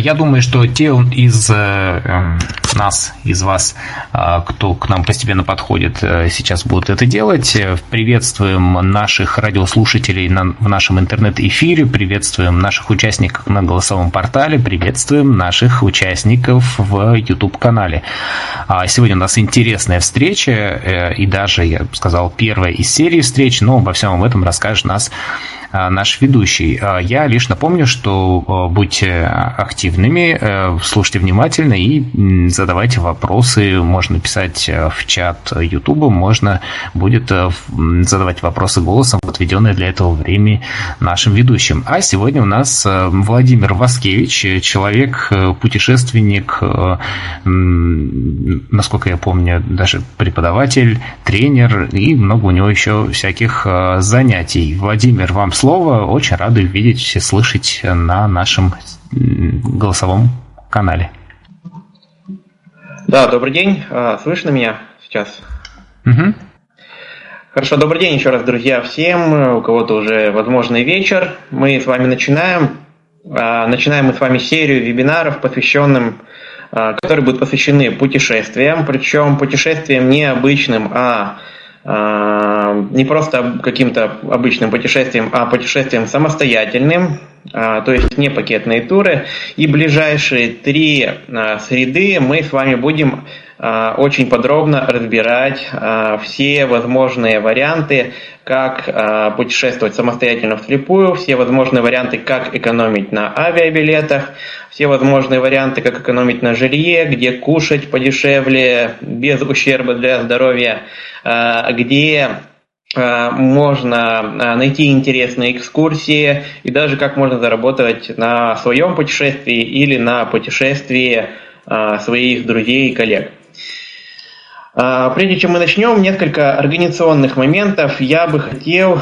Я думаю, что те из э, нас, из вас, э, кто к нам постепенно подходит, э, сейчас будут это делать. Приветствуем наших радиослушателей в нашем интернет-эфире, приветствуем наших участников на голосовом портале, приветствуем наших участников в YouTube-канале. А сегодня у нас интересная встреча, и даже, я бы сказал, первая из серии встреч, но обо всем об этом расскажет нас наш ведущий. Э, я лишь напомню, что э, будьте активными, слушайте внимательно и задавайте вопросы. Можно писать в чат YouTube, можно будет задавать вопросы голосом в отведенное для этого время нашим ведущим. А сегодня у нас Владимир Васкевич, человек, путешественник, насколько я помню, даже преподаватель, тренер и много у него еще всяких занятий. Владимир, вам слово. Очень рады видеть и слышать на нашем голосовом канале. Да, добрый день. А, слышно меня сейчас? Угу. Хорошо, добрый день еще раз, друзья, всем. У кого-то уже, возможно, вечер. Мы с вами начинаем. А, начинаем мы с вами серию вебинаров, посвященным а, которые будут посвящены путешествиям, причем путешествиям не обычным, а, не просто каким-то обычным путешествием, а путешествием самостоятельным, а, то есть не пакетные туры. И ближайшие три а, среды мы с вами будем очень подробно разбирать все возможные варианты, как путешествовать самостоятельно вслепую, все возможные варианты, как экономить на авиабилетах, все возможные варианты, как экономить на жилье, где кушать подешевле, без ущерба для здоровья, Э, где э, можно э, найти интересные экскурсии и даже как можно заработать на своем путешествии или на путешествии своих друзей и коллег. Прежде чем мы начнем, несколько организационных моментов. Я бы хотел,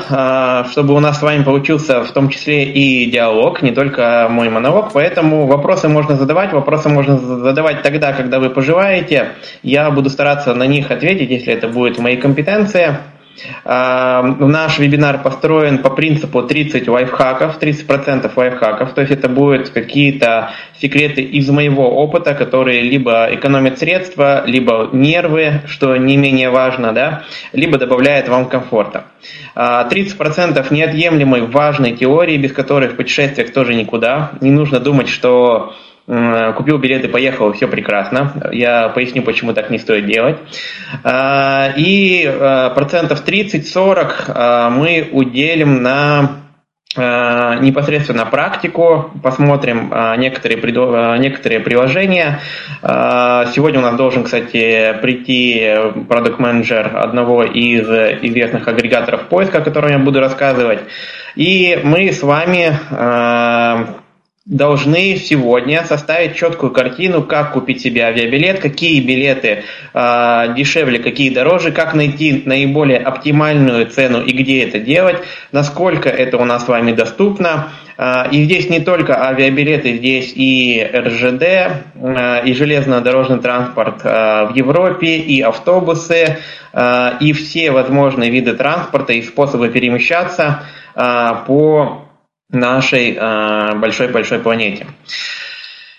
чтобы у нас с вами получился в том числе и диалог, не только мой монолог, поэтому вопросы можно задавать, вопросы можно задавать тогда, когда вы пожелаете. Я буду стараться на них ответить, если это будет в моей компетенции. Наш вебинар построен по принципу 30 лайфхаков, 30% лайфхаков, то есть это будут какие-то секреты из моего опыта, которые либо экономят средства, либо нервы, что не менее важно, да, либо добавляет вам комфорта. 30% неотъемлемой важной теории, без которой в путешествиях тоже никуда. Не нужно думать, что купил билет и поехал, все прекрасно. Я поясню, почему так не стоит делать. А, и а, процентов 30-40 а, мы уделим на непосредственно практику, посмотрим некоторые, некоторые приложения. Сегодня у нас должен, кстати, прийти продукт-менеджер одного из известных агрегаторов поиска, о котором я буду рассказывать. И мы с вами должны сегодня составить четкую картину, как купить себе авиабилет, какие билеты э, дешевле, какие дороже, как найти наиболее оптимальную цену и где это делать, насколько это у нас с вами доступно. Э, и здесь не только авиабилеты, здесь и РЖД, э, и железнодорожный транспорт э, в Европе, и автобусы, э, и все возможные виды транспорта и способы перемещаться э, по нашей большой-большой планете.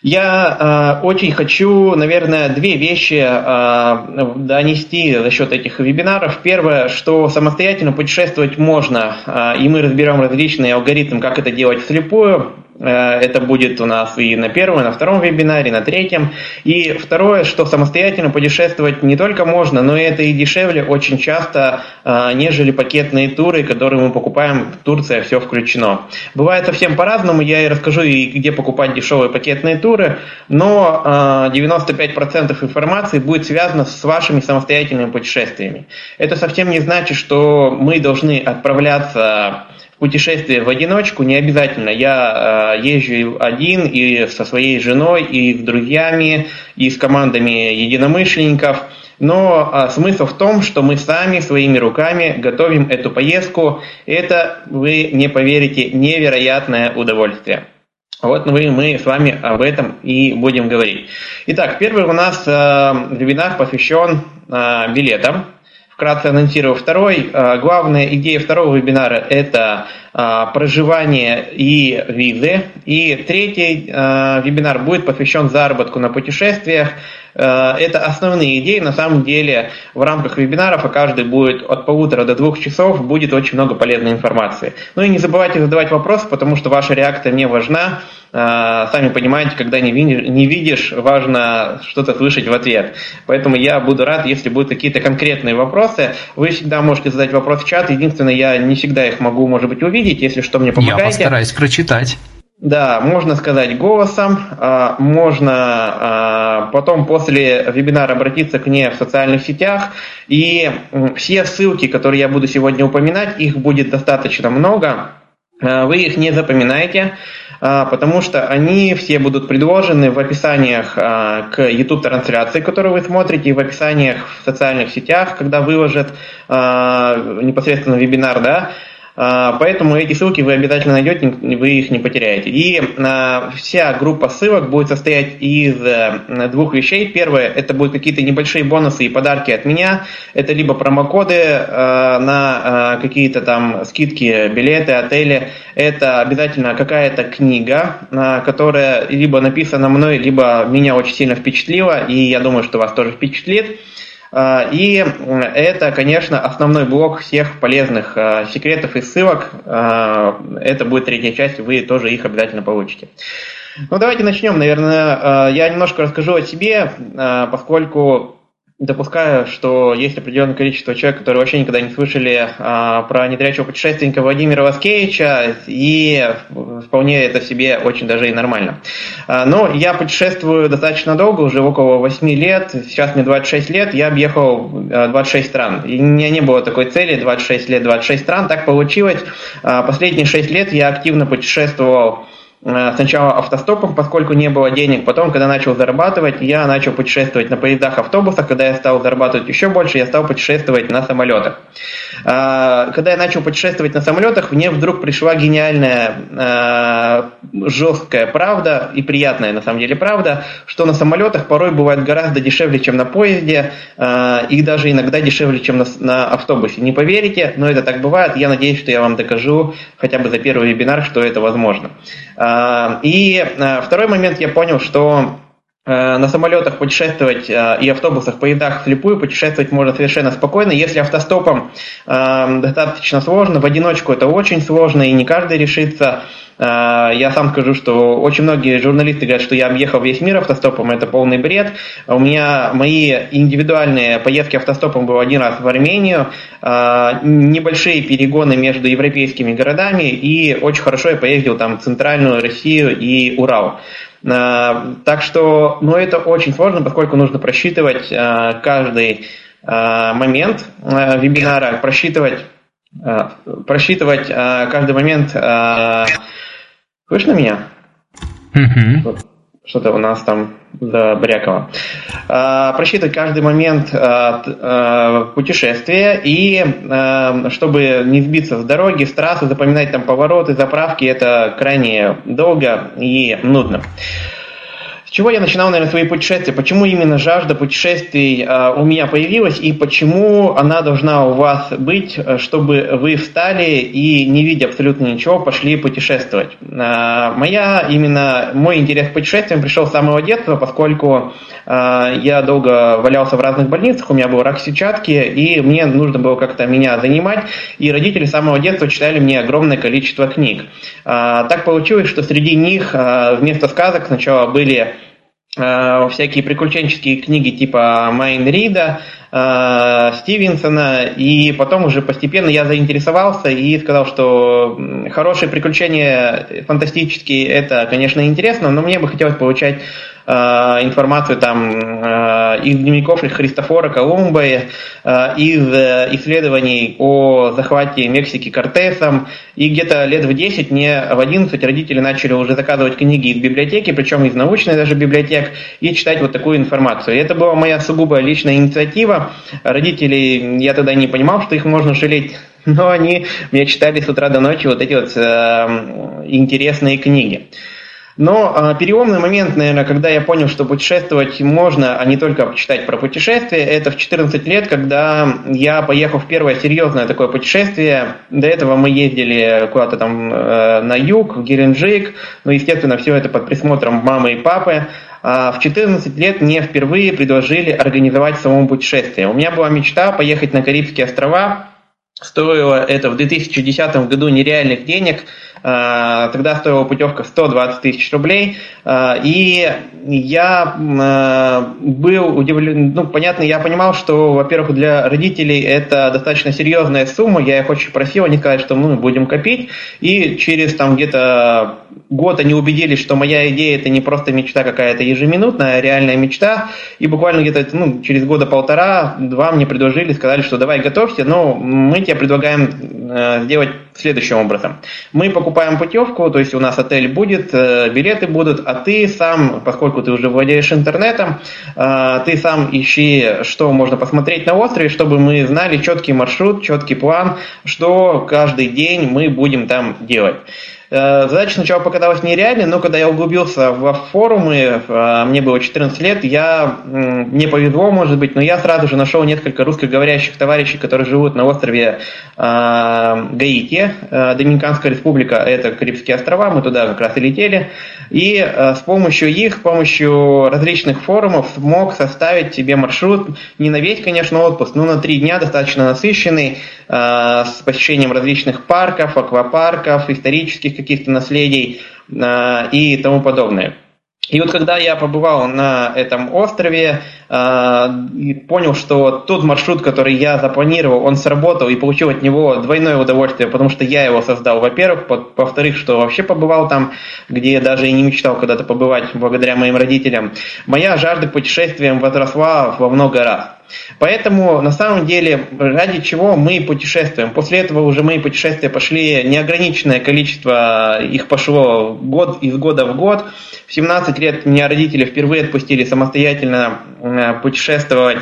Я э, очень хочу, наверное, две вещи э, донести за счет этих вебинаров. Первое, что самостоятельно путешествовать можно, э, и мы разберем различные алгоритмы, как это делать вслепую. Э, это будет у нас и на первом, и на втором вебинаре, и на третьем. И второе, что самостоятельно путешествовать не только можно, но это и дешевле очень часто, э, нежели пакетные туры, которые мы покупаем в Турции, все включено. Бывает совсем по-разному, я и расскажу, и где покупать дешевые пакетные туры, но 95% э, информации будет связано с вашими самостоятельными путешествиями. Это совсем не значит, что мы должны отправляться путешествие в одиночку не обязательно. Я э, езжу один и со своей женой, и с друзьями, и с командами единомышленников. Но э, смысл в том, что мы сами своими руками готовим эту поездку. Это, вы не поверите, невероятное удовольствие. Вот мы, мы с вами об этом и будем говорить. Итак, первый у нас э, вебинар посвящен э, билетам вкратце анонсирую второй. Э, главная идея второго вебинара – это проживание и визы. И третий вебинар будет посвящен заработку на путешествиях. Это основные идеи. На самом деле в рамках вебинаров, а каждый будет от полутора до двух часов, будет очень много полезной информации. Ну и не забывайте задавать вопросы, потому что ваша реакция мне важна. Сами понимаете, когда не видишь, важно что-то слышать в ответ. Поэтому я буду рад, если будут какие-то конкретные вопросы. Вы всегда можете задать вопрос в чат. Единственное, я не всегда их могу, может быть, увидеть. Если что, мне помогайте. Я постараюсь прочитать. Да, можно сказать голосом, а, можно а, потом после вебинара обратиться к ней в социальных сетях. И все ссылки, которые я буду сегодня упоминать, их будет достаточно много. А, вы их не запоминаете. А, потому что они все будут предложены в описаниях к YouTube-трансляции, которую вы смотрите, и в описаниях в социальных сетях, когда выложат непосредственно вебинар, да, поэтому эти ссылки вы обязательно найдете, вы их не потеряете. И а, вся группа ссылок будет состоять из э, двух вещей. Первое, это будут какие-то небольшие бонусы и подарки от меня. Это либо промокоды э, на э, какие-то там скидки, билеты, отели. Это обязательно какая-то книга, которая либо написана мной, либо меня очень сильно впечатлила, и я думаю, что вас тоже впечатлит. А, и это, конечно, основной блок всех полезных а, секретов и ссылок. А, это будет третья часть, вы тоже их обязательно получите. Ну, давайте начнем. Наверное, я немножко расскажу о себе, поскольку допускаю, что есть определенное количество человек, которые вообще никогда не слышали а, про недрячего путешественника Владимира Васкевича, и вполне это себе очень даже и нормально. А, но я путешествую достаточно долго, уже около 8 лет, сейчас мне 26 лет, я объехал 26 а, стран. И у меня не было такой цели, 26 лет, 26 стран, так получилось. А, последние 6 лет я активно путешествовал сначала автостопом, поскольку не было денег. Потом, когда начал зарабатывать, я начал путешествовать на поездах, автобусах. Когда я стал зарабатывать еще больше, я стал путешествовать на самолетах. Э, когда я начал путешествовать на самолетах, мне вдруг пришла гениальная, э, жесткая правда и приятная, на самом деле, правда, что на самолетах порой бывает гораздо дешевле, чем на поезде, и даже иногда дешевле, чем на автобусе. Не поверите, но это так бывает. Я надеюсь, что я вам докажу хотя бы за первый вебинар, что это возможно. А, и а, второй момент я понял, что а, на самолетах путешествовать и автобусах, поездах вслепую путешествовать можно совершенно спокойно. Если автостопом достаточно сложно, в одиночку это очень сложно, и не каждый решится. Я сам скажу, что очень многие журналисты говорят, что я объехал весь мир автостопом, это полный бред. У меня мои индивидуальные поездки автостопом был один раз в Армению, небольшие перегоны между европейскими городами, и очень хорошо я поездил там в центральную Россию и Урал. Так что, ну, это очень сложно, поскольку нужно просчитывать каждый момент вебинара, просчитывать просчитывать каждый момент Слышно меня? Угу. Что-то у нас там забрякало. А, просчитывать каждый момент а, а, путешествия и чтобы не сбиться с дороги, с трассы, запоминать там повороты, заправки, это крайне долго и нудно. С чего я начинал, наверное, свои путешествия? Почему именно жажда путешествий э, у меня появилась и почему она должна у вас быть, э, чтобы вы встали и, не видя абсолютно ничего, пошли путешествовать? Э, моя именно мой интерес к путешествиям пришел с самого детства, поскольку э, я долго валялся в разных больницах, у меня был рак сетчатки, и мне нужно было как-то меня занимать, и родители с самого детства читали мне огромное количество книг. Э, так получилось, что среди них э, вместо сказок сначала были всякие приключенческие книги типа Майн Рида, э, Стивенсона, и потом уже постепенно я заинтересовался и сказал, что хорошие приключения фантастические, это, конечно, интересно, но мне бы хотелось получать Э, информацию там э, из дневников Христофора Колумба, э, из исследований о захвате Мексики Кортесом. И где-то лет в 10, не в 11 родители начали уже заказывать книги из библиотеки, причем из научной даже библиотек, и читать вот такую информацию. И это была моя сугубо личная инициатива. Родители, я тогда не понимал, что их можно жалеть но они мне читали с утра до ночи вот эти вот э, интересные книги. Но э, переломный момент, наверное, когда я понял, что путешествовать можно, а не только читать про путешествия, это в 14 лет, когда я поехал в первое серьезное такое путешествие. До этого мы ездили куда-то там э, на юг, в Геленджик, ну, естественно, все это под присмотром мамы и папы. А в 14 лет мне впервые предложили организовать самому путешествие. У меня была мечта поехать на Карибские острова. Стоило это в 2010 году нереальных денег – тогда стоила путевка 120 тысяч рублей. Э, и я э, был удивлен, ну, понятно, я понимал, что, во-первых, для родителей это достаточно серьезная сумма, я их очень просил, они сказали, что мы будем копить, и через там где-то год они убедились, что моя идея это не просто мечта какая-то ежеминутная, а реальная мечта, и буквально где-то ну, через года полтора-два мне предложили, сказали, что давай готовься, но мы тебе предлагаем сделать следующим образом. Мы покупаем путевку, то есть у нас отель будет, э, билеты будут, а ты сам, поскольку ты уже владеешь интернетом, э, ты сам ищи, что можно посмотреть на острове, чтобы мы знали четкий маршрут, четкий план, что каждый день мы будем там делать. Э, задача сначала показалась нереальной, но когда я углубился во форумы, э, мне было 14 лет, я, мне повезло, может быть, но я сразу же нашел несколько русскоговорящих товарищей, которые живут на острове э, Гаити, Доминиканская республика, это Карибские острова, мы туда как раз и летели, и с помощью их, с помощью различных форумов смог составить себе маршрут, не на весь, конечно, отпуск, но на три дня достаточно насыщенный, с посещением различных парков, аквапарков, исторических каких-то наследий э, и тому подобное. И вот когда я побывал на этом острове и понял, что тот маршрут, который я запланировал, он сработал и получил от него двойное удовольствие, потому что я его создал, во-первых, во-вторых, что вообще побывал там, где я даже и не мечтал когда-то побывать благодаря моим родителям, моя жажда путешествиям возросла во много раз. Поэтому, на самом деле, ради чего мы путешествуем? После этого уже мои путешествия пошли неограниченное количество, их пошло год из года в год. В 17 лет меня родители впервые отпустили самостоятельно э, путешествовать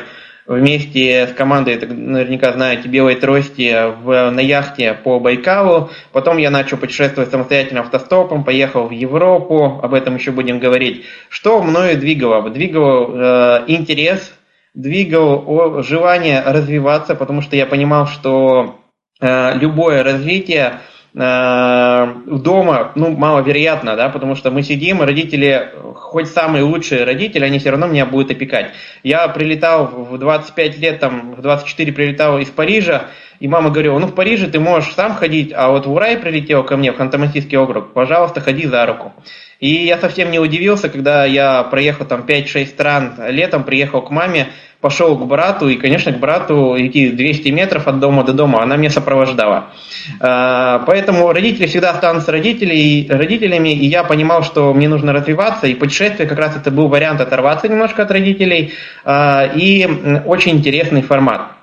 вместе с командой, наверняка знаете, белой трости в, на яхте по Байкалу. Потом я начал путешествовать самостоятельно автостопом, поехал в Европу, об этом еще будем говорить. Что мною двигало? Двигал э, интерес двигал желание развиваться, потому что я понимал, что э, любое развитие э, дома, ну, маловероятно, да, потому что мы сидим, родители, хоть самые лучшие родители, они все равно меня будут опекать. Я прилетал в 25 лет, там, в 24 прилетал из Парижа, и мама говорила, ну, в Париже ты можешь сам ходить, а вот в Урай прилетел ко мне, в Ханты-Мансийский округ, пожалуйста, ходи за руку. И я совсем не удивился, когда я проехал там 5-6 стран летом, приехал к маме, пошел к брату, и, конечно, к брату идти 200 метров от дома до дома, она меня сопровождала. А, поэтому родители всегда останутся родителей, родителями, и я понимал, что мне нужно развиваться, и путешествие как раз это был вариант оторваться немножко от родителей, а, и очень интересный формат.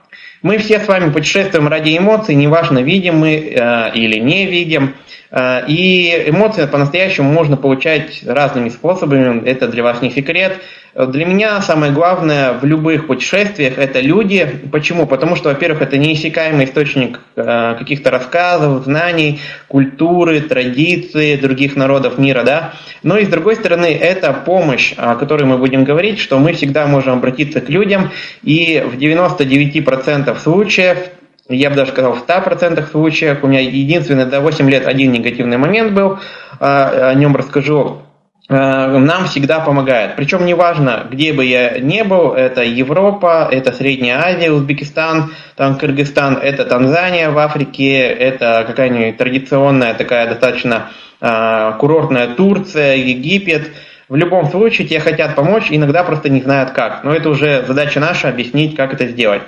Мы все с вами путешествуем ради эмоций, неважно, видим мы э, или не видим. Э, и эмоции по-настоящему можно получать разными способами, это для вас не секрет. Для меня самое главное в любых путешествиях это люди. Почему? Потому что, во-первых, это неиссякаемый источник э, каких-то рассказов, знаний, культуры, традиций других народов мира, да. Но и с другой стороны, это помощь, о которой мы будем говорить, что мы всегда можем обратиться к людям, и в 99% случаев я бы даже сказал, в 100% случаев, у меня единственный до 8 лет один негативный момент был, а, о нем расскажу, нам всегда помогает. Причем неважно, где бы я ни был, это Европа, это Средняя Азия, Узбекистан, там Кыргызстан, это Танзания в Африке, это какая-нибудь традиционная такая достаточно э, курортная Турция, Египет – в любом случае тебе хотят помочь, иногда просто не знают как. Но это уже задача наша объяснить, как это сделать.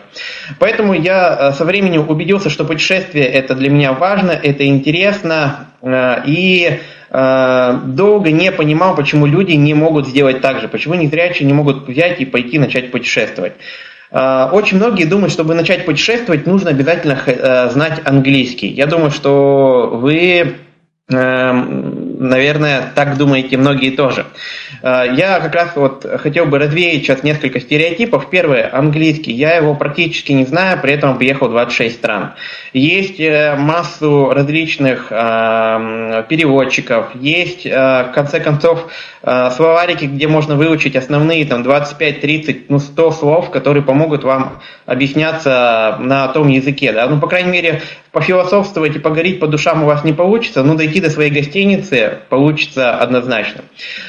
Поэтому я э, со временем убедился, что путешествие это для меня важно, это интересно. Э, и э, долго не понимал, почему люди не могут сделать так же, почему незрячие не могут взять и пойти начать путешествовать. Очень многие думают, чтобы начать путешествовать, нужно обязательно знать английский. Я думаю, что вы наверное, так думаете многие тоже. А, я как раз вот хотел бы развеять сейчас несколько стереотипов. Первое, английский. Я его практически не знаю, при этом объехал 26 стран. Есть э, массу различных а, переводчиков, есть, в конце концов, словарики, где можно выучить основные там 25, 30, ну 100 слов, которые помогут вам объясняться на том языке. Да? Ну, по крайней мере, пофилософствовать и погореть по душам у вас не получится, но дойти до своей гостиницы получится однозначно.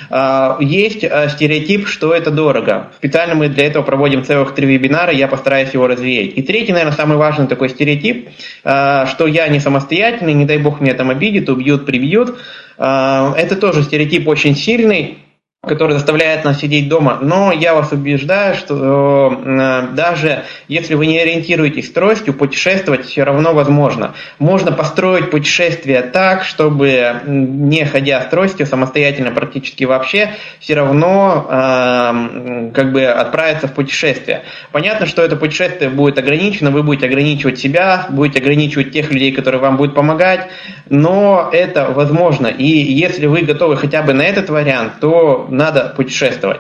А, есть а, стереотип, что это дорого. Специально мы для этого проводим целых три вебинара, я постараюсь его развеять. И третий, наверное, самый важный такой стереотип, а, что я не самостоятельный, не дай бог меня там обидят, убьют, прибьют. Это тоже стереотип очень сильный, который заставляет нас сидеть дома. Но я вас убеждаю, что э, даже если вы не ориентируетесь тростью, путешествовать все равно возможно. Можно построить путешествие так, чтобы, не ходя с тростью самостоятельно практически вообще, все равно э, как бы отправиться в путешествие. Понятно, что это путешествие будет ограничено, вы будете ограничивать себя, будете ограничивать тех людей, которые вам будут помогать, но это возможно. И если вы готовы хотя бы на этот вариант, то надо путешествовать.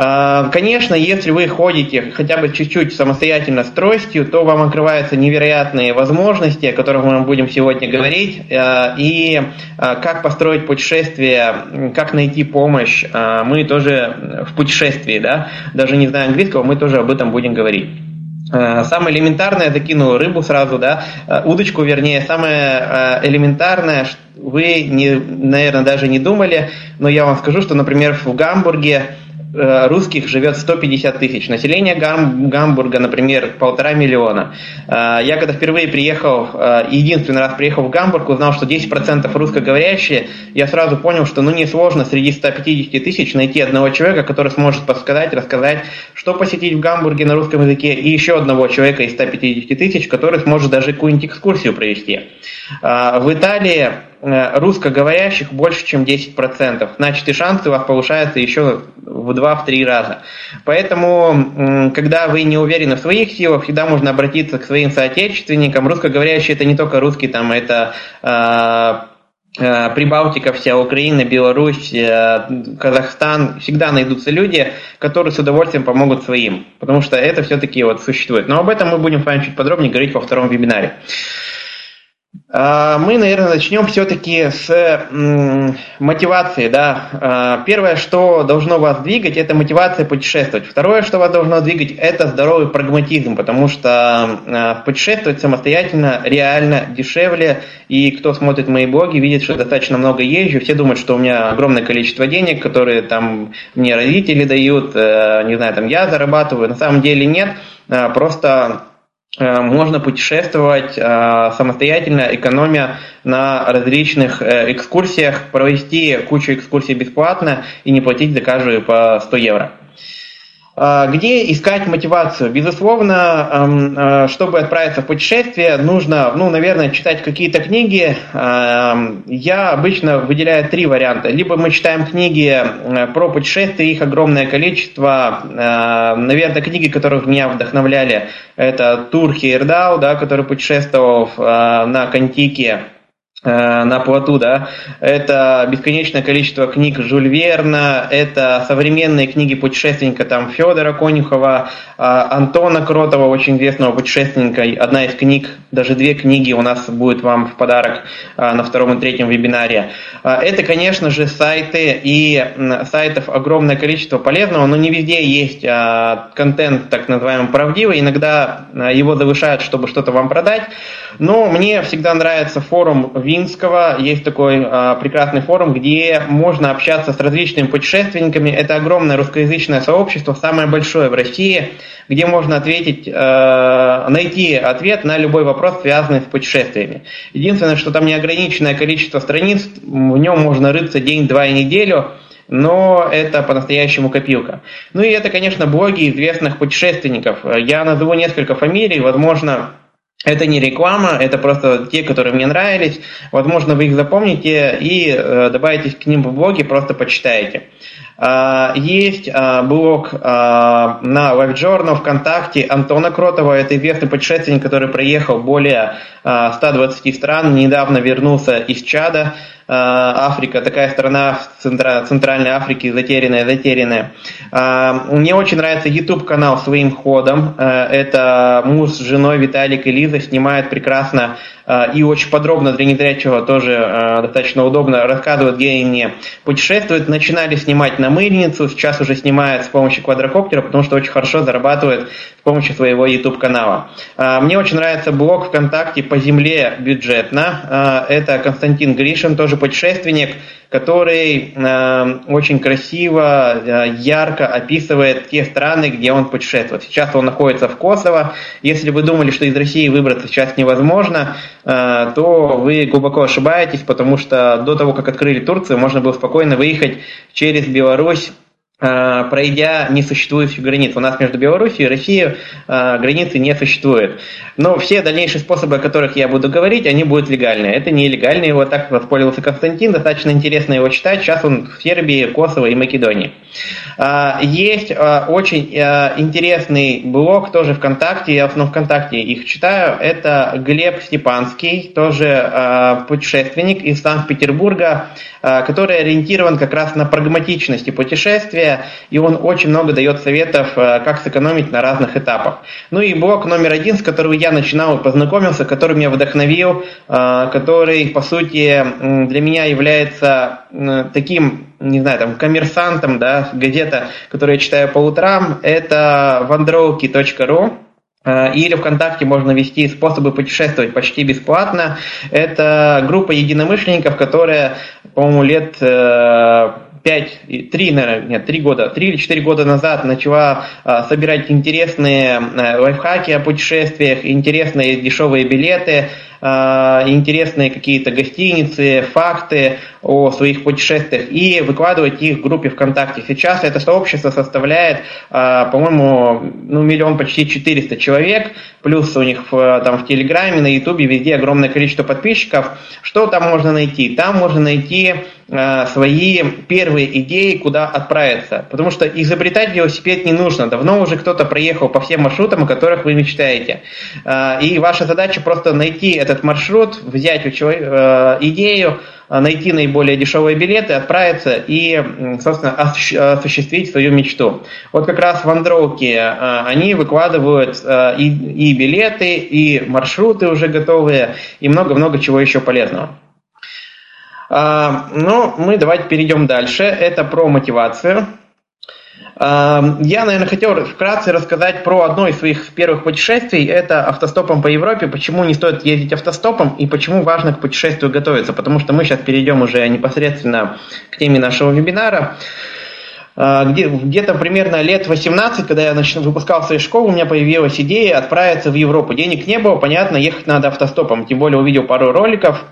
А, конечно, если вы ходите хотя бы чуть-чуть самостоятельно с тростью, то вам открываются невероятные возможности, о которых мы будем сегодня говорить, а, и а, как построить путешествие, как найти помощь, мы тоже в путешествии, да, даже не зная английского, мы тоже об этом будем говорить. Самое элементарное, закину рыбу сразу, да, удочку, вернее, самое элементарное, вы, не, наверное, даже не думали, но я вам скажу, что, например, в Гамбурге Э, русских живет 150 тысяч. Население Гам, Гамбурга, например, полтора миллиона. Э, я когда впервые приехал, э, единственный раз приехал в Гамбург, узнал, что 10% русскоговорящие, я сразу понял, что ну несложно среди 150 тысяч найти одного человека, который сможет подсказать, рассказать, что посетить в Гамбурге на русском языке, и еще одного человека из 150 тысяч, который сможет даже какую-нибудь экскурсию провести. В Италии Э, русскоговорящих больше, чем 10%. Значит, и шансы у вас повышаются еще в 2-3 раза. Поэтому, когда вы не уверены в своих силах, всегда можно обратиться к своим соотечественникам. Русскоговорящие это не только русские, там это э, э, Прибалтика вся, Украина, Беларусь, Казахстан, всегда найдутся люди, которые с удовольствием помогут своим, потому что это все-таки вот существует. Но об этом мы будем с вами чуть подробнее говорить во втором вебинаре. А, мы, наверное, начнем все-таки с мотивации. Да? А, первое, что должно вас двигать, это мотивация путешествовать. Второе, что вас должно двигать, это здоровый прагматизм, потому что а, путешествовать самостоятельно реально дешевле. И кто смотрит мои блоги, видит, что достаточно много езжу. Все думают, что у меня огромное количество денег, которые там мне родители дают, э, не знаю, там я зарабатываю. На самом деле нет. Просто можно путешествовать э, самостоятельно, экономя на различных э, экскурсиях, провести кучу экскурсий бесплатно и не платить за каждую по 100 евро. А, где искать мотивацию? Безусловно, э, чтобы отправиться в путешествие, нужно, ну, наверное, читать какие-то книги. Я обычно выделяю три варианта. Либо мы читаем книги э, про путешествия, их огромное количество. Э, наверное, книги, которых меня вдохновляли, это Тур Хейрдау, да, который путешествовал на Контике Э, на плоту, да, это бесконечное количество книг Жюль Верна, это современные книги путешественника там Федора Конюхова, э, Антона Кротова, очень известного путешественника, одна из книг, даже две книги у нас будет вам в подарок э, на втором и третьем вебинаре. Это, конечно же, сайты, и сайтов огромное количество полезного, но не везде есть контент, так называемый, правдивый, иногда его завышают, чтобы что-то вам продать, но мне всегда нравится форум Винского. Есть такой э, прекрасный форум, где можно общаться с различными путешественниками. Это огромное русскоязычное сообщество, самое большое в России, где можно ответить, э, найти ответ на любой вопрос, связанный с путешествиями. Единственное, что там неограниченное количество страниц, в нем можно рыться день, два и неделю но это по-настоящему копилка. Ну и это, конечно, блоги известных путешественников. Я назову несколько фамилий, возможно, это не реклама, это просто те, которые мне нравились. Возможно, вы их запомните и э, добавитесь к ним в блоге, просто почитаете. Э, есть э, блог э, на LiveJournal ВКонтакте Антона Кротова. Это известный путешественник, который проехал более э, 120 стран, недавно вернулся из Чада. Африка, такая страна в Центральной Африке, затерянная, затерянная. Мне очень нравится YouTube-канал своим ходом. Это муж с женой Виталик и Лиза снимают прекрасно и очень подробно для незрячего тоже достаточно удобно рассказывают, где они путешествуют. Начинали снимать на мыльницу, сейчас уже снимают с помощью квадрокоптера, потому что очень хорошо зарабатывают с помощью своего YouTube-канала. Мне очень нравится блог ВКонтакте «По земле бюджетно». Это Константин Гришин, тоже путешественник, который э, очень красиво, э, ярко описывает те страны, где он путешествует. Сейчас он находится в Косово. Если вы думали, что из России выбраться сейчас невозможно, э, то вы глубоко ошибаетесь, потому что до того, как открыли Турцию, можно было спокойно выехать через Беларусь пройдя несуществующую границу. У нас между Беларусью и Россией э, границы не существует. Но все дальнейшие способы, о которых я буду говорить, они будут легальные. Это нелегальные, вот так воспользовался Константин, достаточно интересно его читать. Сейчас он в Сербии, Косово и Македонии. Э, есть очень интересный блог тоже ВКонтакте, я в основном ВКонтакте их читаю. Это Глеб Степанский, тоже путешественник из Санкт-Петербурга, который ориентирован как раз на прагматичность и путешествия далее, и он очень много дает советов, э, как сэкономить на разных этапах. Ну и блок номер один, с которого я начинал и познакомился, который меня вдохновил, э, который, по сути, для меня является таким, не знаю, там, коммерсантом, да, газета, которую я читаю по утрам, это vandrowki.ru. Э, или ВКонтакте можно вести способы путешествовать почти бесплатно. Это группа единомышленников, которая, по-моему, лет 5, 3, наверное, нет, 3 года, 3 или 4 года назад начала а, собирать интересные а, лайфхаки о путешествиях, интересные дешевые билеты, интересные какие-то гостиницы, факты о своих путешествиях и выкладывать их в группе ВКонтакте. Сейчас это сообщество составляет, а, по-моему, ну, миллион почти 400 человек, плюс у них там в Телеграме, на Ютубе, везде огромное количество подписчиков. Что там можно найти? Там можно найти а, свои первые идеи, куда отправиться. Потому что изобретать велосипед не нужно. Давно уже кто-то проехал по всем маршрутам, о которых вы мечтаете. И ваша задача просто найти этот маршрут, взять у человека э, идею, э, найти наиболее дешевые билеты, отправиться и, собственно, осуществить свою мечту. Вот как раз в Андроуке э, они выкладывают и, и билеты, и маршруты уже готовые, и много-много чего еще полезного. Но мы давайте перейдем дальше. Это про мотивацию. Я, наверное, хотел вкратце рассказать про одно из своих первых путешествий. Это автостопом по Европе. Почему не стоит ездить автостопом и почему важно к путешествию готовиться. Потому что мы сейчас перейдем уже непосредственно к теме нашего вебинара. Где, где-то примерно лет 18, когда я начал, выпускался из школы, у меня появилась идея отправиться в Европу. Денег не было, понятно, ехать надо автостопом. Тем более увидел пару роликов,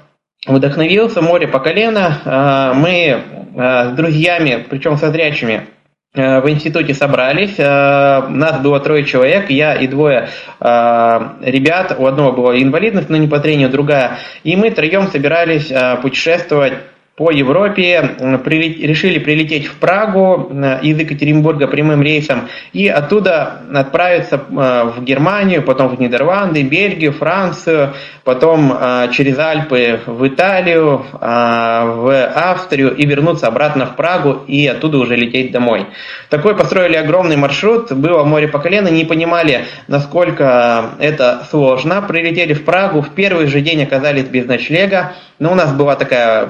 вдохновился, море по колено. А, мы а, с друзьями, причем со зрячими, Э, в институте собрались, э, нас было трое человек, я и двое э, ребят, у одного была инвалидность, но не по трению, другая, и мы троем собирались путешествовать по Европе, решили прилететь в Прагу из Екатеринбурга прямым рейсом и оттуда отправиться в Германию, потом в Нидерланды, Бельгию, Францию, потом через Альпы в Италию, в Австрию и вернуться обратно в Прагу и оттуда уже лететь домой. Такой построили огромный маршрут, было море по колено, не понимали, насколько это сложно. Прилетели в Прагу, в первый же день оказались без ночлега, но у нас была такая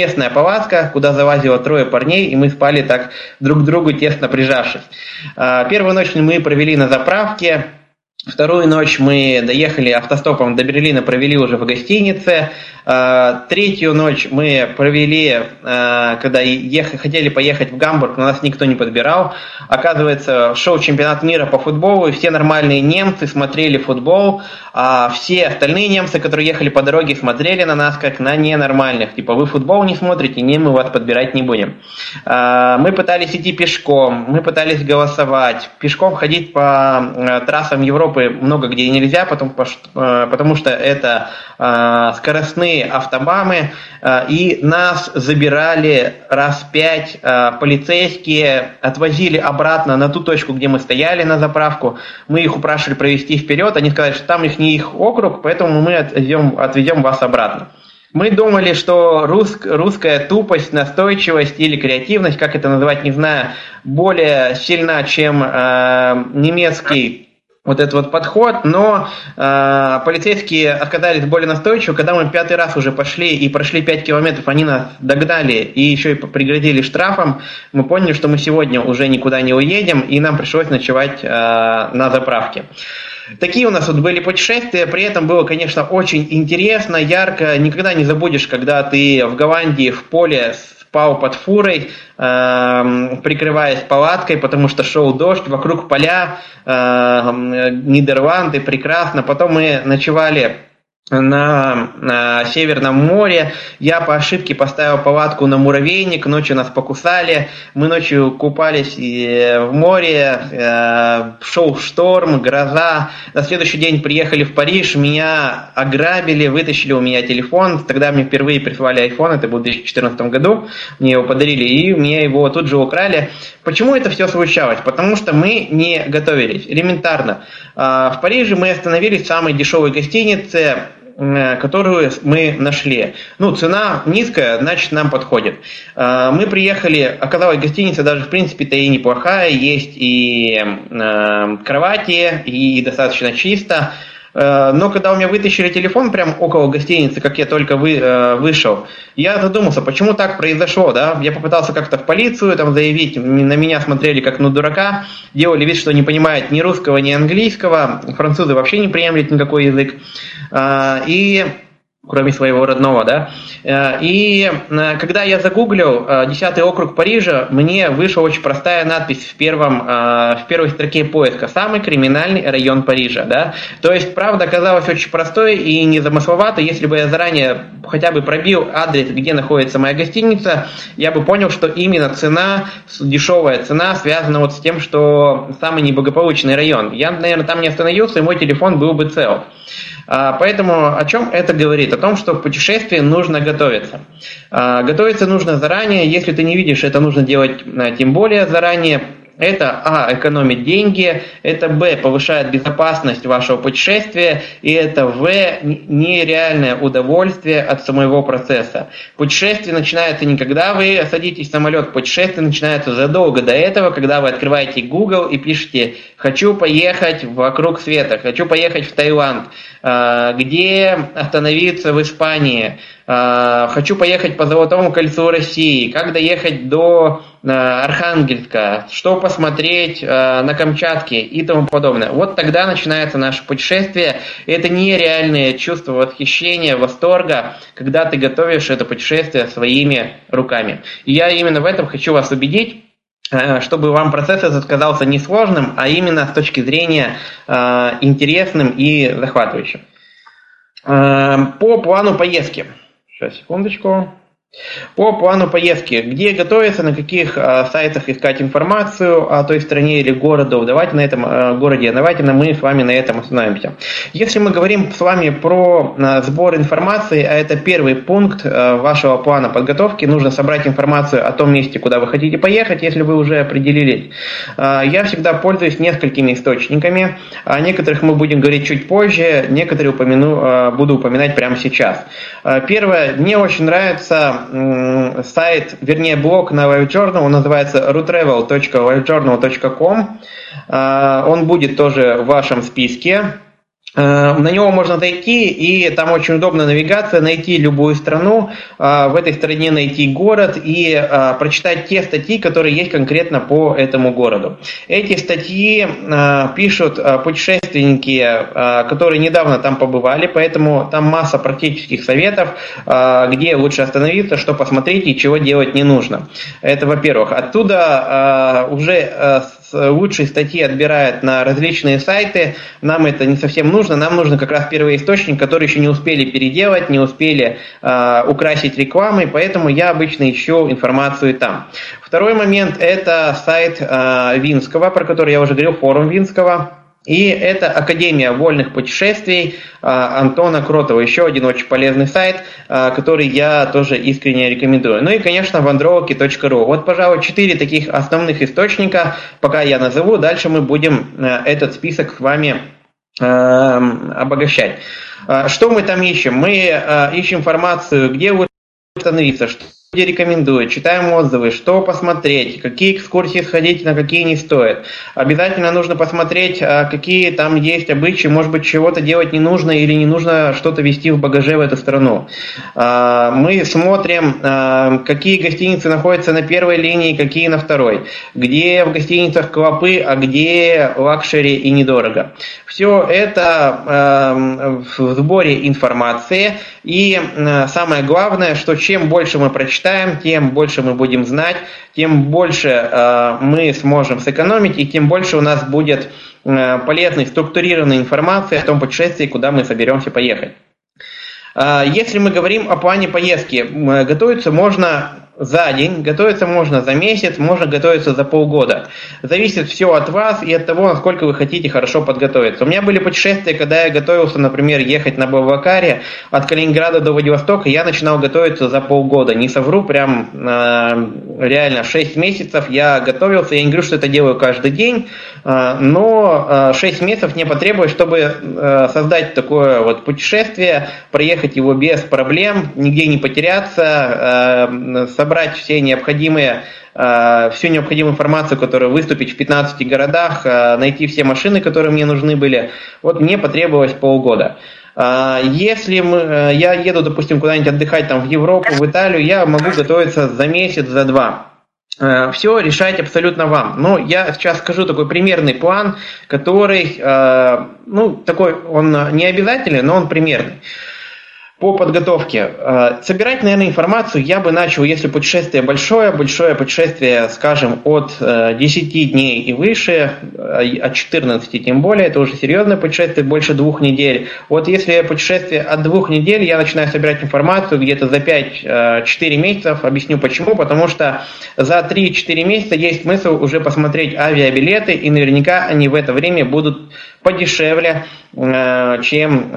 двухместная палатка, куда залазило трое парней, и мы спали так друг к другу тесно прижавшись. А, первую ночь мы провели на заправке, Вторую ночь мы доехали автостопом до Берлина, провели уже в гостинице. А, третью ночь мы провели, а, когда ехали, хотели поехать в Гамбург, но нас никто не подбирал. Оказывается, шел чемпионат мира по футболу, и все нормальные немцы смотрели футбол, а все остальные немцы, которые ехали по дороге, смотрели на нас как на ненормальных. Типа, вы футбол не смотрите, не, мы вас подбирать не будем. А, мы пытались идти пешком, мы пытались голосовать. Пешком ходить по трассам Европы много где нельзя, потому, потому что это скоростные автобамы, и нас забирали раз пять полицейские, отвозили обратно на ту точку, где мы стояли на заправку. Мы их упрашивали провести вперед, они сказали, что там их не их округ, поэтому мы отведем, отведем вас обратно. Мы думали, что рус, русская тупость, настойчивость или креативность, как это называть, не знаю, более сильна, чем э, немецкий вот этот вот подход, но э, полицейские оказались более настойчивы, когда мы пятый раз уже пошли и прошли 5 километров, они нас догнали и еще и пригрозили штрафом, мы поняли, что мы сегодня уже никуда не уедем, и нам пришлось ночевать э, на заправке. Такие у нас вот были путешествия, при этом было, конечно, очень интересно, ярко. Никогда не забудешь, когда ты в Голландии в поле спал под фурой, э, прикрываясь палаткой, потому что шел дождь, вокруг поля, э, Нидерланды, прекрасно. Потом мы ночевали на, на Северном море. Я по ошибке поставил палатку на муравейник, ночью нас покусали. Мы ночью купались в море, э, шел шторм, гроза. На следующий день приехали в Париж, меня ограбили, вытащили у меня телефон. Тогда мне впервые прислали iPhone, это был в 2014 году. Мне его подарили, и мне его тут же украли. Почему это все случалось? Потому что мы не готовились, элементарно. В Париже мы остановились в самой дешевой гостинице, Э, которую мы нашли. Ну, цена низкая, значит, нам подходит. Э, мы приехали, оказалось, гостиница даже, в принципе-то и неплохая, есть и э, кровати, и достаточно чисто. Э, но когда у меня вытащили телефон прямо около гостиницы, как я только вы, э, вышел, я задумался, почему так произошло, да? Я попытался как-то в полицию там заявить, на меня смотрели как на дурака, делали вид, что не понимают ни русского, ни английского, французы вообще не приемлют никакой язык. Э, и кроме своего родного, да. Э, и э, когда я загуглил 10 э, округ Парижа, мне вышла очень простая надпись в, первом, в первой строке поиска «Самый криминальный район Парижа», да. То есть, правда, оказалась очень простой и незамысловатой. Если бы я заранее хотя бы пробил адрес, где находится моя гостиница, я бы понял, что именно цена, дешевая цена, связана вот с тем, что самый неблагополучный район. Я, наверное, там не остановился, и мой телефон был бы цел. А, поэтому о чем это говорит? О том, что в путешествии нужно готовиться. А, готовиться нужно заранее. Если ты не видишь, это нужно делать а, тем более заранее. Это, а, экономит деньги, это, б, повышает безопасность вашего путешествия, и это, в, нереальное удовольствие от самого процесса. Путешествие начинается не когда вы садитесь в самолет, путешествие начинается задолго до этого, когда вы открываете Google и пишете «хочу поехать вокруг света», «хочу поехать в Таиланд», а, где остановиться в Испании, а, хочу поехать по Золотому кольцу России, как доехать до Архангельска, что посмотреть на Камчатке и тому подобное. Вот тогда начинается наше путешествие. Это нереальное чувство восхищения, восторга, когда ты готовишь это путешествие своими руками. И я именно в этом хочу вас убедить. Э, чтобы вам процесс этот казался не сложным, а именно с точки зрения э, интересным и захватывающим. Э, по плану поездки. Сейчас, секундочку. По плану поездки, где готовиться, на каких э, сайтах искать информацию о той стране или городу, давайте на этом э, городе, давайте на, мы с вами на этом остановимся. Если мы говорим с вами про э, сбор информации, а это первый пункт э, вашего плана подготовки, нужно собрать информацию о том месте, куда вы хотите поехать, если вы уже определились. Э, я всегда пользуюсь несколькими источниками, о некоторых мы будем говорить чуть позже, некоторые упомяну, э, буду упоминать прямо сейчас. Э, первое, мне очень нравится сайт, вернее блог на LiveJournal, он называется rutravel.livejournal.com. А, он будет тоже в вашем списке. Э, на него можно зайти, и там очень удобная навигация, найти любую страну, э, в этой стране найти город и э, прочитать те статьи, которые есть конкретно по этому городу. Эти статьи пишут путешественники, которые недавно там побывали, поэтому там масса практических советов, где лучше остановиться, что посмотреть и чего делать не нужно. Это во-первых. Оттуда уже лучшие статьи отбирают на различные сайты. Нам это не совсем нужно. Нам нужно как раз первый источник, который еще не успели переделать, не успели э, украсить рекламой, поэтому я обычно ищу информацию там. Второй момент – это сайт э, Винского, про который я уже говорил, форум Винского. И это Академия вольных путешествий а, Антона Кротова. Еще один очень полезный сайт, а, который я тоже искренне рекомендую. Ну и, конечно, wandrology.ru. Вот, пожалуй, четыре таких основных источника, пока я назову. Дальше мы будем а, этот список с вами обогащать. Что мы там ищем? Мы ищем информацию, где вы остановиться, что люди рекомендуют, читаем отзывы, что посмотреть, какие экскурсии сходить, на какие не стоит. Обязательно нужно посмотреть, а, какие там есть обычаи, может быть, чего-то делать не нужно или не нужно что-то вести в багаже в эту страну. А, мы смотрим, а, какие гостиницы находятся на первой линии, какие на второй. Где в гостиницах клопы, а где luxury и недорого. Все это в сборе информации. И самое главное, что чем больше мы прочитаем, читаем, тем больше мы будем знать, тем больше э, мы сможем сэкономить, и тем больше у нас будет э, полезной, структурированной информации о том путешествии, куда мы соберемся поехать. Э, если мы говорим о плане поездки, готовиться можно за день, готовиться можно за месяц, можно готовиться за полгода. Зависит все от вас и от того, насколько вы хотите хорошо подготовиться. У меня были путешествия, когда я готовился, например, ехать на Бавакаре от Калининграда до Владивостока, я начинал готовиться за полгода. Не совру, прям э, реально 6 месяцев я готовился. Я не говорю, что это делаю каждый день, э, но э, 6 месяцев мне потребуется, чтобы э, создать такое вот путешествие, проехать его без проблем, нигде не потеряться, э, собрать все необходимые э, всю необходимую информацию, которая выступить в 15 городах, э, найти все машины, которые мне нужны были. Вот мне потребовалось полгода. Э, если мы, я еду, допустим, куда-нибудь отдыхать там в Европу, в Италию, я могу готовиться за месяц, за два. Все решать абсолютно вам. Но я сейчас скажу такой примерный план, который, ну, такой, он не обязательный, но он примерный. По подготовке. Э, собирать, наверное, информацию я бы начал, если путешествие большое, большое путешествие, скажем, от 10 э, дней и выше, э, от 14 тем более, это уже серьезное путешествие, больше двух недель. Вот если путешествие от двух недель, я начинаю собирать информацию где-то за 5-4 месяцев. Объясню почему. Потому что за 3-4 месяца есть смысл уже посмотреть авиабилеты, и наверняка они в это время будут подешевле, чем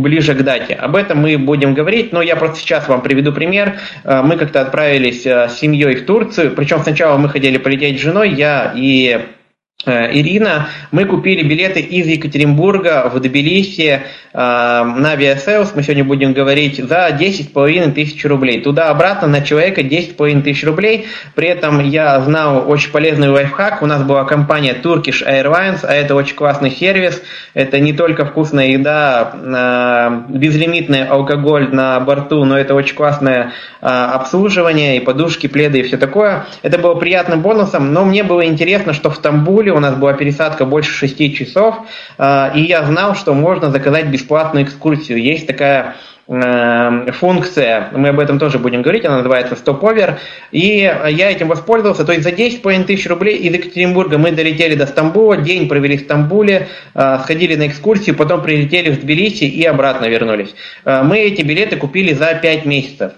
ближе к дате. Об этом мы будем говорить, но я просто сейчас вам приведу пример. Э, мы как-то отправились э, с семьей в Турцию, причем сначала мы хотели полететь с женой, я и Э, Ирина, мы купили билеты из Екатеринбурга в Тбилиси э, на авиасейлс, мы сегодня будем говорить, за 10,5 тысяч рублей. Туда-обратно на человека 10,5 тысяч рублей. При этом я знал очень полезный лайфхак. У нас была компания Turkish Airlines, а это очень классный сервис. Это не только вкусная еда, э, безлимитный алкоголь на борту, но это очень классное э, обслуживание, и подушки, пледы и все такое. Это было приятным бонусом, но мне было интересно, что в Стамбуле У нас была пересадка больше 6 часов, а, и я знал, что можно заказать бесплатную экскурсию. Есть такая э, функция, мы об этом тоже будем говорить, она называется Stopover, и я этим воспользовался, то есть за 10,5 тысяч рублей из Екатеринбурга мы долетели до Стамбула, день провели в Стамбуле, э, сходили на экскурсию, потом прилетели в Тбилиси и обратно вернулись. Э, мы эти билеты купили за 5 месяцев.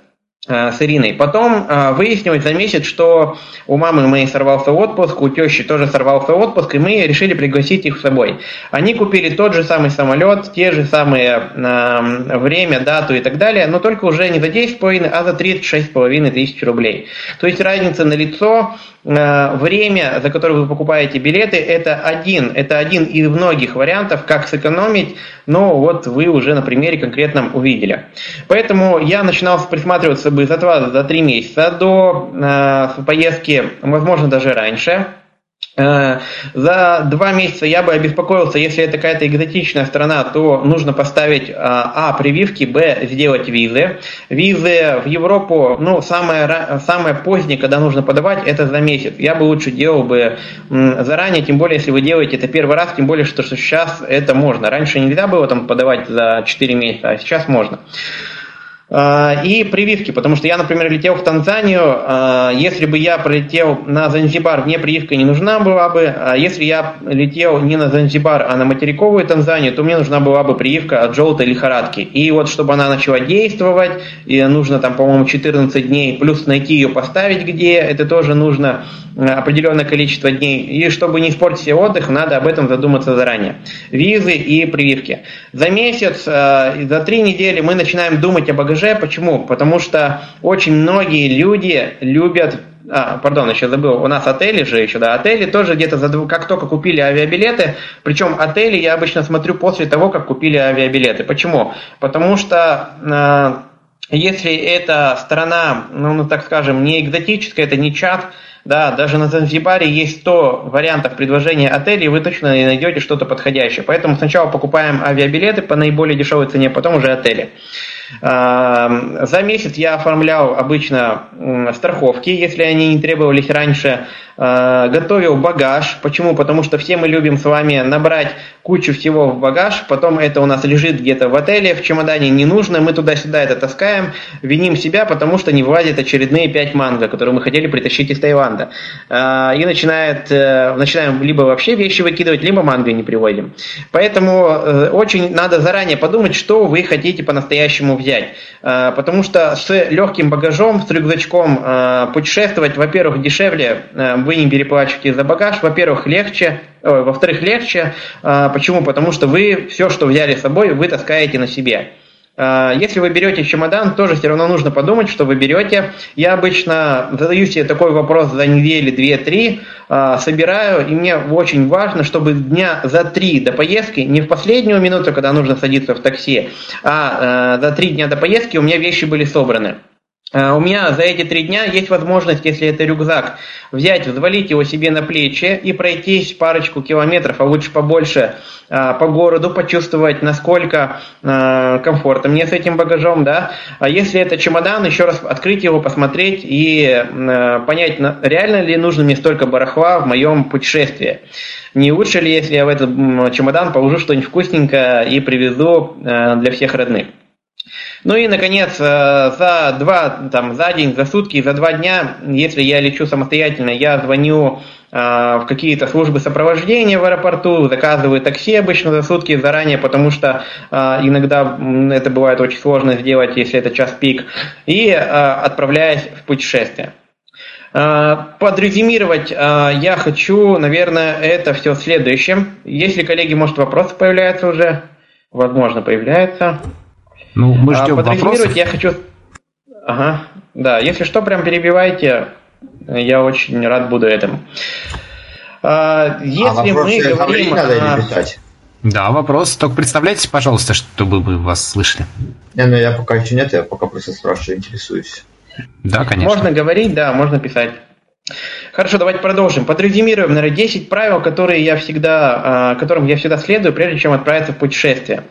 Э, с Ириной. Потом э, выяснилось за месяц, что у мамы моей сорвался отпуск, у тещи тоже сорвался отпуск, и мы решили пригласить их с собой. Они купили тот же самый самолет, те же самые э, время, дату и так далее, но только уже не за 10,5, а за 36,5 тысяч рублей. То есть разница на лицо, э, время, за которое вы покупаете билеты, это один, это один из многих вариантов, как сэкономить, но вот вы уже на примере конкретном увидели. Поэтому я начинал присматриваться бы за 2 за 3 месяца до э, поездки, возможно, даже раньше. Э, за два месяца я бы обеспокоился, если это какая-то экзотичная страна, то нужно поставить э, А, прививки, Б, сделать визы. Визы в Европу, ну, самое, самое позднее, когда нужно подавать, это за месяц. Я бы лучше делал бы заранее, тем более, если вы делаете это первый раз, тем более, что сейчас это можно. Раньше нельзя было там подавать за 4 месяца, а сейчас можно. А, и прививки, потому что я, например, летел в Танзанию, а, если бы я пролетел на Занзибар, мне прививка не нужна была бы, а если я летел не на Занзибар, а на материковую Танзанию, то мне нужна была бы прививка от желтой лихорадки. И вот, чтобы она начала действовать, и нужно там, по-моему, 14 дней, плюс найти ее, поставить где, это тоже нужно определенное количество дней. И чтобы не испортить себе отдых, надо об этом задуматься заранее. Визы и прививки. За месяц, за три недели мы начинаем думать о багаже. Почему? Потому что очень многие люди любят а, пардон, еще забыл, у нас отели же еще, да, отели тоже где-то за, как только купили авиабилеты, причем отели я обычно смотрю после того, как купили авиабилеты. Почему? Потому что э, если эта страна, ну, ну, так скажем, не экзотическая, это не чат, да, даже на Занзибаре есть 100 вариантов предложения отелей, вы точно не найдете что-то подходящее. Поэтому сначала покупаем авиабилеты по наиболее дешевой цене, потом уже отели. За месяц я оформлял обычно страховки, если они не требовались раньше. А, готовил багаж. Почему? Потому что все мы любим с вами набрать кучу всего в багаж, потом это у нас лежит где-то в отеле, в чемодане не нужно, мы туда-сюда это таскаем, виним себя, потому что не влазят очередные пять манго, которые мы хотели притащить из Таиланда. А, и начинает, э, начинаем либо вообще вещи выкидывать, либо манго не приводим. Поэтому э, очень надо заранее подумать, что вы хотите по-настоящему взять. Потому что с легким багажом, с рюкзачком путешествовать, во-первых, дешевле, а, вы не переплачиваете за багаж, во-первых, легче, во-вторых, легче. Почему? Потому что вы все, что взяли с собой, вы таскаете на себе. Если вы берете чемодан, тоже все равно нужно подумать, что вы берете. Я обычно задаю себе такой вопрос за недели, две-три, собираю, и мне очень важно, чтобы дня за три до поездки, не в последнюю минуту, когда нужно садиться в такси, а за три дня до поездки у меня вещи были собраны. У меня за эти три дня есть возможность, если это рюкзак, взять, взвалить его себе на плечи и пройтись парочку километров, а лучше побольше, а, по городу, почувствовать, насколько а, комфортно мне с этим багажом, да. А если это чемодан, еще раз открыть его, посмотреть и понять, реально ли нужно мне столько барахла в моем путешествии. Не лучше ли, если я в этот чемодан положу что-нибудь вкусненькое и привезу для всех родных. Ну и, наконец, э, за два, там, за день, за сутки, за два дня, если я лечу самостоятельно, я звоню э, в какие-то службы сопровождения в аэропорту, заказываю такси обычно за сутки заранее, потому что э, иногда это бывает очень сложно сделать, если это час пик, и отправляюсь в путешествие. Подрезюмировать я хочу, наверное, это все следующим. Если, коллеги, может, вопросы появляются уже? Возможно, появляются. Ну, мы ждем а, вопросов. я хочу... Ага, да, если что, прям перебивайте, я очень рад буду этому. А, если а мы говорим... Надо а... Да, вопрос. Только представляйте, пожалуйста, чтобы мы вас слышали. Не, ну я пока еще нет, я пока просто спрашиваю, интересуюсь. Да, конечно. Можно говорить, да, можно писать. Хорошо, давайте продолжим. Подрезюмируем, наверное, 10 правил, которые я всегда, а, которым я всегда следую, прежде чем отправиться в путешествие.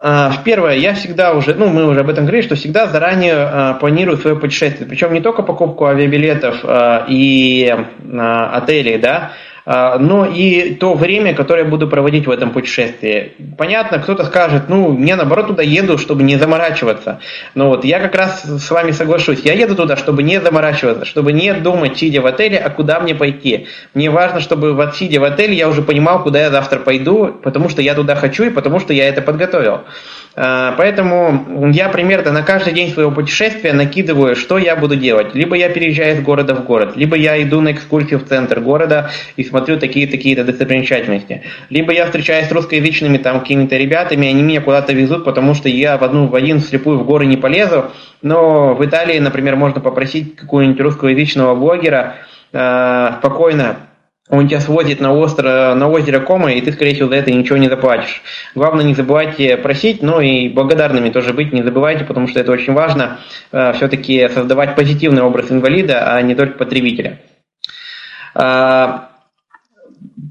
А, первое, я всегда уже, ну, мы уже об этом говорили, что всегда заранее а, планирую свое путешествие. Причем не только покупку авиабилетов а, и отелей, да, но и то время, которое я буду проводить в этом путешествии. Понятно, кто-то скажет, ну, мне наоборот туда еду, чтобы не заморачиваться. Но вот я как раз с вами соглашусь. Я еду туда, чтобы не заморачиваться, чтобы не думать, сидя в отеле, а куда мне пойти. Мне важно, чтобы вот сидя в отеле, я уже понимал, куда я завтра пойду, потому что я туда хочу и потому что я это подготовил. А, поэтому я примерно на каждый день своего путешествия накидываю, что я буду делать. Либо я переезжаю из города в город, либо я иду на экскурсию в центр города и смотрю такие-такие-то достопримечательности. Либо я встречаюсь с русскоязычными там какими-то ребятами, они меня куда-то везут, потому что я в одну в один слепую в горы не полезу. Но в Италии, например, можно попросить какого-нибудь русскоязычного блогера э, спокойно он тебя сводит на, остро, на озеро Кома, и ты, скорее всего, за это ничего не заплатишь. Главное, не забывайте просить, но и благодарными тоже быть не забывайте, потому что это очень важно, э, все-таки создавать позитивный образ инвалида, а не только потребителя.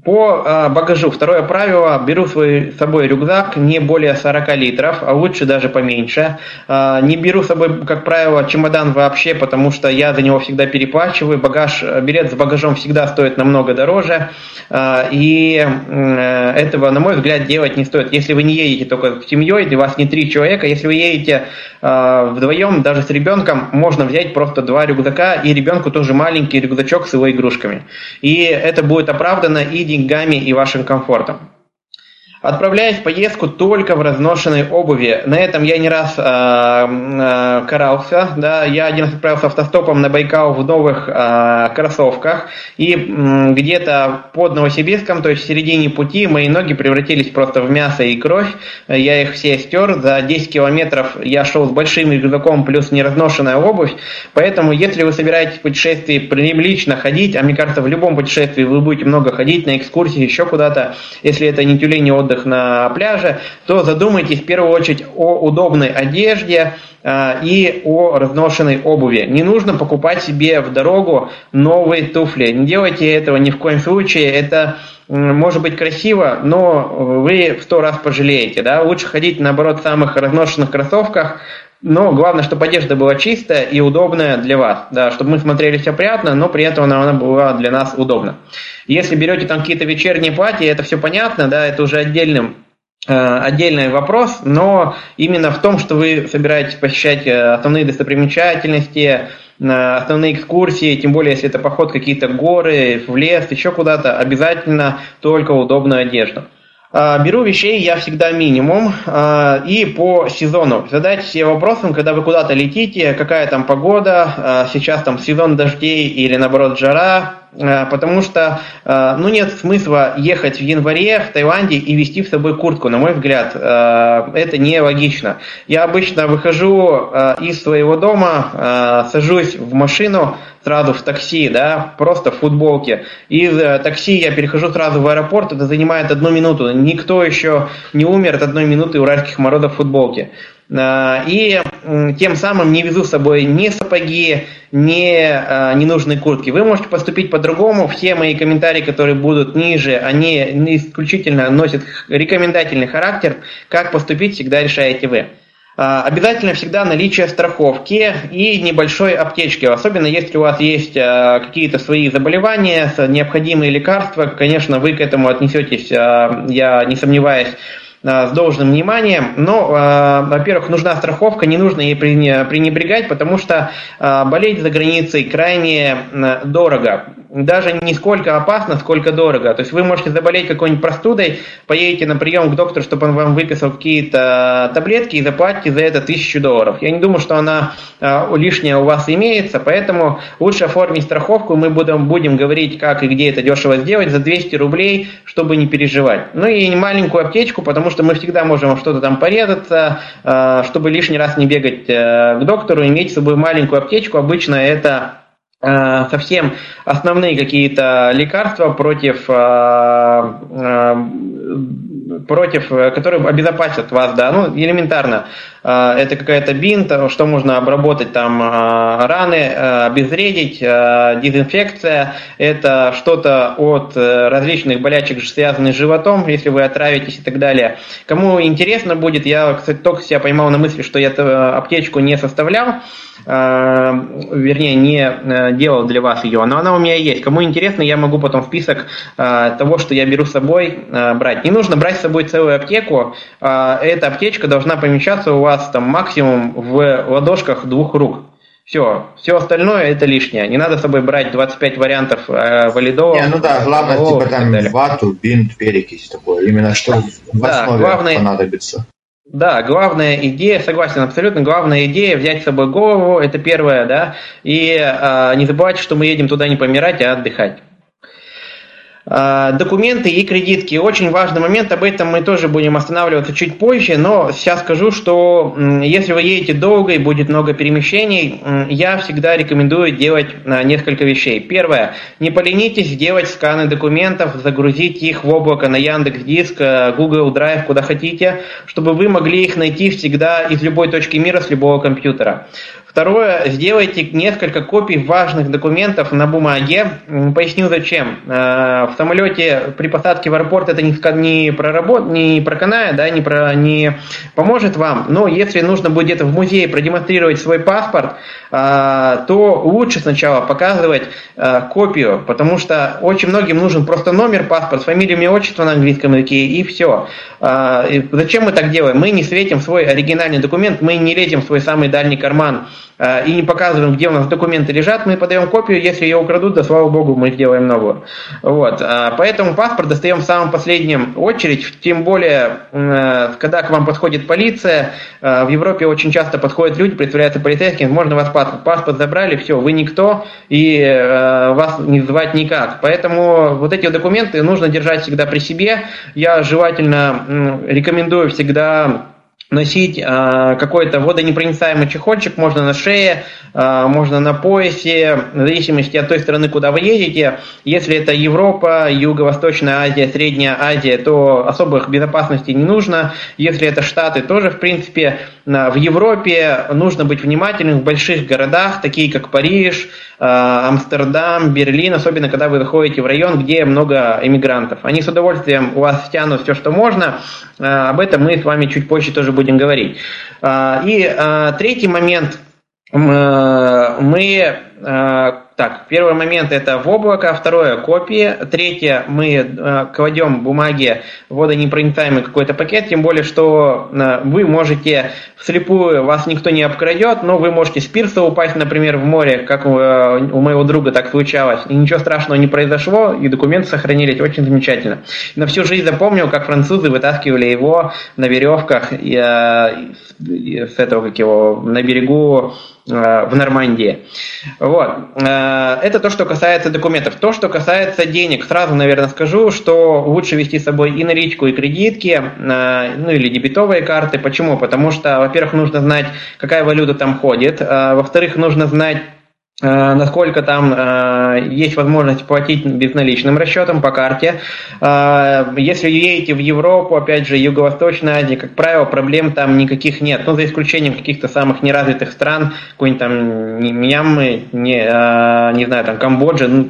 По э, багажу. Второе правило. Беру свой, с собой рюкзак не более 40 литров, а лучше даже поменьше. Э, не беру с собой, как правило, чемодан вообще, потому что я за него всегда переплачиваю. Багаж, билет с багажом всегда стоит намного дороже. Э, и этого, на мой взгляд, делать не стоит. Если вы не едете только с семьей, у вас не три человека, если вы едете вдвоем, даже с ребенком, можно взять просто два рюкзака, и ребенку тоже маленький рюкзачок с его игрушками. И это будет оправдано и деньгами, и вашим комфортом. Отправляясь в поездку только в разношенной обуви. На этом я не раз э, э, карался. Да. Я один раз отправился автостопом на Байкал в новых э, кроссовках. И э, где-то под Новосибирском, то есть в середине пути, мои ноги превратились просто в мясо и кровь. Я их все стер. За 10 километров я шел с большим рюкзаком плюс неразношенная обувь. Поэтому, если вы собираетесь в путешествии прилично ходить, а мне кажется, в любом путешествии вы будете много ходить на экскурсии, еще куда-то, если это не тюлень, отдых на пляже, то задумайтесь в первую очередь о удобной одежде э, и о разношенной обуви. Не нужно покупать себе в дорогу новые туфли. Не делайте этого ни в коем случае. Это может быть красиво, но вы в сто раз пожалеете. Да? Лучше ходить, наоборот, в самых разношенных кроссовках, но главное, чтобы одежда была чистая и удобная для вас, да, чтобы мы смотрелись опрятно, но при этом она, она была для нас удобна. Если берете там какие-то вечерние платья, это все понятно, да, это уже отдельным э, отдельный вопрос, но именно в том, что вы собираетесь посещать э, основные достопримечательности, э, основные экскурсии, тем более, если это поход какие-то горы, в лес, еще куда-то, обязательно только удобную одежду. А, беру вещей я всегда минимум а, и по сезону. Задайте себе вопросом, когда вы куда-то летите, какая там погода, а, сейчас там сезон дождей или наоборот жара, потому что ну, нет смысла ехать в январе в Таиланде и вести в собой куртку, на мой взгляд. Это не логично. Я обычно выхожу из своего дома, сажусь в машину, сразу в такси, да, просто в футболке. Из э, такси я перехожу сразу в аэропорт, это занимает одну минуту. Никто еще не умер от одной минуты уральских морозов в футболке. Э, и тем самым не везу с собой ни сапоги, ни э, ненужные куртки. Вы можете поступить по-другому. Все мои комментарии, которые будут ниже, они исключительно носят рекомендательный характер. Как поступить, всегда решаете вы. А, обязательно всегда наличие страховки и небольшой аптечки, особенно если у вас есть а, какие-то свои заболевания, необходимые лекарства, конечно, вы к этому отнесетесь, а, я не сомневаюсь, с должным вниманием. Но, во-первых, нужна страховка, не нужно ей пренебрегать, потому что болеть за границей крайне дорого даже не сколько опасно, сколько дорого. То есть вы можете заболеть какой-нибудь простудой, поедете на прием к доктору, чтобы он вам выписал какие-то таблетки и заплатите за это тысячу долларов. Я не думаю, что она э, лишняя у вас имеется, поэтому лучше оформить страховку. Мы будем, будем говорить, как и где это дешево сделать, за 200 рублей, чтобы не переживать. Ну и маленькую аптечку, потому что мы всегда можем что-то там порезаться, э, чтобы лишний раз не бегать э, к доктору, иметь с собой маленькую аптечку. Обычно это совсем основные какие-то лекарства против, э, э, против, которые обезопасят вас, да, ну, элементарно. Это какая-то бинт, что можно обработать там раны, обезвредить, дезинфекция. Это что-то от различных болячек, связанных с животом, если вы отравитесь и так далее. Кому интересно будет, я, кстати, только себя поймал на мысли, что я аптечку не составлял, вернее, не делал для вас ее, но она у меня есть. Кому интересно, я могу потом список э, того, что я беру с собой, э, брать. Не нужно брать с собой целую аптеку. Э, эта аптечка должна помещаться у вас там максимум в ладошках двух рук. Все, все остальное это лишнее. Не надо с собой брать 25 вариантов э, валидола. Не, ну да, главное, типа там вату, бинт, перекись такое. Именно что в основе главное, понадобится. Да, главная идея, согласен абсолютно, главная идея взять с собой голову, это первое, да, и э, не забывайте, что мы едем туда не помирать, а отдыхать. А, документы и кредитки. Очень важный момент, об этом мы тоже будем останавливаться чуть позже, но сейчас скажу, что если вы едете долго и будет много перемещений, я всегда рекомендую делать а, несколько вещей. Первое, не поленитесь сделать сканы документов, загрузить их в облако на Яндекс Диск, а, Google Drive, куда хотите, чтобы вы могли их найти всегда из любой точки мира, с любого компьютера. Второе, сделайте несколько копий важных документов на бумаге. Поясню зачем. Э, в самолете при посадке в аэропорт это не, проработ, не проканает, да, не, про, не поможет вам. Но если нужно будет где-то в музее продемонстрировать свой паспорт, э, то лучше сначала показывать э, копию, потому что очень многим нужен просто номер паспорт, фамилия, имя, отчество на английском языке и все. Зачем мы так делаем? Мы не светим свой оригинальный документ, мы не лезем в свой самый дальний карман и не показываем, где у нас документы лежат, мы подаем копию, если ее украдут, да слава богу, мы сделаем новую. Вот. Э, поэтому паспорт достаем в самом последнем очередь, тем более, когда к вам подходит полиция, в Европе очень часто подходят люди, представляются полицейским, можно вас паспорт, паспорт забрали, все, вы никто, и вас не звать никак. Поэтому вот эти документы нужно держать всегда при себе. Я желательно рекомендую всегда носить э, какой-то водонепроницаемый чехольчик, можно на шее, э, можно на поясе, в зависимости от той стороны, куда вы едете. Если это Европа, Юго-Восточная Азия, Средняя Азия, то особых безопасностей не нужно. Если это Штаты, тоже, в принципе, в Европе нужно быть внимательным в больших городах, такие как Париж, э, Амстердам, Берлин, особенно когда вы заходите в район, где много иммигрантов. Они с удовольствием у вас стянут все, что можно. Об этом мы с вами чуть позже тоже будем говорить. А, и а, третий момент. Мы так, первый момент это в облако, второе копии, третье мы э, кладем бумаги в водонепроницаемый какой-то пакет, тем более, что э, вы можете вслепую, вас никто не обкрадет, но вы можете с пирса упасть, например, в море, как у, э, у моего друга так случалось, и ничего страшного не произошло, и документы сохранились очень замечательно. На всю жизнь запомнил, как французы вытаскивали его на веревках и, э, с этого, как его, на берегу в Нормандии. Вот. Э, это то, что касается документов. То, что касается денег, сразу, наверное, скажу, что лучше вести с собой и наличку, и кредитки, э, ну или дебетовые карты. Почему? Потому что, во-первых, нужно знать, какая валюта там ходит. Э, во-вторых, нужно знать Э, насколько там э, есть возможность платить безналичным расчетом по карте. Э, если едете в Европу, опять же, Юго-Восточная Азия, как правило, проблем там никаких нет. Ну, за исключением каких-то самых неразвитых стран, какой-нибудь там Мьянмы, не, не знаю, там Камбоджа, ну,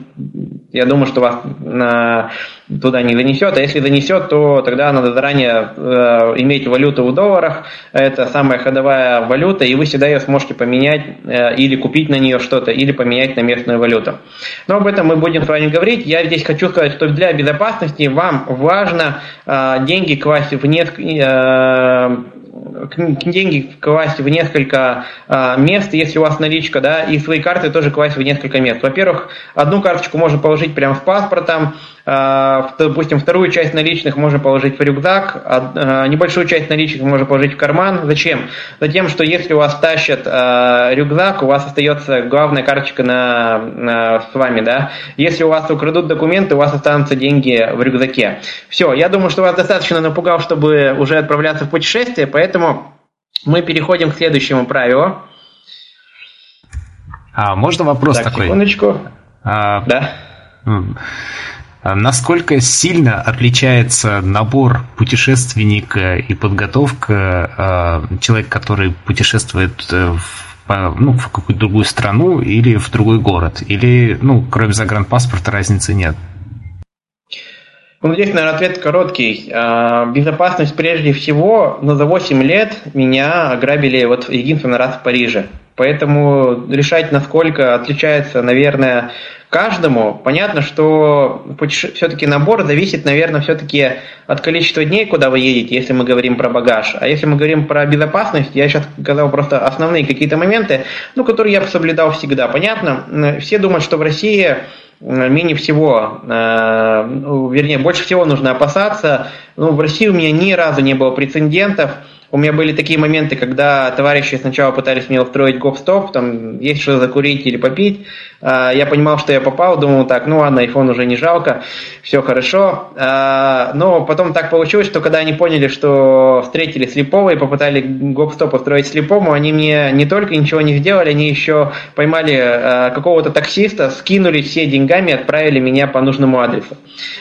я думаю, что вас на туда не занесет, а если занесет, то тогда надо заранее э, иметь валюту в долларах, это самая ходовая валюта, и вы всегда ее сможете поменять э, или купить на нее что-то, или поменять на местную валюту. Но об этом мы будем с вами говорить. Я здесь хочу сказать, что для безопасности вам важно э, деньги класть в несколько э, деньги класть в несколько а, мест, если у вас наличка, да, и свои карты тоже класть в несколько мест. Во-первых, одну карточку можно положить прямо в паспортом, а, допустим, вторую часть наличных можно положить в рюкзак, а, небольшую часть наличных можно положить в карман. Зачем? Затем, что если у вас тащат рюкзак, у вас остается главная карточка на, на, с вами, да. Если у вас украдут документы, у вас останутся деньги в рюкзаке. Все, я думаю, что вас достаточно напугал, чтобы уже отправляться в путешествие, поэтому мы переходим к следующему правилу. А можно вопрос так, такой? Секундочку. А, да. Насколько сильно отличается набор путешественника и подготовка э, человека, который путешествует э, в, ну, в какую-то другую страну или в другой город? Или, ну, кроме загранпаспорта, разницы нет? Ну, здесь, наверное, ответ короткий. А, безопасность прежде всего, но за 8 лет меня ограбили вот единственный раз в Париже. Поэтому решать, насколько отличается, наверное, каждому. Понятно, что все-таки набор зависит, наверное, все-таки от количества дней, куда вы едете, если мы говорим про багаж. А если мы говорим про безопасность, я сейчас сказал просто основные какие-то моменты, ну, которые я соблюдал всегда. Понятно, все думают, что в России менее всего, э, ну, вернее, больше всего нужно опасаться. Ну, в России у меня ни разу не было прецедентов, у меня были такие моменты, когда товарищи сначала пытались мне устроить гоп-стоп, там есть что закурить или попить. А, я понимал, что я попал, думал так, ну ладно, iPhone уже не жалко, все хорошо. А, но потом так получилось, что когда они поняли, что встретили слепого и попытали гоп-стоп устроить слепому, они мне не только ничего не сделали, они еще поймали а, какого-то таксиста, скинули все деньгами отправили меня по нужному адресу.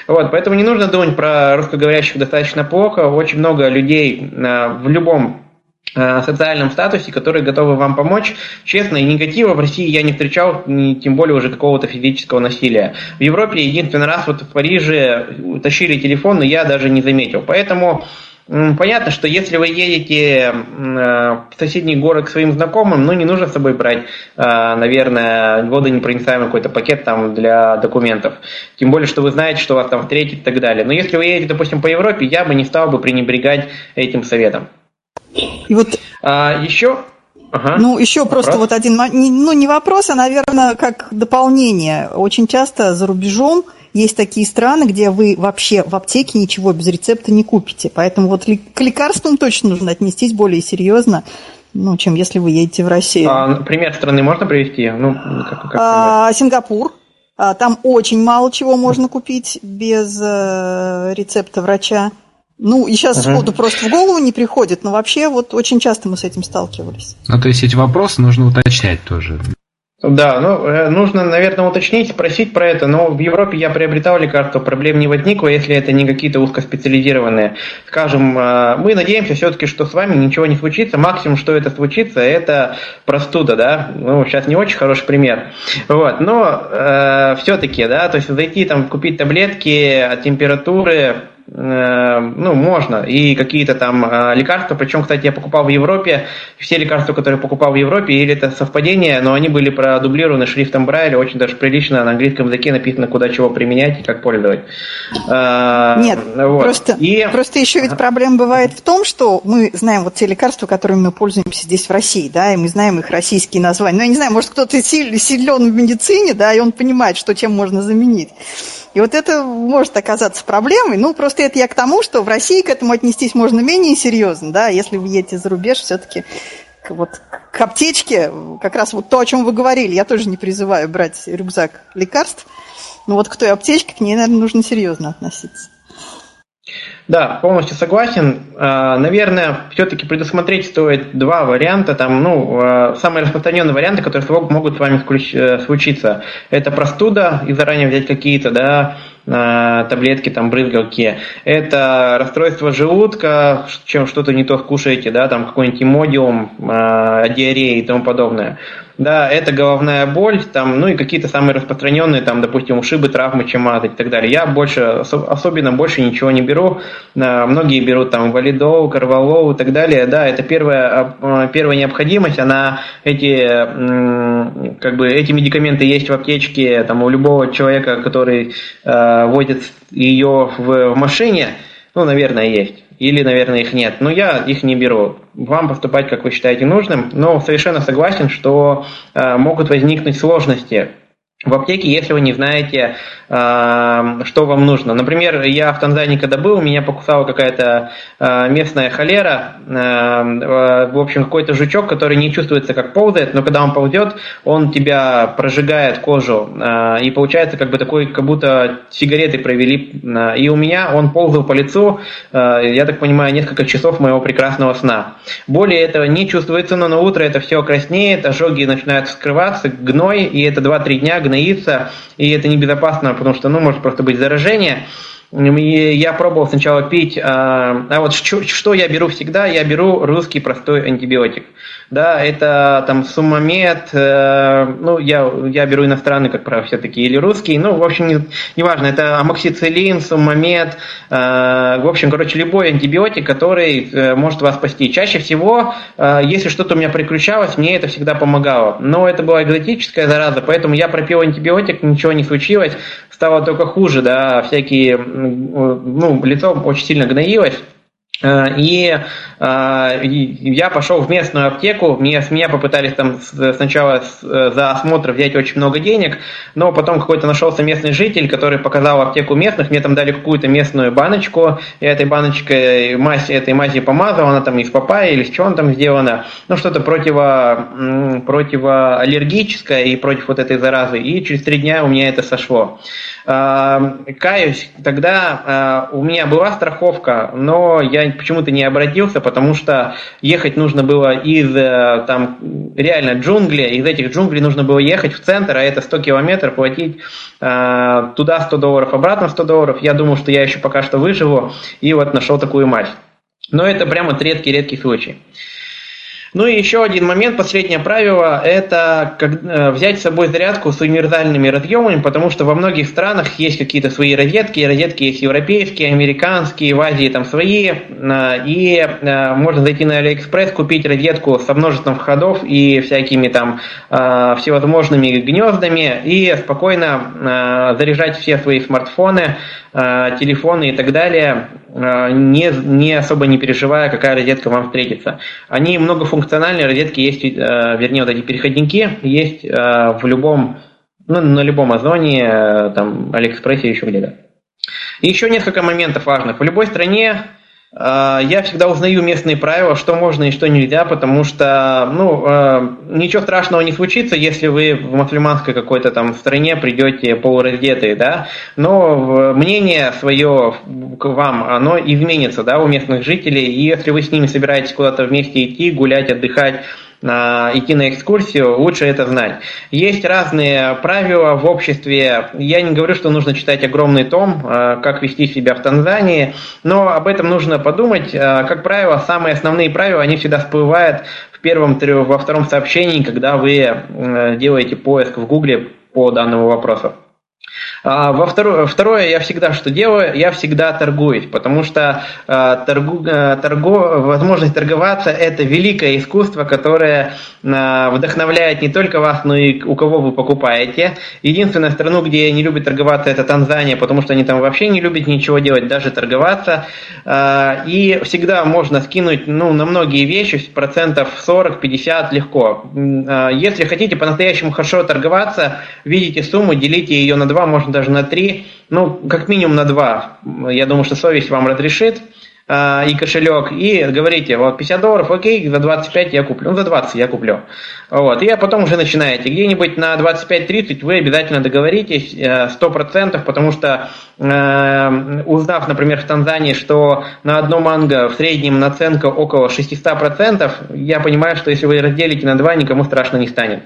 Вот, поэтому не нужно думать про русскоговорящих достаточно плохо. Очень много людей в любом э, социальном статусе, которые готовы вам помочь. Честно, и негатива в России я не встречал, тем более уже какого-то физического насилия. В Европе единственный раз вот в Париже тащили телефон, но я даже не заметил. Поэтому Понятно, что если вы едете э, в соседний город к своим знакомым, ну не нужно с собой брать, э, наверное, водонепроницаемый какой-то пакет там для документов. Тем более, что вы знаете, что вас там встретят и так далее. Но если вы едете, допустим, по Европе, я бы не стал бы пренебрегать этим советом. И вот а, еще Ага. Ну, еще вопрос? просто вот один, ну, не вопрос, а, наверное, как дополнение. Очень часто за рубежом есть такие страны, где вы вообще в аптеке ничего без рецепта не купите. Поэтому вот к лекарствам точно нужно отнестись более серьезно, ну, чем если вы едете в Россию. А, пример страны можно привести? Ну, как, как а, Сингапур. А, там очень мало чего можно купить без э, рецепта врача. Ну, и сейчас сходу просто в голову не приходит, но вообще вот очень часто мы с этим сталкивались. Ну, то есть эти вопросы нужно уточнять тоже. Да, ну, э, нужно, наверное, уточнить, спросить про это, но в Европе я приобретал лекарства, проблем не возникло, если это не какие-то узкоспециализированные. Скажем, э, мы надеемся все-таки, что с вами ничего не случится, максимум, что это случится, это простуда, да, ну, сейчас не очень хороший пример, вот, но э, все-таки, да, то есть зайти там, купить таблетки от температуры, ну, можно. И какие-то там э, лекарства, причем, кстати, я покупал в Европе, все лекарства, которые покупал в Европе, или это совпадение, но они были продублированы шрифтом Брайля, очень даже прилично на английском языке написано, куда чего применять и как пользовать. Э, Нет, вот. просто, и... просто еще ведь проблема бывает в том, что мы знаем вот те лекарства, которыми мы пользуемся здесь в России, да, и мы знаем их российские названия. Ну, я не знаю, может, кто-то силен в медицине, да, и он понимает, что чем можно заменить. И вот это может оказаться проблемой. Ну, просто это я к тому, что в России к этому отнестись можно менее серьезно, да, если вы едете за рубеж, все-таки вот к аптечке, как раз вот то, о чем вы говорили, я тоже не призываю брать рюкзак лекарств, но вот к той аптечке, к ней, наверное, нужно серьезно относиться. Да, полностью согласен. А, наверное, все-таки предусмотреть стоит два варианта. Там, ну, а, самые распространенные варианты, которые могут с вами э, случиться, это простуда и заранее взять какие-то, да, а, таблетки, там, брызгалки. Это расстройство желудка, чем что-то не то скушаете, да, там какой-нибудь имодиум, диарея и тому подобное. Да, это головная боль, там, ну и какие-то самые распространенные, там, допустим, ушибы, травмы, чематы и так далее. Я больше, особенно больше ничего не беру. А, многие берут там валидол, карвалол и так далее. Да, это первая, а, первая необходимость, она эти, как бы, эти медикаменты есть в аптечке, там, у любого человека, который э, водит ее в, в машине, ну, наверное, есть. Или, наверное, их нет. Но я их не беру. Вам поступать, как вы считаете нужным. Но совершенно согласен, что э, могут возникнуть сложности в аптеке, если вы не знаете, э, что вам нужно. Например, я в Танзании когда был, меня покусала какая-то э, местная холера, э, в общем, какой-то жучок, который не чувствуется, как ползает, но когда он ползет, он тебя прожигает кожу, и получается как бы такой, как будто сигареты провели. И у меня он ползал по лицу, я так понимаю, несколько часов моего прекрасного сна. Более этого не чувствуется, но на утро это все краснеет, ожоги начинают вскрываться, гной, и это 2-3 дня гноится, и это небезопасно, потому что, ну, может просто быть заражение. И я пробовал сначала пить, а, а вот что, что я беру всегда, я беру русский простой антибиотик да, это там суммамед, э, ну, я, я беру иностранный, как правило, все-таки, или русский, ну, в общем, не, неважно, это амоксициллин, суммамед, э, в общем, короче, любой антибиотик, который э, может вас спасти. Чаще всего, э, если что-то у меня приключалось, мне это всегда помогало, но это была экзотическая зараза, поэтому я пропил антибиотик, ничего не случилось, стало только хуже, да, всякие, ну, лицо очень сильно гноилось, Э, и э, я пошел в местную аптеку, мне, с меня попытались там сначала э, за осмотр взять очень много денег, но потом какой-то нашелся местный житель, который показал аптеку местных, мне там дали какую-то местную баночку, я этой баночкой мазь, этой мази помазал, она там из папайи или с чего она там сделана, ну что-то противо, противоаллергическое и против вот этой заразы, и через три дня у меня это сошло. Каюсь, тогда у меня была страховка, но почему-то не обратился, потому что ехать нужно было из э, там реально джунгли, из этих джунглей нужно было ехать в центр, а это 100 километров, платить э, туда 100 долларов, обратно 100 долларов. Я думал, что я еще пока что выживу, и вот нашел такую мазь. Но это прямо редкий-редкий случай. Ну и еще один момент, последнее правило, это как, э, взять с собой зарядку с универсальными разъемами, потому что во многих странах есть какие-то свои розетки, розетки есть европейские, американские, в Азии там свои, э, и э, можно зайти на Алиэкспресс, купить розетку со множеством входов и всякими там всевозможными гнездами, и спокойно заряжать все свои смартфоны, телефоны и так далее не, не особо не переживая, какая розетка вам встретится. Они многофункциональные, розетки есть, вернее, вот эти переходники есть в любом, ну, на любом озоне, там, Алиэкспрессе, еще где-то. еще несколько моментов важных. В любой стране я всегда узнаю местные правила, что можно и что нельзя, потому что, ну, а, ничего страшного не случится, если вы в мусульманской какой-то там стране придете полураздетые, да, но мнение свое к вам, оно изменится, да, у местных жителей, и если вы с ними собираетесь куда-то вместе идти, гулять, отдыхать, идти на экскурсию, лучше это знать. Есть разные правила в обществе. Я не говорю, что нужно читать огромный том, а, как вести себя в Танзании, но об этом нужно подумать. А, как правило, самые основные правила, они всегда всплывают в первом, во втором сообщении, когда вы делаете поиск в Гугле по данному вопросу. А, во второе, второе, я всегда что делаю? Я всегда торгуюсь, потому что а, торгу, а, торгу, возможность торговаться – это великое искусство, которое вдохновляет не только вас, но и у кого вы покупаете. Единственная страна, где не любят торговаться, это Танзания, потому что они там вообще не любят ничего делать, даже торговаться. И всегда можно скинуть ну, на многие вещи, процентов 40-50 легко. Если хотите по-настоящему хорошо торговаться, видите сумму, делите ее на два, можно даже на 3, ну, как минимум на 2. Я думаю, что совесть вам разрешит э, и кошелек, и говорите, вот 50 долларов, окей, за 25 я куплю, ну, за 20 я куплю. Вот, и потом уже начинаете. Где-нибудь на 25-30 вы обязательно договоритесь э, 100%, потому что э, узнав, например, в Танзании, что на одно манго в среднем наценка около 600%, я понимаю, что если вы разделите на 2, никому страшно не станет.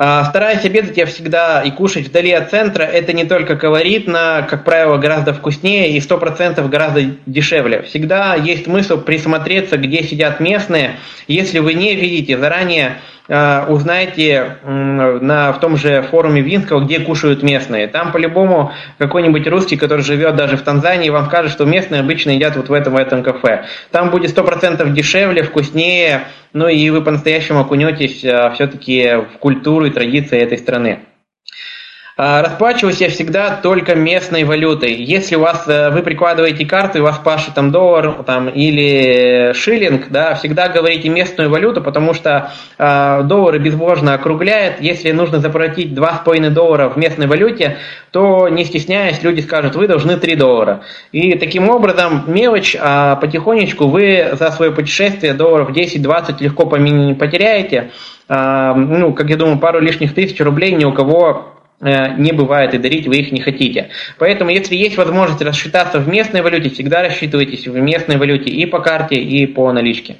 А, стараясь обедать я всегда и кушать вдали от центра. Это не только колоритно, как правило, гораздо вкуснее и 100% гораздо дешевле. Всегда есть смысл присмотреться, где сидят местные. Если вы не видите заранее, узнаете на, в том же форуме Винского, где кушают местные. Там по-любому какой-нибудь русский, который живет даже в Танзании, вам скажет, что местные обычно едят вот в этом, в этом кафе. Там будет 100% дешевле, вкуснее, ну и вы по-настоящему окунетесь э, все-таки в культуру и традиции этой страны. А, расплачиваюсь я всегда только местной валютой. Если у вас э, вы прикладываете карту, и у вас пашет там доллар там, или шиллинг, да, всегда говорите местную валюту, потому что э, доллары безбожно округляет. Если нужно заплатить 2,5 доллара в местной валюте, то не стесняясь, люди скажут, вы должны 3 доллара. И таким образом мелочь, а потихонечку вы за свое путешествие долларов 10-20 легко потеряете. А, ну, как я думаю, пару лишних тысяч рублей ни у кого Э, не бывает и дарить вы их не хотите. Поэтому, если есть возможность рассчитаться в местной валюте, всегда рассчитывайтесь в местной валюте и по карте, и по наличке.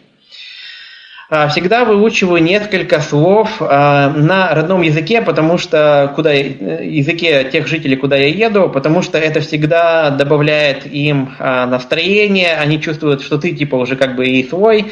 А, всегда выучиваю несколько слов а, на родном языке, потому что куда языке тех жителей, куда я еду, потому что это всегда добавляет им а, настроение, они чувствуют, что ты типа уже как бы и свой,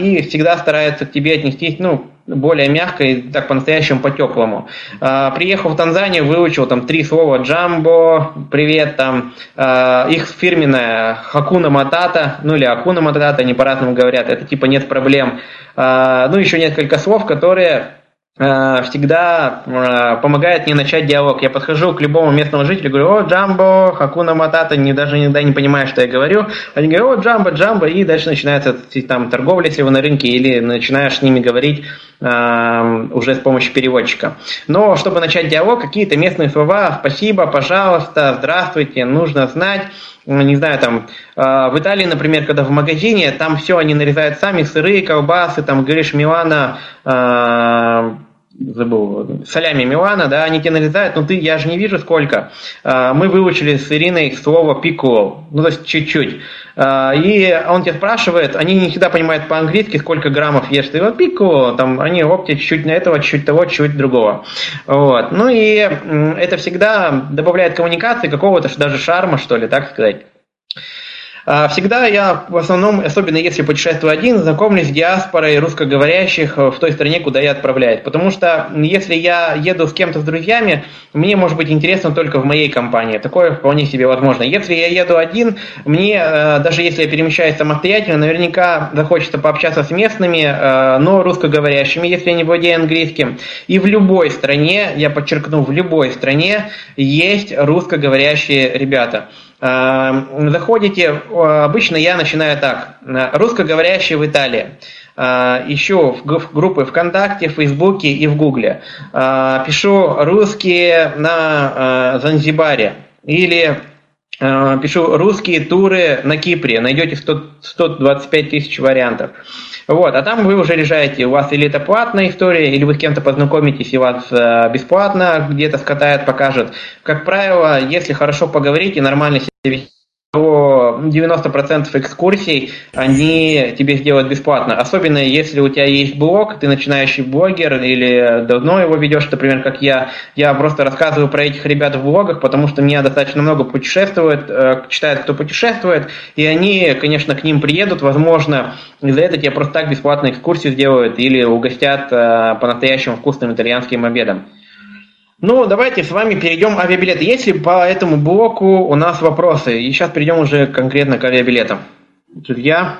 и всегда стараются к тебе отнестись, ну, более мягко и так по-настоящему по-теплому. А, приехал в Танзанию, выучил там три слова «джамбо», «привет», там, а, их фирменная «хакуна матата», ну или «акуна матата», они по-разному говорят, это типа нет проблем. А, ну, еще несколько слов, которые Э, всегда э, помогает мне начать диалог. Я подхожу к любому местному жителю, говорю, о, Джамбо, Хакуна Матата, не, даже иногда не понимаю, что я говорю. Они говорят, о, Джамбо, Джамбо, и дальше начинается там торговля, если вы на рынке, или начинаешь с ними говорить э, уже с помощью переводчика. Но чтобы начать диалог, какие-то местные слова, спасибо, пожалуйста, здравствуйте, нужно знать не знаю, там, в Италии, например, когда в магазине, там все они нарезают сами, сыры, колбасы, там, говоришь, Милана, забыл, солями Милана, да, они тебе нарезают, но ты, я же не вижу сколько. А, мы выучили с Ириной слово пикол, ну, то есть чуть-чуть. А, и он тебя спрашивает, они не всегда понимают по-английски, сколько граммов ешь. Ты вот пико, там, они опти чуть-чуть на этого, чуть-чуть того, чуть-чуть другого. Вот. Ну и это всегда добавляет коммуникации какого-то даже шарма, что ли, так сказать. А, всегда я в основном, особенно если путешествую один, знакомлюсь с диаспорой русскоговорящих в той стране, куда я отправляюсь. Потому что если я еду с кем-то с друзьями, мне может быть интересно только в моей компании. Такое вполне себе возможно. Если я еду один, мне, э, даже если я перемещаюсь самостоятельно, наверняка захочется пообщаться с местными, э, но русскоговорящими, если я не владею английским. И в любой стране, я подчеркну, в любой стране есть русскоговорящие ребята. Заходите, обычно я начинаю так. Русскоговорящие в Италии. Ищу в группы ВКонтакте, в Фейсбуке и в Гугле. Пишу русские на Занзибаре. Или пишу русские туры на Кипре. Найдете 100, 125 тысяч вариантов. Вот, а там вы уже решаете, у вас или это платная история, или вы с кем-то познакомитесь, и вас э, бесплатно где-то скатает, покажет. Как правило, если хорошо поговорить и нормально себя то 90% экскурсий они тебе сделают бесплатно. Особенно если у тебя есть блог, ты начинающий блогер или давно его ведешь, например, как я. Я просто рассказываю про этих ребят в блогах, потому что меня достаточно много путешествует, э, читают, кто путешествует, и они, конечно, к ним приедут, возможно, и за это тебе просто так бесплатно экскурсию сделают или угостят э, по-настоящему вкусным итальянским обедом. Ну, давайте с вами перейдем авиабилеты. Есть ли по этому блоку у нас вопросы? И сейчас перейдем уже конкретно к авиабилетам. Друзья?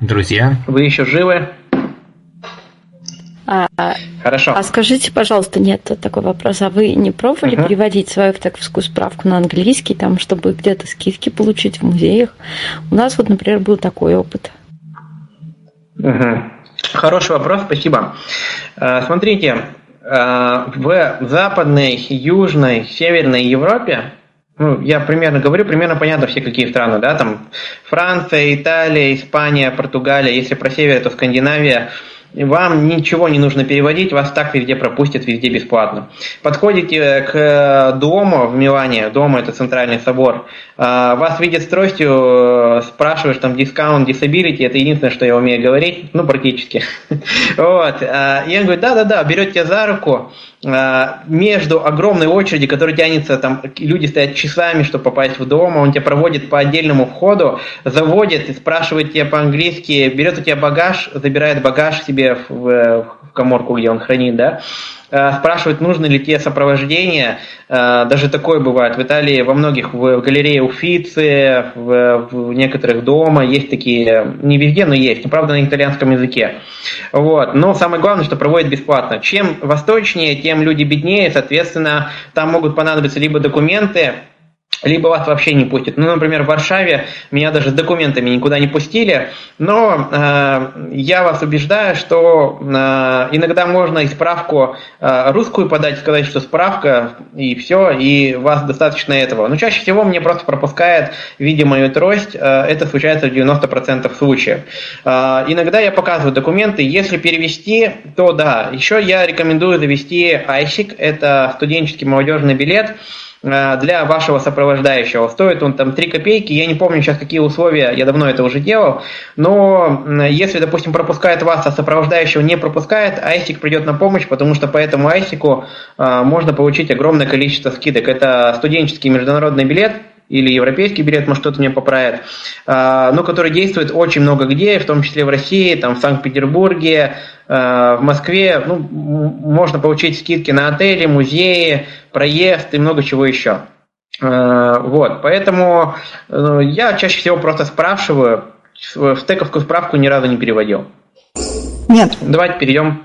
Друзья? Вы еще живы? А, Хорошо. А скажите, пожалуйста, нет такой вопрос. А вы не пробовали uh-huh. переводить свою автоковскую справку на английский, там, чтобы где-то скидки получить в музеях? У нас вот, например, был такой опыт. Uh-huh. Хороший вопрос, спасибо. А, смотрите, Э, в западной, южной, северной Европе, ну, я примерно говорю, примерно понятно все какие страны, да, там Франция, Италия, Испания, Португалия, если про север, то Скандинавия, вам ничего не нужно переводить, вас так везде пропустят, везде бесплатно. Подходите к дому в Милане, дом это центральный собор, а, вас видят с тростью, спрашиваешь там дискаунт, disability, это единственное, что я умею говорить, ну практически. Вот. А, и он говорит, да-да-да, берет тебя за руку, между огромной очереди, которая тянется, там люди стоят часами, чтобы попасть в дом, он тебя проводит по отдельному входу, заводит и спрашивает тебя по-английски, берет у тебя багаж, забирает багаж себе в, в коморку, где он хранит, да, Э, спрашивают, нужно ли тебе сопровождение. Э, даже такое бывает. В Италии во многих, в галерее Уфицы, в, в некоторых дома есть такие, не везде, но есть, правда на итальянском языке. Вот. Но самое главное, что проводят бесплатно. Чем восточнее, тем люди беднее, соответственно, там могут понадобиться либо документы, либо вас вообще не пустят. Ну, например, в Варшаве меня даже с документами никуда не пустили, но э, я вас убеждаю, что э, иногда можно и справку э, русскую подать, сказать, что справка, и все, и вас достаточно этого. Но чаще всего мне просто пропускает, видя мою трость, э, это случается в 90% случаев. Э, иногда я показываю документы, если перевести, то да. Еще я рекомендую завести ISIC, это студенческий молодежный билет, для вашего сопровождающего. Стоит он там 3 копейки, я не помню сейчас какие условия, я давно это уже делал, но если, допустим, пропускает вас, а сопровождающего не пропускает, айсик придет на помощь, потому что по этому айсику э, можно получить огромное количество скидок. Это студенческий международный билет, или европейский билет, может кто-то меня поправит, а, но который действует очень много где, в том числе в России, там в Санкт-Петербурге, а, в Москве, ну, можно получить скидки на отели, музеи, проезд и много чего еще. А, вот, поэтому э, я чаще всего просто спрашиваю, в тековскую справку ни разу не переводил. Нет. Давайте перейдем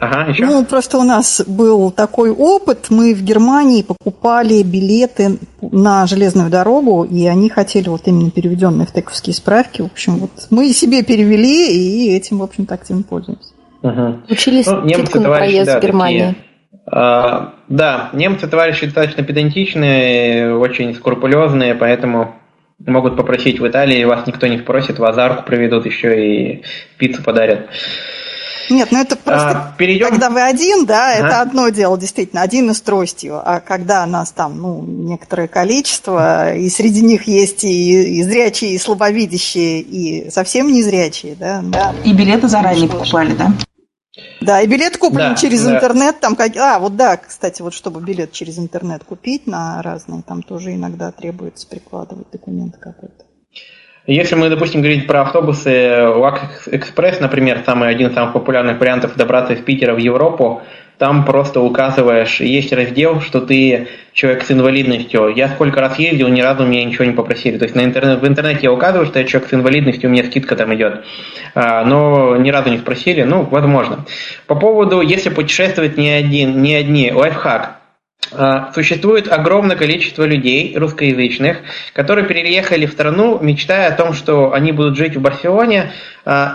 Ага, еще. Ну, просто у нас был такой опыт. Мы в Германии покупали билеты на железную дорогу, и они хотели вот именно переведенные в тековские справки. В общем, вот мы себе перевели, и этим, в общем-то, активно пользуемся. Угу. Учились ну, немцы, на проезд да, в Германии. Такие, а, да, немцы, товарищи, достаточно педантичные, очень скрупулезные, поэтому могут попросить в Италии, вас никто не спросит, вас за руку проведут, еще и пиццу подарят. Нет, ну это просто, а, перейдем... когда вы один, да, ага. это одно дело, действительно, один из тростью, а когда нас там, ну, некоторое количество, и среди них есть и, и зрячие, и слабовидящие, и совсем незрячие, да. да. И билеты заранее покупали, да? Да, и билет куплен да, через да. интернет, там как... А, вот да, кстати, вот чтобы билет через интернет купить на разные, там тоже иногда требуется прикладывать документ какой-то. Если мы, допустим, говорить про автобусы УАК Экспресс, например, самый один из самых популярных вариантов добраться из Питера в Европу, там просто указываешь, есть раздел, что ты человек с инвалидностью. Я сколько раз ездил, ни разу меня ничего не попросили. То есть на интернет, в интернете я указываю, что я человек с инвалидностью, у меня скидка там идет. А, но ни разу не спросили, ну, возможно. По поводу, если путешествовать не один, не одни, лайфхак. А, существует огромное количество людей русскоязычных, которые переехали в страну, мечтая о том, что они будут жить в Барселоне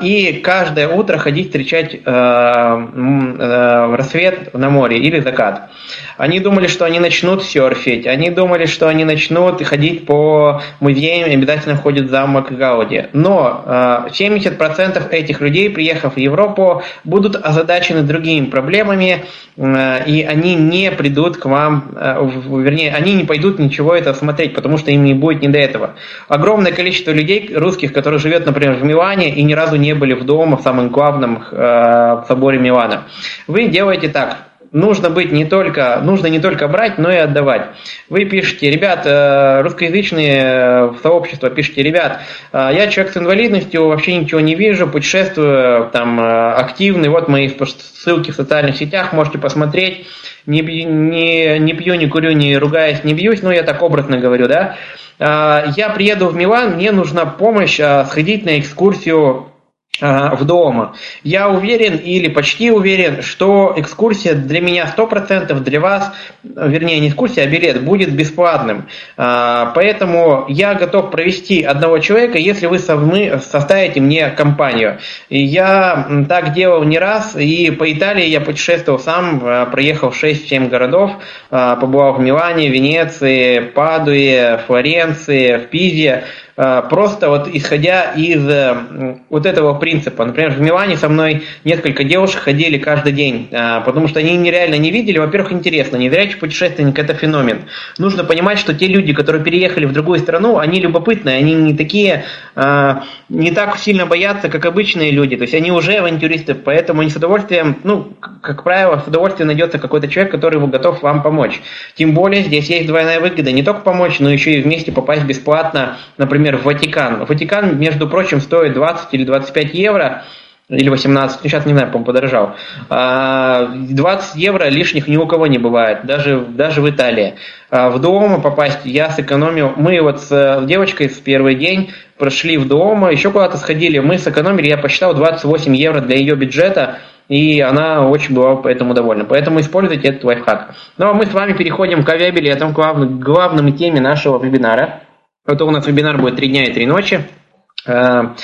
и каждое утро ходить встречать а, рассвет на море или закат. Они думали, что они начнут серфить, они думали, что они начнут ходить по музеям и обязательно ходят в замок Гауди. Но 70% этих людей, приехав в Европу, будут озадачены другими проблемами, и они не придут к вам э, вернее, они не пойдут ничего это смотреть, потому что им не будет не до этого. Огромное количество людей русских, которые живет, например, в Милане и ни разу не были в дома в самом главном э, соборе Милана. Вы делаете так, нужно быть не только, нужно не только брать, но и отдавать. Вы пишете, ребят, э, русскоязычные в сообщество пишите, ребят, я человек с инвалидностью, вообще ничего не вижу, путешествую, там, активный, вот мои ссылки в социальных сетях, можете посмотреть не, не, не пью, не курю, не ругаюсь, не бьюсь, ну я так образно говорю, да, я приеду в Милан, мне нужна помощь сходить на экскурсию в дома. Я уверен или почти уверен, что экскурсия для меня 100%, для вас, вернее не экскурсия, а билет будет бесплатным. А, поэтому я готов провести одного человека, если вы составите мне компанию. Я так делал не раз, и по Италии я путешествовал сам, а, проехал 6-7 городов, побывал в Милане, Венеции, Падуе, Флоренции, в Пизе. Э, просто вот исходя из э, вот этого принципа. Например, в Милане со мной несколько девушек ходили каждый день, э, потому что они нереально не видели. Во-первых, интересно, незрячий путешественник – это феномен. Нужно понимать, что те люди, которые переехали в другую страну, они любопытные, они не такие, не так сильно боятся, как обычные люди. То есть они уже авантюристы, поэтому они с удовольствием, ну, как правило, с удовольствием найдется какой-то человек, который готов вам помочь. Тем более здесь есть двойная выгода, не только помочь, но еще и вместе попасть бесплатно, например, например, в Ватикан. Ватикан, между прочим, стоит 20 или 25 евро, или 18, ну, сейчас не знаю, по-моему, подорожал. 20 а, евро лишних ни у кого не бывает, даже, даже в Италии. А, в дом попасть я сэкономил, мы вот с девочкой в первый день прошли в дом, еще куда-то сходили, мы сэкономили, я посчитал, 28 евро для ее бюджета, и она очень была поэтому довольна. Поэтому используйте этот лайфхак. Ну а мы с вами переходим к авиабилетам, к главной, главной теме нашего вебинара – это у нас вебинар будет три дня и три ночи. Э,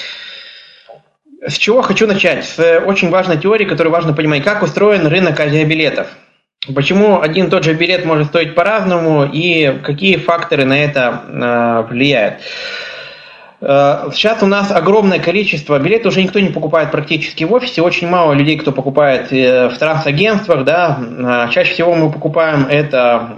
с чего хочу начать? С очень важной теории, которую важно понимать, как устроен рынок авиабилетов. Почему один и тот же билет может стоить по-разному и какие факторы на это э, влияют. Э, сейчас у нас огромное количество билетов, уже никто не покупает практически в офисе, очень мало людей, кто покупает э, в трансагентствах, да, э, чаще всего мы покупаем это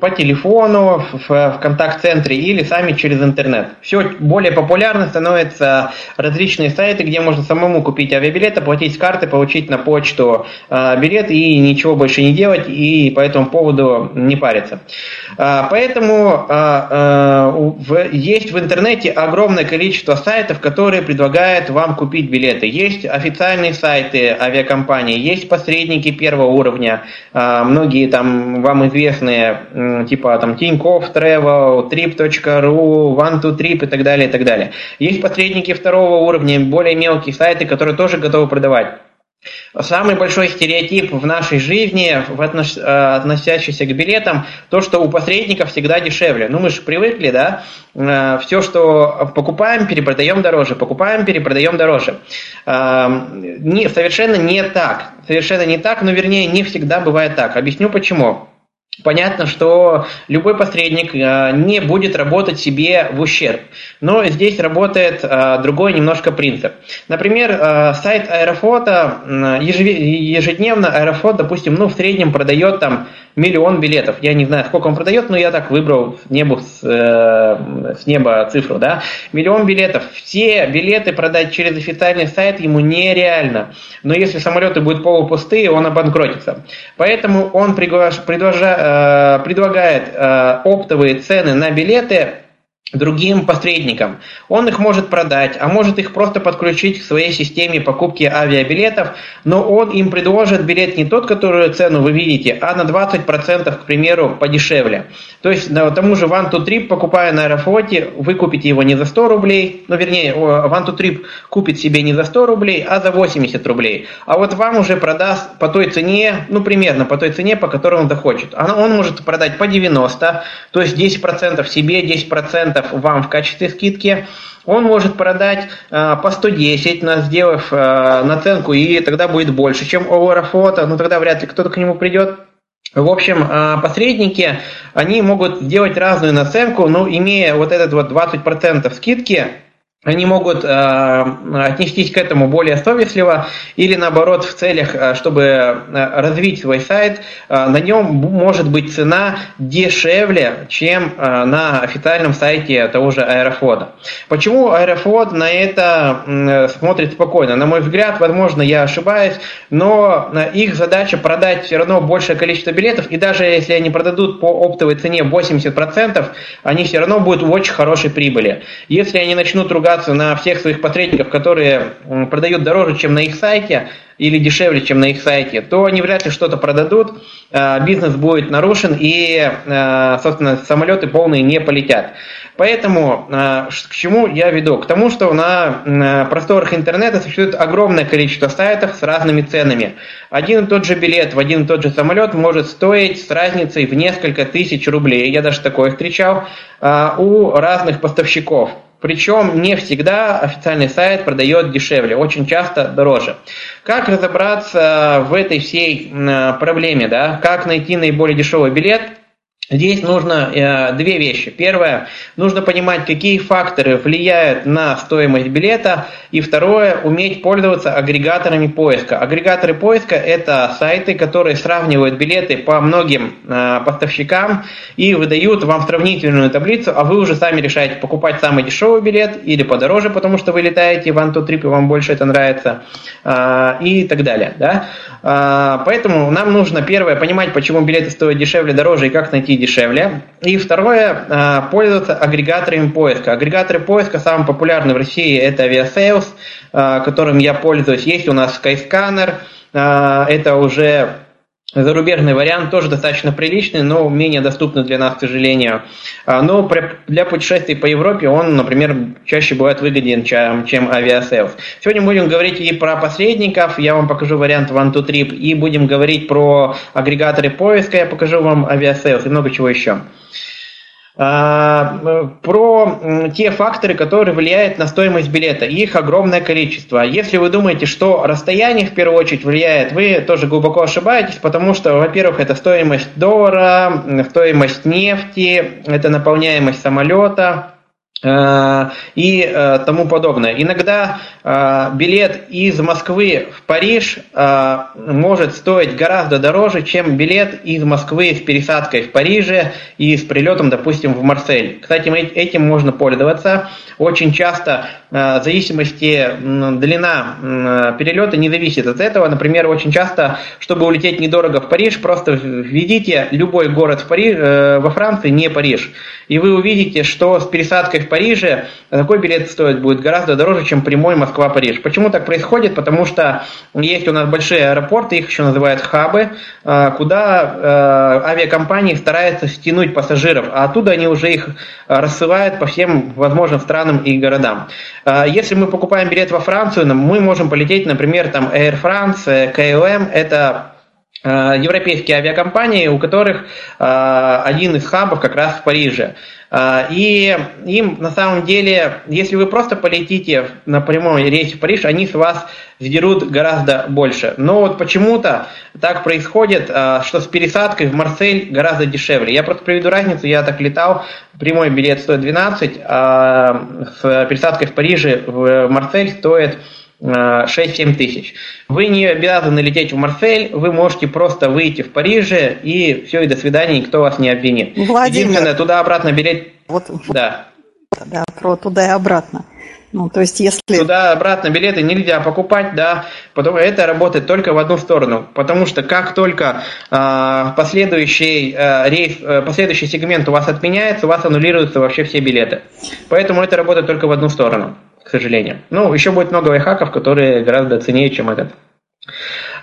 по телефону, в контакт-центре или сами через интернет. Все более популярно становятся различные сайты, где можно самому купить авиабилет, оплатить с карты, получить на почту билет и ничего больше не делать, и по этому поводу не париться. Поэтому есть в интернете огромное огромное количество сайтов, которые предлагают вам купить билеты. Есть официальные сайты авиакомпании, есть посредники первого уровня, а, многие там вам известные, типа там Tinkoff Travel, Trip.ru, One2Trip и так далее, и так далее. Есть посредники второго уровня, более мелкие сайты, которые тоже готовы продавать. Самый большой стереотип в нашей жизни, в отнош... Э, относящийся к билетам, то, что у посредников всегда дешевле. Ну, мы же привыкли, да, э, все, что покупаем, перепродаем дороже, покупаем, перепродаем дороже. Э, не, совершенно не так. Совершенно не так, но вернее не всегда бывает так. Объясню почему. Понятно, что любой посредник э, не будет работать себе в ущерб. Но здесь работает э, другой немножко принцип. Например, э, сайт Аэрофлота, ежедневно Аэрофлот, допустим, ну, в среднем продает там миллион билетов. Я не знаю, сколько он продает, но я так выбрал с, неба, с, с неба цифру. Да? Миллион билетов. Все билеты продать через официальный сайт ему нереально. Но если самолеты будут полупустые, он обанкротится. Поэтому он приглаш, предложа, Э, предлагает э, оптовые цены на билеты другим посредникам. Он их может продать, а может их просто подключить к своей системе покупки авиабилетов, но он им предложит билет не тот, которую цену вы видите, а на 20%, к примеру, подешевле. То есть на тому же One to Trip, покупая на Аэрофлоте, вы купите его не за 100 рублей, ну вернее, One to Trip купит себе не за 100 рублей, а за 80 рублей. А вот вам уже продаст по той цене, ну примерно по той цене, по которой он захочет. Он может продать по 90, то есть 10% себе, 10% вам в качестве скидки, он может продать э, по 110, сделав э, наценку, и тогда будет больше, чем у Аэрофлота, но тогда вряд ли кто-то к нему придет. В общем, э, посредники, они могут сделать разную наценку, но имея вот этот вот 20% скидки, они могут э, отнестись к этому более совестливо или наоборот в целях, э, чтобы э, развить свой сайт, э, на нем может быть цена дешевле, чем э, на официальном сайте того же Аэрофлота. Почему Аэрофлот на это э, смотрит спокойно? На мой взгляд, возможно, я ошибаюсь, но э, их задача продать все равно большее количество билетов, и даже если они продадут по оптовой цене 80%, они все равно будут в очень хорошей прибыли. Если они начнут ругать полагаться на всех своих посредников, которые продают дороже, чем на их сайте, или дешевле, чем на их сайте, то они вряд ли что-то продадут, а, бизнес будет нарушен и, а, собственно, самолеты полные не полетят. Поэтому а, к чему я веду? К тому, что на просторах интернета существует огромное количество сайтов с разными ценами. Один и тот же билет в один и тот же самолет может стоить с разницей в несколько тысяч рублей. Я даже такое встречал у разных поставщиков. Причем не всегда официальный сайт продает дешевле, очень часто дороже. Как разобраться в этой всей проблеме, да? как найти наиболее дешевый билет? Здесь нужно э, две вещи. Первое, нужно понимать, какие факторы влияют на стоимость билета. И второе, уметь пользоваться агрегаторами поиска. Агрегаторы поиска – это сайты, которые сравнивают билеты по многим э, поставщикам и выдают вам сравнительную таблицу, а вы уже сами решаете, покупать самый дешевый билет или подороже, потому что вы летаете в Антутрип и вам больше это нравится э, и так далее. Да? Э, поэтому нам нужно, первое, понимать, почему билеты стоят дешевле, дороже и как найти дешевле. И второе, а, пользоваться агрегаторами поиска. Агрегаторы поиска самые популярные в России это Aviasales, а, которым я пользуюсь. Есть у нас Skyscanner, а, это уже Зарубежный вариант тоже достаточно приличный, но менее доступный для нас, к сожалению. Но для путешествий по Европе он, например, чаще бывает выгоден, чем, Aviasales. Сегодня будем говорить и про посредников, я вам покажу вариант One2Trip, и будем говорить про агрегаторы поиска, я покажу вам Aviasales и много чего еще. А, про те факторы, которые влияют на стоимость билета. Их огромное количество. Если вы думаете, что расстояние в первую очередь влияет, вы тоже глубоко ошибаетесь, потому что, во-первых, это стоимость доллара, стоимость нефти, это наполняемость самолета, и э, тому подобное. Иногда э, билет из Москвы в Париж может стоить гораздо дороже, чем билет из Москвы с пересадкой в Париже и с прилетом, допустим, в Марсель. Кстати, этим можно пользоваться. Очень часто в зависимости длина перелета не зависит от этого. Например, очень часто, чтобы улететь недорого в Париж, просто введите любой город в Париж, во Франции, не Париж. И вы увидите, что с пересадкой в Париже такой билет стоит будет гораздо дороже, чем прямой Москва-Париж. Почему так происходит? Потому что есть у нас большие аэропорты, их еще называют хабы, э, куда э, авиакомпании стараются стянуть пассажиров, а оттуда они уже их рассылают по всем возможным странам и городам. Э, если мы покупаем билет во Францию, мы можем полететь, например, там Air France, KLM, это европейские авиакомпании, у которых один из хабов как раз в Париже. А, и им на самом деле, если вы просто полетите на прямом рейсе в Париж, они с вас сдерут гораздо больше. Но вот почему-то так происходит, что с пересадкой в Марсель гораздо дешевле. Я просто приведу разницу, я так летал, прямой билет стоит 12, а с пересадкой в Париже в Марсель стоит 6-7 тысяч. Вы не обязаны лететь в Марсель, вы можете просто выйти в Париже, и все, и до свидания, никто вас не обвинит. Владимир, Единственное, туда-обратно билет... Вот, да. Да, про туда и обратно. Ну, то есть, если... Туда-обратно билеты нельзя покупать, да, потом это работает только в одну сторону, потому что как только э, последующий э, рейс, э, последующий сегмент у вас отменяется, у вас аннулируются вообще все билеты. Поэтому это работает только в одну сторону, к сожалению. Ну, еще будет много лайфхаков, которые гораздо ценнее, чем этот.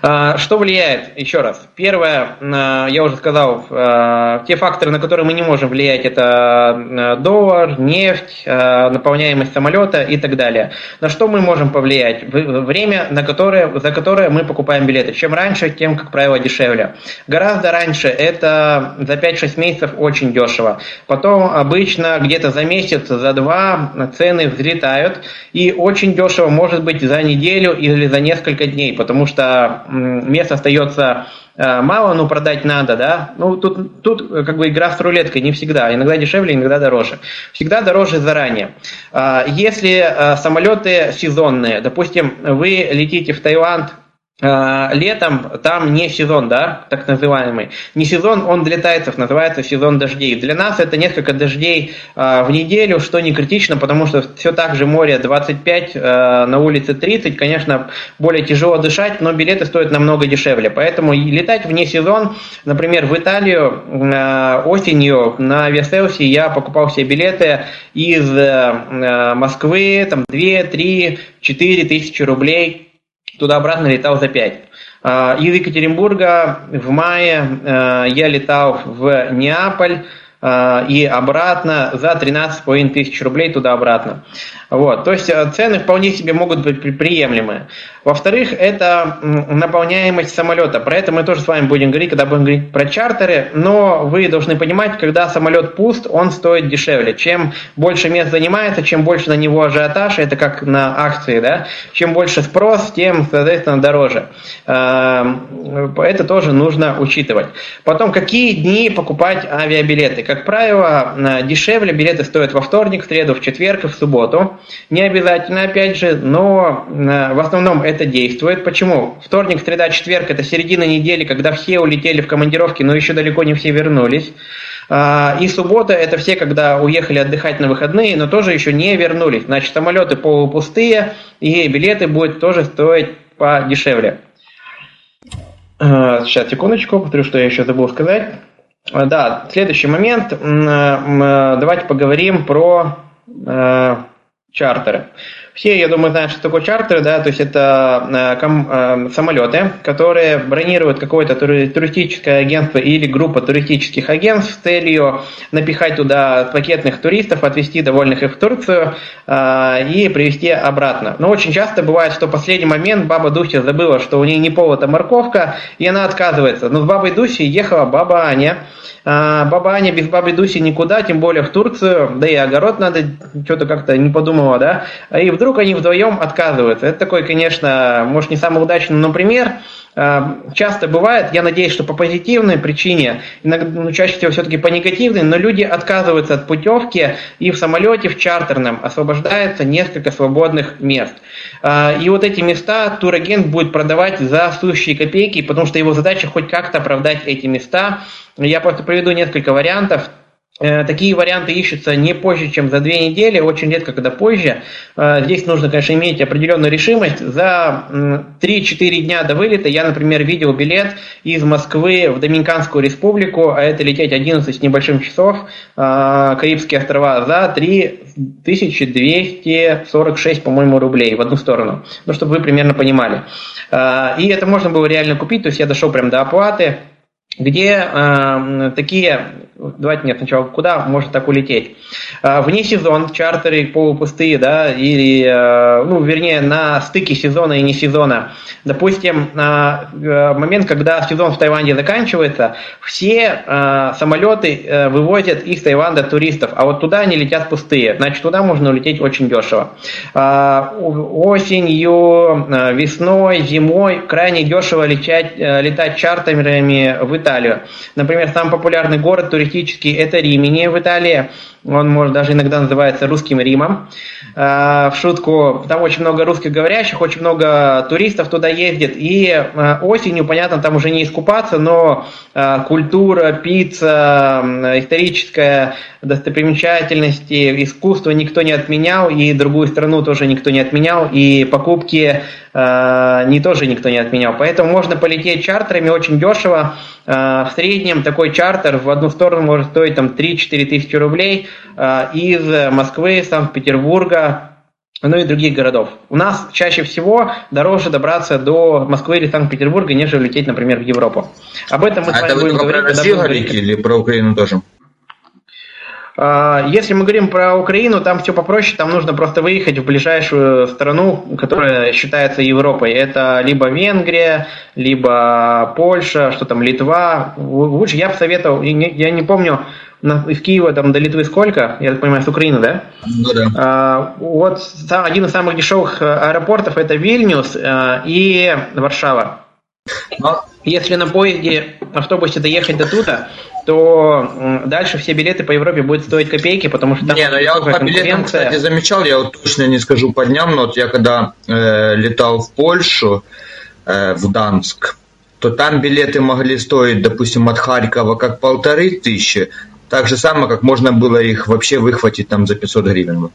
А, что влияет? Еще раз. Первое, а, я уже сказал, а, те факторы, на которые мы не можем влиять, это доллар, нефть, наполняемость самолета и так далее. На что мы можем повлиять? Время, на которое, за которое мы покупаем билеты. Чем раньше, тем, как правило, дешевле. Гораздо раньше это за 5-6 месяцев очень дешево. Потом обычно где-то за месяц, за два цены взлетают. И очень дешево может быть за неделю или за несколько дней, потому что мест остается э, мало, но продать надо, да. Ну, тут, тут э, как бы игра с рулеткой не всегда. Иногда дешевле, иногда дороже. Всегда дороже заранее. А, если э, самолеты сезонные, допустим, вы летите в Таиланд летом там не сезон, да, так называемый. Не сезон, он для тайцев называется сезон дождей. Для нас это несколько дождей э, в неделю, что не критично, потому что все так же море 25, э, на улице 30, конечно, более тяжело дышать, но билеты стоят намного дешевле. Поэтому летать вне сезон, например, в Италию осенью на Верселсе я покупал себе билеты из Москвы, там 2, 3, 4 тысячи рублей туда-обратно летал за 5. А, из Екатеринбурга в мае а, я летал в Неаполь а, и обратно за 13,5 тысяч рублей туда-обратно. Вот, то есть цены вполне себе могут быть приемлемые. Во-вторых, это наполняемость самолета. Про это мы тоже с вами будем говорить, когда будем говорить про чартеры. Но вы должны понимать, когда самолет пуст, он стоит дешевле. Чем больше мест занимается, чем больше на него ажиотаж, это как на акции, да, чем больше спрос, тем, соответственно, дороже. Эм, это тоже нужно учитывать. Потом, какие дни покупать авиабилеты? Как правило, э, дешевле билеты стоят во вторник, в среду, в четверг и в субботу. Не обязательно, опять же, но э, в основном это действует. Почему? Вторник, среда, четверг – это середина недели, когда все улетели в командировки, но еще далеко не все вернулись. А, и суббота – это все, когда уехали отдыхать на выходные, но тоже еще не вернулись. Значит, самолеты полупустые, и билеты будут тоже стоить подешевле. А, сейчас, секундочку, повторю, что я еще забыл сказать. А, да, следующий момент. Давайте поговорим про чартеры. Все, я думаю, знают, что такое чартеры, да, то есть это э, ком, э, самолеты, которые бронируют какое-то туристическое агентство или группа туристических агентств с целью напихать туда пакетных туристов, отвезти довольных их в Турцию э, и привезти обратно. Но очень часто бывает, что в последний момент баба Дуся забыла, что у нее не повод, а морковка, и она отказывается. Но с бабой Дусей ехала баба Аня, а, баба Аня без бабы Дуси никуда, тем более в Турцию, да и огород надо, что-то как-то не подумала, да, и вдруг они вдвоем отказываются. Это такой, конечно, может не самый удачный, но пример, а, часто бывает, я надеюсь, что по позитивной причине, иногда, ну, чаще всего все-таки по негативной, но люди отказываются от путевки и в самолете, в чартерном освобождается несколько свободных мест. А, и вот эти места турагент будет продавать за сущие копейки, потому что его задача хоть как-то оправдать эти места, я просто приведу несколько вариантов. Э, такие варианты ищутся не позже, чем за две недели, очень редко, когда позже. Э, здесь нужно, конечно, иметь определенную решимость. За 3-4 дня до вылета я, например, видел билет из Москвы в Доминиканскую республику, а это лететь 11 с небольшим часов, э, Карибские острова, за 3246, по-моему, рублей в одну сторону. Ну, чтобы вы примерно понимали. И это можно было реально купить, то есть я дошел прям до оплаты, где э, такие, давайте нет, сначала куда можно так улететь. Э, вне сезон, чартеры полупустые, да, или, э, ну, вернее, на стыке сезона и не сезона. Допустим, э, момент, когда сезон в Таиланде заканчивается, все э, самолеты э, вывозят из Таиланда туристов, а вот туда они летят пустые. Значит, туда можно улететь очень дешево. Э, осенью, э, весной, зимой крайне дешево летать, э, летать чартерами в Италии Италию. Например, самый популярный город туристический – это Римини в Италии. Он, может, даже иногда называется русским Римом. А, в шутку, там очень много русскоговорящих, очень много туристов туда ездит. И а, осенью, понятно, там уже не искупаться, но а, культура, пицца, историческая достопримечательности, искусство никто не отменял, и другую страну тоже никто не отменял, и покупки не тоже никто не отменял. Поэтому можно полететь чартерами очень дешево. В среднем такой чартер в одну сторону может стоить там 3-4 тысячи рублей из Москвы, Санкт-Петербурга, ну и других городов. У нас чаще всего дороже добраться до Москвы или Санкт-Петербурга, нежели лететь, например, в Европу. Об этом мы а с вами будем говорить. Про Россию говорите или про Украину тоже? А, если мы говорим про Украину, там все попроще, там нужно просто выехать в ближайшую страну, которая считается Европой. Это либо Венгрия, либо Польша, что там, Литва. Лучше я бы советовал, я не помню, из Киева там до Литвы сколько? Я так понимаю, с Украины, да? Ну да. А, вот один из самых дешевых э, аэропортов это Вильнюс а, и Варшава. Но... Если на поезде, автобусе доехать до туда, то дальше все билеты по Европе будут стоить копейки, потому что там Не, ну я вот по билетам, кстати, замечал, я вот точно не скажу по дням, но вот я когда э, летал в Польшу, э, в Данск, то там билеты могли стоить, допустим, от Харькова как полторы тысячи, так же самое, как можно было их вообще выхватить там за 500 гривен.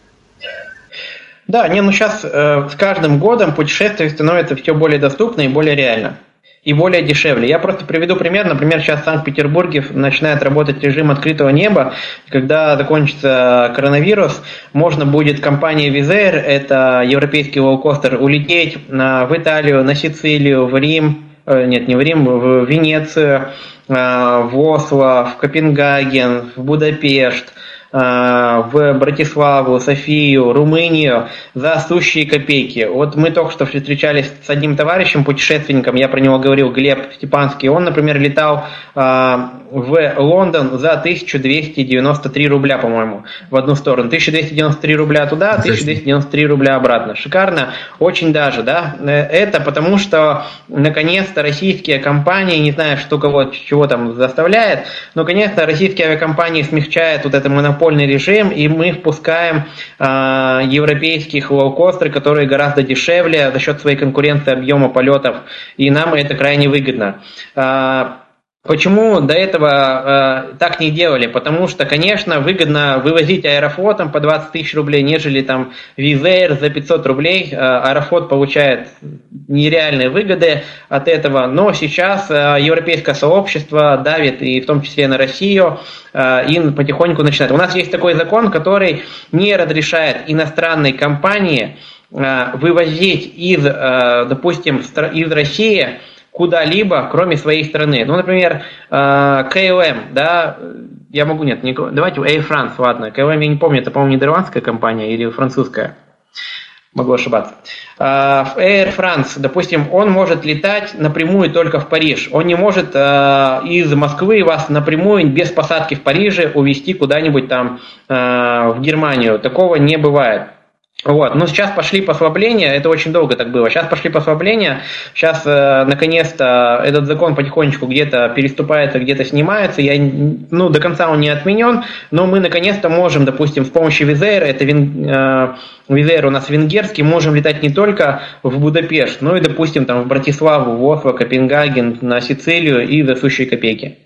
Да, не, ну сейчас э, с каждым годом путешествие становится все более доступно и более реально. И более дешевле. Я просто приведу пример. Например, сейчас в Санкт-Петербурге начинает работать режим открытого неба. Когда закончится коронавирус, можно будет компания Визер, это европейский лоукостер, улететь в Италию, на Сицилию, в Рим, э, нет, не в Рим, в Венецию, Э, в Осло, в Копенгаген, в Будапешт, в Братиславу, Софию, Румынию за сущие копейки. Вот мы только что встречались с одним товарищем, путешественником, я про него говорил, Глеб Степанский. Он, например, летал э, в Лондон за 1293 рубля, по-моему, в одну сторону. 1293 рубля туда, 1293 рубля обратно. Шикарно, очень даже, да. Э, это потому, что наконец-то российские компании, не знаю, что кого, чего там заставляет, но, наконец-то российские авиакомпании смягчают вот это монополию монопольный режим, и мы впускаем э, европейских лоукостеры, которые гораздо дешевле за счет своей конкуренции объема полетов, и нам это крайне выгодно. Э, Почему до этого э, так не делали? Потому что, конечно, выгодно вывозить аэрофлотом по 20 тысяч рублей, нежели там Визер за 500 рублей. Э, аэрофлот получает нереальные выгоды от этого. Но сейчас э, европейское сообщество давит, и в том числе на Россию, э, и потихоньку начинает. У нас есть такой закон, который не разрешает иностранной компании э, вывозить из, э, допустим, из России куда-либо, кроме своей страны. Ну, например, э, да, я могу, нет, не, давайте Air France, ладно, KLM я не помню, это, по-моему, нидерландская компания или французская. Могу ошибаться. Э, Air France, допустим, он может летать напрямую только в Париж. Он не может э, из Москвы вас напрямую без посадки в Париже увезти куда-нибудь там в Германию. Такого не бывает. Вот. Но сейчас пошли послабления, это очень долго так было. Сейчас пошли послабления, сейчас э, наконец-то этот закон потихонечку где-то переступается, где-то снимается. Я, ну, до конца он не отменен, но мы наконец-то можем, допустим, с помощью Визейра, это вин, э, Визейр у нас венгерский, можем летать не только в Будапешт, но и, допустим, там в Братиславу, в Осло, Копенгаген, на Сицилию и за сущие копейки.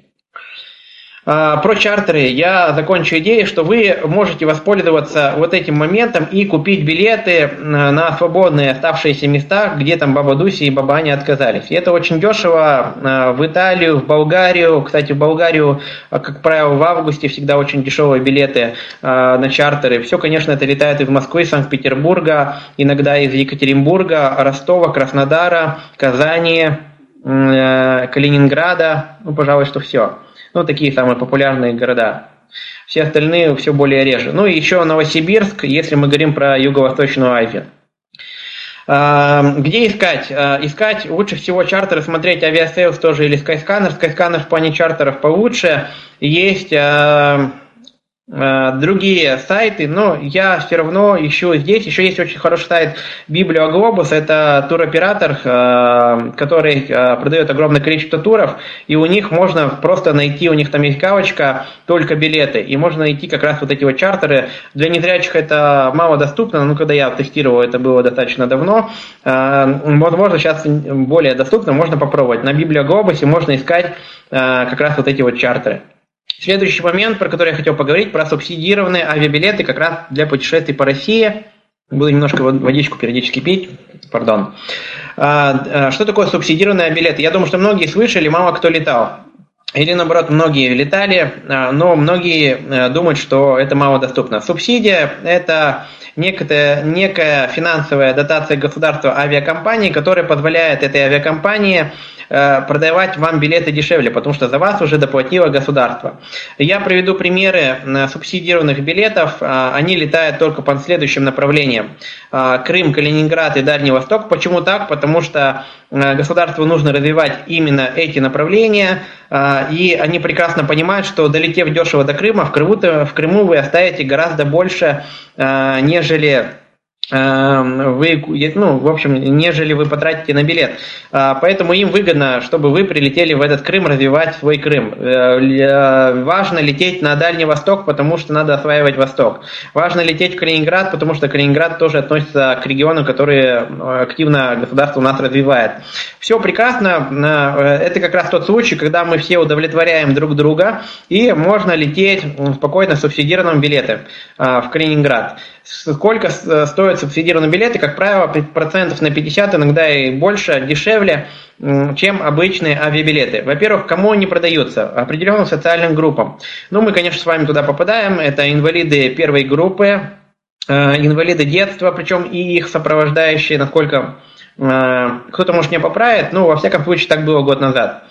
А, про чартеры я закончу идеей, что вы можете воспользоваться вот этим моментом и купить билеты на свободные оставшиеся места, где там Баба Дуси и Баба Аня отказались. И это очень дешево а, в Италию, в Болгарию. Кстати, в Болгарию, а, как правило, в августе всегда очень дешевые билеты на чартеры. Все, конечно, это летает из Москвы, Санкт-Петербурга, иногда из Екатеринбурга, Ростова, Краснодара, Казани, э, Калининграда. Ну, пожалуй, что все. Ну, такие самые популярные города. Все остальные все более реже. Ну и еще Новосибирск, если мы говорим про Юго-Восточную Азию. А, где искать? А, искать лучше всего чартеры, смотреть Aviasales тоже или Skyscanner. Skyscanner в плане чартеров получше. Есть а, другие сайты, но я все равно ищу здесь. Еще есть очень хороший сайт Библиоглобус, это туроператор, э, который э, продает огромное количество туров, и у них можно просто найти, у них там есть галочка «Только билеты», и можно найти как раз вот эти вот чартеры. Для незрячих это мало доступно, но когда я тестировал, это было достаточно давно. Возможно, сейчас более доступно, можно попробовать. На Библиоглобусе можно искать как раз вот эти вот чартеры. Следующий момент, про который я хотел поговорить, про субсидированные авиабилеты как раз для путешествий по России. Буду немножко водичку периодически пить, пардон. А, а, что такое субсидированные билеты? Я думаю, что многие слышали, мало кто летал. Или наоборот, многие летали, а, но многие думают, что это малодоступно. Субсидия – это некая, некая финансовая дотация государства авиакомпании, которая позволяет этой авиакомпании Э, продавать вам билеты дешевле, потому что за вас уже доплатило государство. Я приведу примеры э, субсидированных билетов. Э, они летают только по следующим направлениям. Крым, Калининград и Дальний Восток. Почему так? Потому что государству нужно развивать именно эти направления, и они прекрасно понимают, что долетев дешево до Крыма, в Крыму, в Крыму вы оставите гораздо больше, нежели Эм, вы, ну, в общем, нежели вы потратите на билет. А, поэтому им выгодно, чтобы вы прилетели в этот Крым, развивать свой Крым. Э, э, важно лететь на Дальний Восток, потому что надо осваивать Восток. Важно лететь в Калининград, потому что Калининград тоже относится к регионам, которые э, активно государство у нас развивает. Все прекрасно. Это как раз тот случай, когда мы все удовлетворяем друг друга, и можно лететь спокойно с субсидированным билетом в Калининград. Сколько стоят субсидированные билеты? Как правило, процентов на 50, иногда и больше, дешевле, чем обычные авиабилеты. Во-первых, кому они продаются? Определенным социальным группам. Ну, мы, конечно, с вами туда попадаем. Это инвалиды первой группы, э, инвалиды детства, причем и их сопровождающие, насколько э, кто-то, может, не поправит, ну, во всяком случае, так было год назад.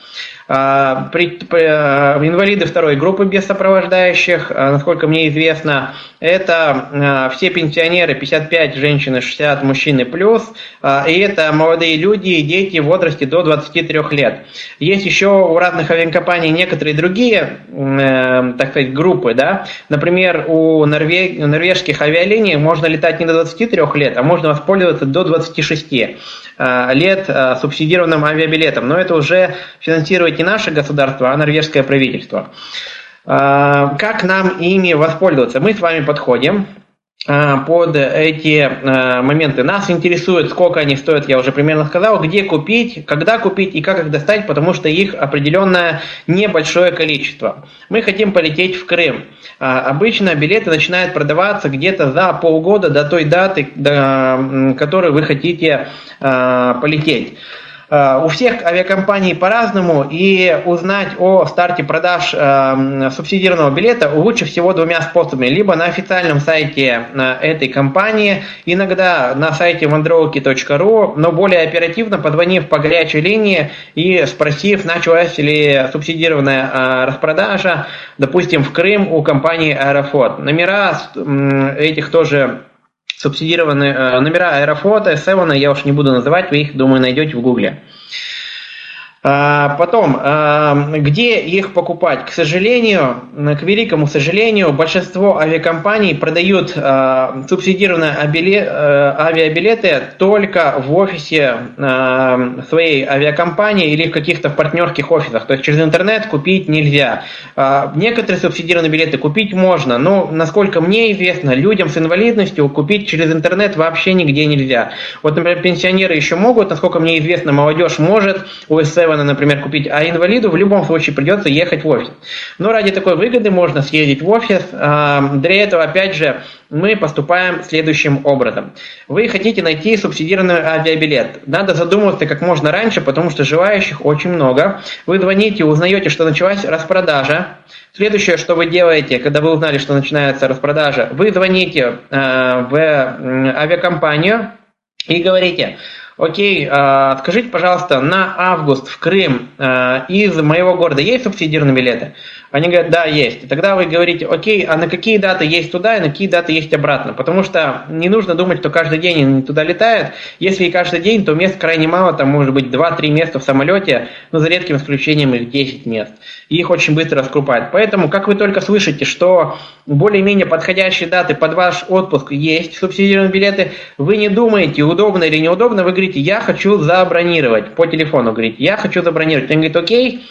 А, а, инвалиды второй группы без сопровождающих, а, насколько мне известно, это все пенсионеры 55, женщины 60, мужчины плюс, и это молодые люди и дети в возрасте до 23 лет. Есть еще у разных авиакомпаний некоторые другие, э, так сказать, группы, да, например, у норвежских авиалиний можно летать не до 23 лет, а можно воспользоваться до 26 лет субсидированным авиабилетом, но это уже финансировать не наше государство, а норвежское правительство. А, как нам ими воспользоваться? Мы с вами подходим под эти а, моменты. Нас интересует, сколько они стоят, я уже примерно сказал, где купить, когда купить и как их достать, потому что их определенное небольшое количество. Мы хотим полететь в Крым. Обычно билеты начинают продаваться где-то за полгода до той даты, до которой вы хотите полететь. Э, у всех авиакомпаний по-разному, и узнать о старте продаж э, субсидированного билета лучше всего двумя способами. Либо на официальном сайте э, этой компании, иногда на сайте mandroki.ru, но более оперативно позвонив по горячей линии и спросив, началась ли субсидированная распродажа, допустим, в Крым у компании Аэрофлот. Номера этих тоже субсидированные э, номера Аэрофлота, Севена, я уж не буду называть, вы их, думаю, найдете в Гугле. А, потом, а, где их покупать? К сожалению, к великому сожалению, большинство авиакомпаний продают а, субсидированные авиабилеты только в офисе своей авиакомпании или в каких-то партнерских офисах. То есть через интернет купить нельзя. Некоторые субсидированные билеты купить можно, но, насколько мне известно, людям с инвалидностью купить через интернет вообще нигде нельзя. Вот, например, пенсионеры еще могут, насколько мне известно, молодежь может, у S7 Ивана, например, купить, а инвалиду в любом случае придется ехать в офис. Но ради такой выгоды можно съездить в офис. А, для этого, опять же, мы поступаем следующим образом. Вы хотите найти субсидированный авиабилет. Надо задумываться как можно раньше, потому что желающих очень много. Вы звоните, узнаете, что началась распродажа. Следующее, что вы делаете, когда вы узнали, что начинается распродажа, вы звоните э, в авиакомпанию и говорите, Окей, а, скажите, пожалуйста, на август в Крым а, из моего города есть субсидированные билеты? Они говорят, да, есть. И тогда вы говорите, окей, а на какие даты есть туда и на какие даты есть обратно? Потому что не нужно думать, что каждый день они туда летают. Если и каждый день, то мест крайне мало, там может быть 2-3 места в самолете, но за редким исключением их 10 мест. И их очень быстро раскрупают. Поэтому, как вы только слышите, что более-менее подходящие даты под ваш отпуск есть, субсидированные билеты, вы не думаете, удобно или неудобно, вы говорите, я хочу забронировать по телефону, говорите, я хочу забронировать. Он говорит, окей,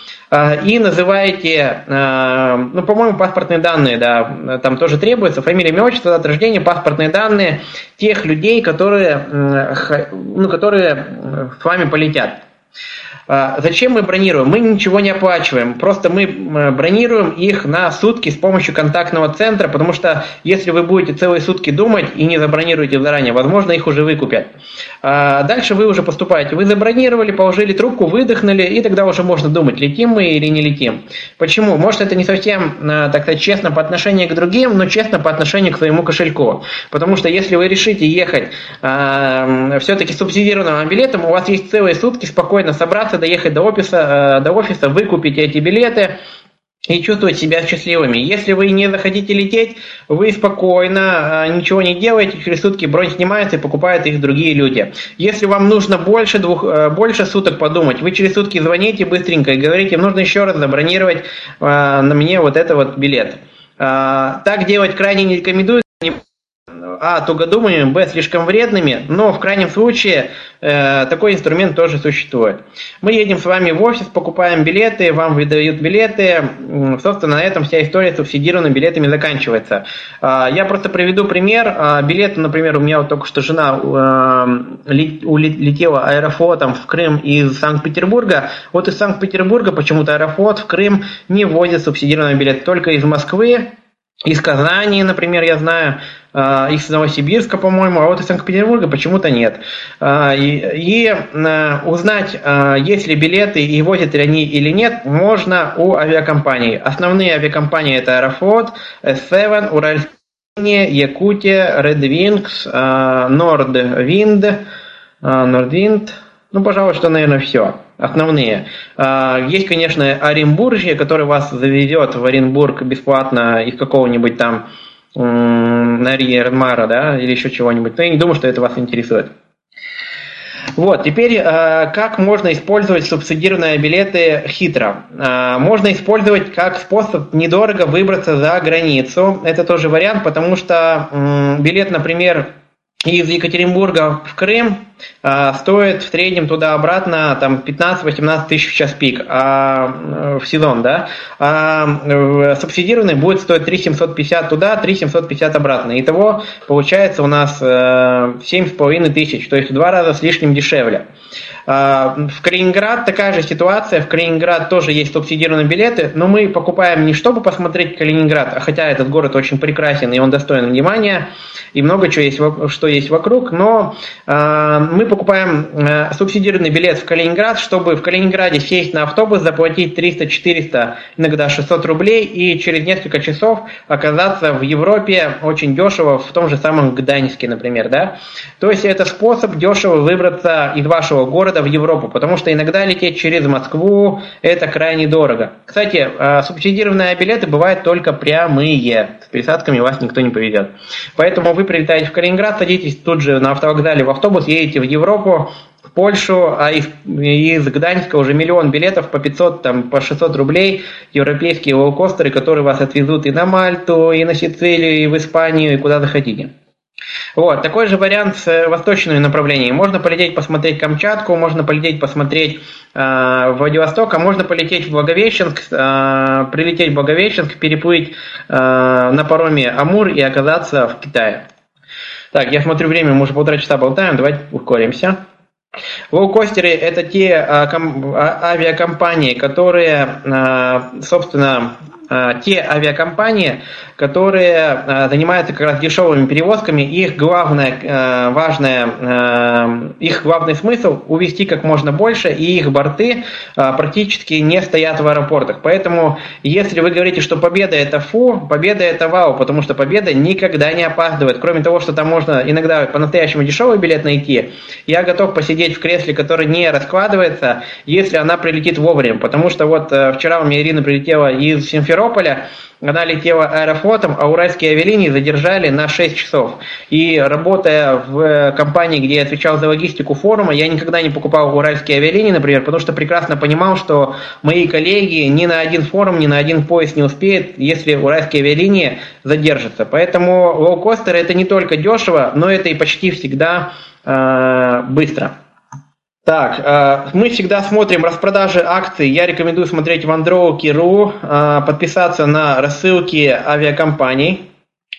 и называете, а, ну, по-моему, паспортные данные, да, там тоже требуется, фамилия, имя, отчество, дата рождения, паспортные данные тех людей, которые, ну, которые с вами полетят. А, зачем мы бронируем? Мы ничего не оплачиваем, просто мы бронируем их на сутки с помощью контактного центра, потому что если вы будете целые сутки думать и не забронируете заранее, возможно, их уже выкупят. А, дальше вы уже поступаете. Вы забронировали, положили трубку, выдохнули, и тогда уже можно думать, летим мы или не летим. Почему? Может, это не совсем, а, так сказать, честно по отношению к другим, но честно по отношению к своему кошельку. Потому что если вы решите ехать все-таки субсидированным билетом, у вас есть целые сутки спокойно собраться собраться, доехать до офиса, э, до офиса, выкупить эти билеты и чувствовать себя счастливыми. Если вы не захотите лететь, вы спокойно, э, ничего не делаете, через сутки бронь снимается и покупают их другие люди. Если вам нужно больше, двух, э, больше суток подумать, вы через сутки звоните быстренько и говорите, нужно еще раз забронировать на мне вот это вот билет. Так делать крайне не рекомендую а, тугодумами, б, слишком вредными, но в крайнем случае э, такой инструмент тоже существует. Мы едем с вами в офис, покупаем билеты, вам выдают билеты, собственно, на этом вся история с субсидированными билетами заканчивается. Э, я просто приведу пример. Э, билеты, например, у меня вот только что жена э, улетела аэрофлотом в Крым из Санкт-Петербурга. Вот из Санкт-Петербурга почему-то аэрофлот в Крым не вводит субсидированный билет, только из Москвы, из Казани, например, я знаю, а, из Новосибирска, по-моему, а вот из Санкт-Петербурга почему-то нет. А, и, и а, узнать, есть ли билеты и возят ли они или нет, можно у авиакомпаний. Основные авиакомпании это Аэрофлот, S7, Уральские Якутия, Red Wings, Nordwind, Nordwind, ну, пожалуй, что, наверное, все. Основные. Есть, конечно, Оренбуржье, который вас заведет в Оренбург бесплатно из какого-нибудь там Нарье Эрмара, да, или еще чего-нибудь. Но я не думаю, что это вас интересует. Вот, теперь э, как можно использовать субсидированные билеты хитро? Э, можно использовать как способ недорого выбраться за границу. Это тоже вариант, потому что билет, например, из Екатеринбурга в Крым а, стоит в среднем туда-обратно там 15-18 тысяч в час пик а, в сезон, да, а субсидированный будет стоить 3 750 туда, 3 750 обратно. Итого получается у нас 7,5 э, тысяч, то есть в два раза с лишним дешевле. А, в Калининград такая же ситуация, в Калининград тоже есть субсидированные билеты, но мы покупаем не чтобы посмотреть Калининград, а хотя этот город очень прекрасен и он достоин внимания, и много чего есть, что есть вокруг, но мы покупаем э, субсидированный билет в Калининград, чтобы в Калининграде сесть на автобус, заплатить 300-400, иногда 600 рублей и через несколько часов оказаться в Европе очень дешево, в том же самом Гданьске, например, да. То есть это способ дешево выбраться из вашего города в Европу, потому что иногда лететь через Москву это крайне дорого. Кстати, э, субсидированные билеты бывают только прямые, с пересадками вас никто не поведет. Поэтому вы прилетаете в Калининград, садитесь тут же на автовокзале в автобус, едете в Европу, в Польшу, а из, из Гданьска уже миллион билетов по 500, там, по 600 рублей, европейские лоукостеры, которые вас отвезут и на Мальту, и на Сицилию, и в Испанию, и куда захотите. Вот, такой же вариант с восточными направлениями. Можно полететь посмотреть Камчатку, можно полететь посмотреть э, Владивосток, а можно полететь в Благовещенск, э, прилететь в Благовещенск, переплыть э, на пароме Амур и оказаться в Китае. Так, я смотрю время, мы уже полтора часа болтаем, давайте ускоримся. Лоукостеры – это те а, ком, а, авиакомпании, которые, а, собственно, те авиакомпании, которые а, занимаются как раз дешевыми перевозками, их главное, а, важное, их главный смысл увезти как можно больше, и их борты практически не стоят в аэропортах. Поэтому, если вы говорите, что победа это фу, победа это вау, потому что победа никогда не опаздывает. Кроме того, что там можно иногда по-настоящему дешевый билет найти, я готов посидеть в кресле, который не раскладывается, если она прилетит вовремя. Потому что вот вчера у меня Ирина прилетела из Симферополя, Симферополя. Она летела аэрофлотом, а уральские авиалинии задержали на 6 часов. И работая в компании, где я отвечал за логистику форума, я никогда не покупал уральские авиалинии, например, потому что прекрасно понимал, что мои коллеги ни на один форум, ни на один поезд не успеют, если уральские авиалинии задержатся. Поэтому лоукостеры это не только дешево, но это и почти всегда э, быстро. Так, э, мы всегда смотрим распродажи акций. Я рекомендую смотреть в Android.ru, э, подписаться на рассылки авиакомпаний.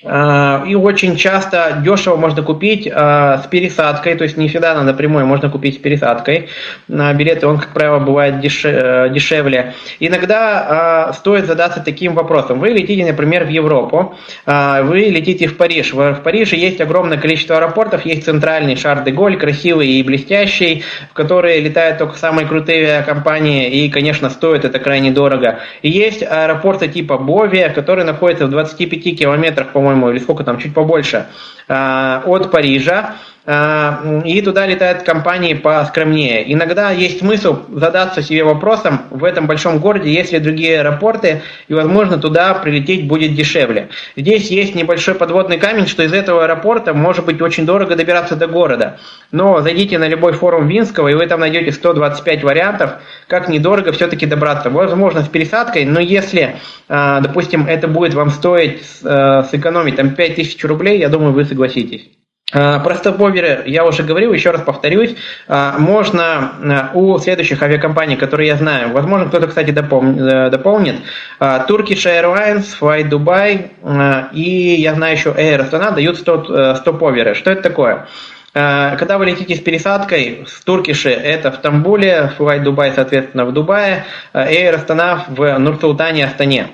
Э, и очень часто дешево можно купить э, с пересадкой, то есть не всегда надо прямой, можно купить с пересадкой на билеты, он, как правило, бывает э, дешевле. Иногда стоит задаться таким вопросом. Вы летите, например, в Европу, вы летите в Париж. В Париже есть огромное количество аэропортов, есть центральный Шар-де-Голь, красивый и блестящий, в который летают только самые крутые компании, и, конечно, стоит это крайне дорого. И есть аэропорты типа Бови, которые находятся в 25 километрах, по по-моему, или сколько там, чуть побольше, а, от Парижа. А, и туда летают компании поскромнее. Иногда есть смысл задаться себе вопросом в этом большом городе, есть ли другие аэропорты, и, возможно, туда прилететь будет дешевле. Здесь есть небольшой подводный камень, что из этого аэропорта может быть очень дорого добираться до города. Но зайдите на любой форум Винского, и вы там найдете 125 вариантов, как недорого все-таки добраться. Возможно, с пересадкой, но если, а, допустим, это будет вам стоить э, сэкономить там 5000 рублей, я думаю, вы согласитесь. А, про стоповеры я уже говорил, еще раз повторюсь. А, можно а, у следующих авиакомпаний, которые я знаю, возможно, кто-то, кстати, э, дополнит, Turkish Airlines, Fly Dubai и, я знаю, еще Air Astana дают стоповеры. Что это такое? Когда вы летите с пересадкой с Туркиши, это в Стамбуле, Fly Dubai, соответственно, в Дубае, Air Astana в Нур-Султане, Астане.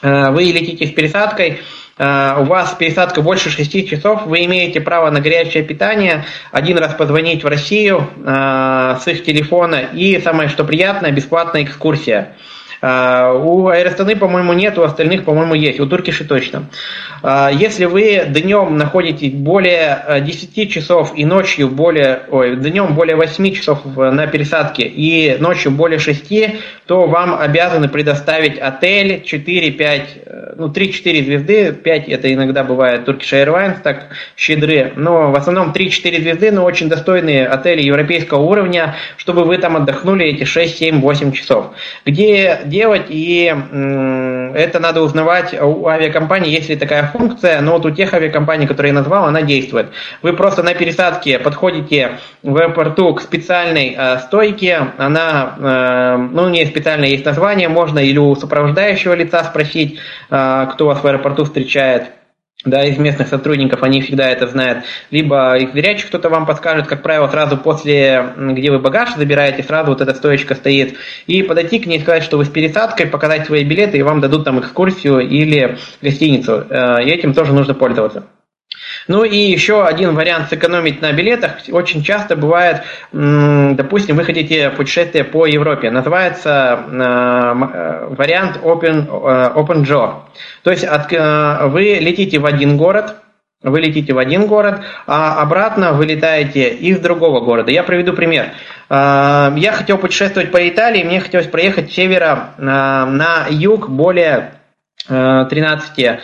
Вы летите с пересадкой, Э, у вас пересадка больше 6 часов, вы имеете право на горячее питание, один раз позвонить в Россию э, с их телефона и, самое что приятное, бесплатная экскурсия. А, у Аэростаны, по-моему, нет, у остальных, по-моему, есть, у Туркиши точно. А, если вы днем находитесь более 10 э, часов и ночью более, ой, днем более 8 часов на пересадке и ночью более 6, то вам обязаны предоставить отель 4-5, э, ну 3-4 звезды, 5 это иногда бывает Turkish Airlines, так щедры, но в основном 3-4 звезды, но очень достойные отели европейского уровня, чтобы вы там отдохнули эти 6, 7, 8 часов. Где делать, и это надо узнавать у авиакомпании, есть ли такая функция, но вот у тех авиакомпаний, которые я назвал, она действует. Вы просто на пересадке подходите в аэропорту к специальной э, стойке, она, э, ну, не специально есть название, можно или у сопровождающего лица спросить, э, кто вас в аэропорту встречает, да, из местных сотрудников, они всегда это знают. Либо их зрячих кто-то вам подскажет, как правило, сразу после, где вы багаж забираете, сразу вот эта стоечка стоит. И подойти к ней, сказать, что вы с пересадкой, показать свои билеты, и вам дадут там экскурсию или гостиницу. Э, и этим тоже нужно пользоваться. Ну и еще один вариант сэкономить на билетах. Очень часто бывает, допустим, вы хотите путешествие по Европе. Называется э, э, вариант Open, э, Open Jaw. То есть вы летите в один город, вы летите в один город, а обратно вы летаете из другого города. Я приведу пример. Я хотел путешествовать по Италии, мне хотелось проехать с севера на юг более 13 Э,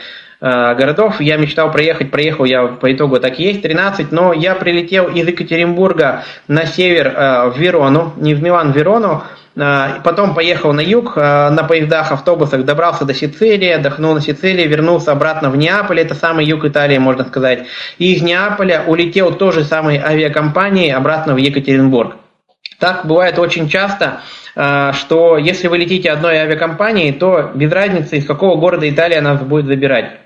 городов. Я мечтал проехать, проехал я по итогу так и есть, 13, но я прилетел из Екатеринбурга на север э, в Верону, не в Милан, в Верону, э, Потом поехал на юг на поездах, автобусах, добрался до Сицилии, отдохнул на Сицилии, вернулся обратно в Неаполь, это самый юг Италии, можно сказать. И из Неаполя улетел тоже самой авиакомпанией обратно в Екатеринбург. Так бывает очень часто. А, что если вы летите одной авиакомпанией, то без разницы, из какого города Италия нас будет забирать.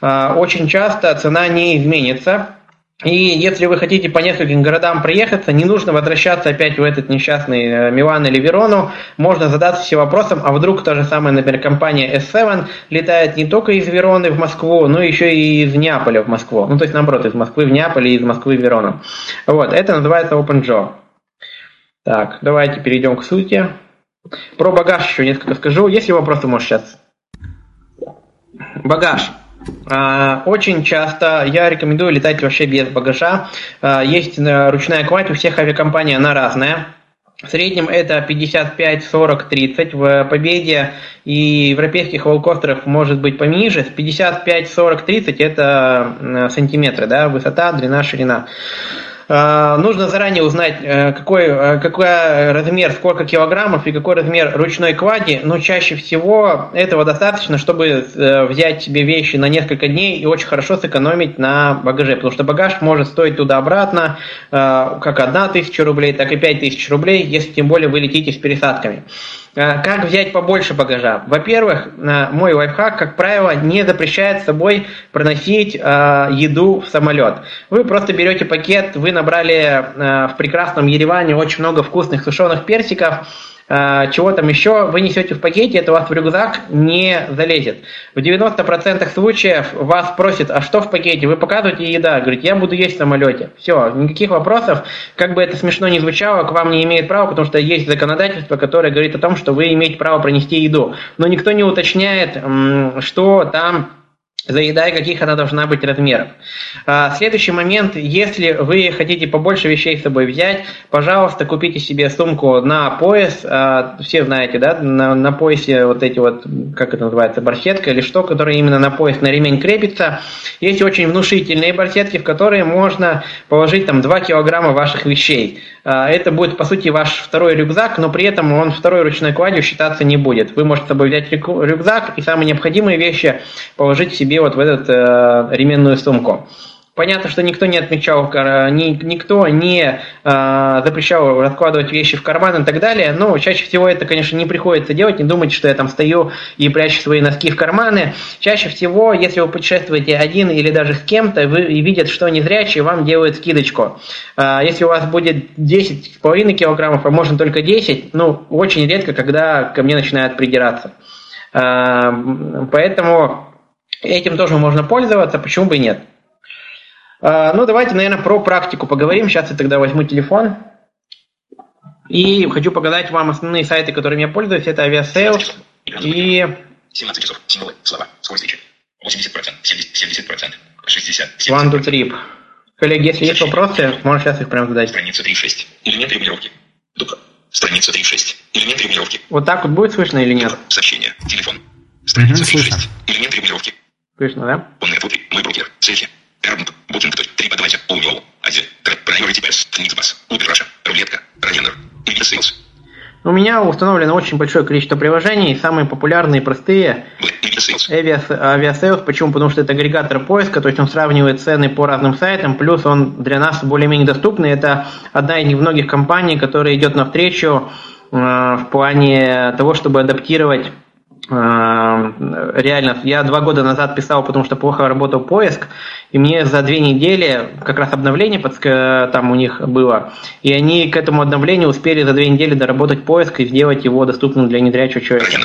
А, очень часто цена не изменится, и если вы хотите по нескольким городам проехаться, не нужно возвращаться опять в этот несчастный э, Милан или Верону. Можно задаться себе вопросом, а вдруг та же самая, например, компания S7 летает не только из Вероны в Москву, но еще и из Неаполя в Москву. Ну, то есть, наоборот, из Москвы в Неаполь и из Москвы в Верону. Вот, это называется OpenJo. Так, давайте перейдем к сути. Про багаж еще несколько скажу. Есть ли вопросы, может, сейчас? Багаж. А, очень часто я рекомендую летать вообще без багажа. А, есть э, ручная кладь, у всех авиакомпаний она разная. В среднем это 55, 40, 30. В Победе и европейских волкостерах может быть пониже. 55, 40, 30 это сантиметры, да, высота, длина, ширина. А, нужно заранее узнать, э, какой, э, какой размер, сколько килограммов и какой размер ручной квади, но чаще всего этого достаточно, чтобы э, взять себе вещи на несколько дней и очень хорошо сэкономить на багаже, потому что багаж может стоить туда-обратно как одна тысяча рублей, так и пять тысяч рублей, если тем более вы летите с пересадками. Э, как взять побольше багажа? Во-первых, э, мой лайфхак, как правило, не запрещает с собой проносить э, еду в самолет. Вы просто берете пакет, вы набрали в прекрасном Ереване очень много вкусных сушеных персиков, чего там еще, вы несете в пакете, это у вас в рюкзак не залезет. В 90% случаев вас просят, а что в пакете? Вы показываете еда, говорите, я буду есть в самолете. Все, никаких вопросов, как бы это смешно ни звучало, к вам не имеет права, потому что есть законодательство, которое говорит о том, что вы имеете право пронести еду. Но никто не уточняет, что там за еда и каких она должна быть размеров. А, следующий момент, если вы хотите побольше вещей с собой взять, пожалуйста, купите себе сумку на пояс, а, все знаете, да, на, на поясе вот эти вот, как это называется, барсетка или что, которая именно на пояс, на ремень крепится. Есть очень внушительные барсетки, в которые можно положить там 2 килограмма ваших вещей. А, это будет, по сути, ваш второй рюкзак, но при этом он второй ручной кладью считаться не будет. Вы можете с собой взять рюкзак и самые необходимые вещи положить себе вот в эту э, ременную сумку. Понятно, что никто не отмечал, ни, никто не э, запрещал раскладывать вещи в карман и так далее, но чаще всего это, конечно, не приходится делать, не думайте, что я там стою и прячу свои носки в карманы. Чаще всего, если вы путешествуете один или даже с кем-то, вы видят, что незрячий, вам делают скидочку. Э, если у вас будет 10,5 килограммов, а можно только 10, ну, очень редко, когда ко мне начинают придираться. Э, поэтому Этим тоже можно пользоваться, почему бы и нет. А, ну, давайте, наверное, про практику поговорим. Сейчас я тогда возьму телефон. И хочу показать вам основные сайты, которыми я пользуюсь. Это Aviasales и... 17 часов, символы, слова, скорость речи. 80%, 70%, 70%, 60%, 70%. One, two, trip. Коллеги, если есть вопросы, можно сейчас их прям задать. Страница 3.6. Элемент регулировки. Дупа. Страница 3.6. Элемент регулировки. Вот так вот будет слышно или нет? Сообщение. Телефон. Страница 3.6. Элемент регулировки. Слышно, да? Он это мой брокер, цехи, Эрбунг, Букинг, три подавайте, Улмиол, Азия, Priority Pass, Нитбас, Uber Russia, Рулетка, Равенер, Илья Sales. У меня установлено очень большое количество приложений, самые популярные, простые. Aviasales. Почему? Потому что это агрегатор поиска, то есть он сравнивает цены по разным сайтам, плюс он для нас более-менее доступный. Это одна из немногих компаний, которая идет навстречу э, в плане того, чтобы адаптировать реально, я два года назад писал, потому что плохо работал поиск, и мне за две недели как раз обновление там у них было, и они к этому обновлению успели за две недели доработать поиск и сделать его доступным для незрячего человека.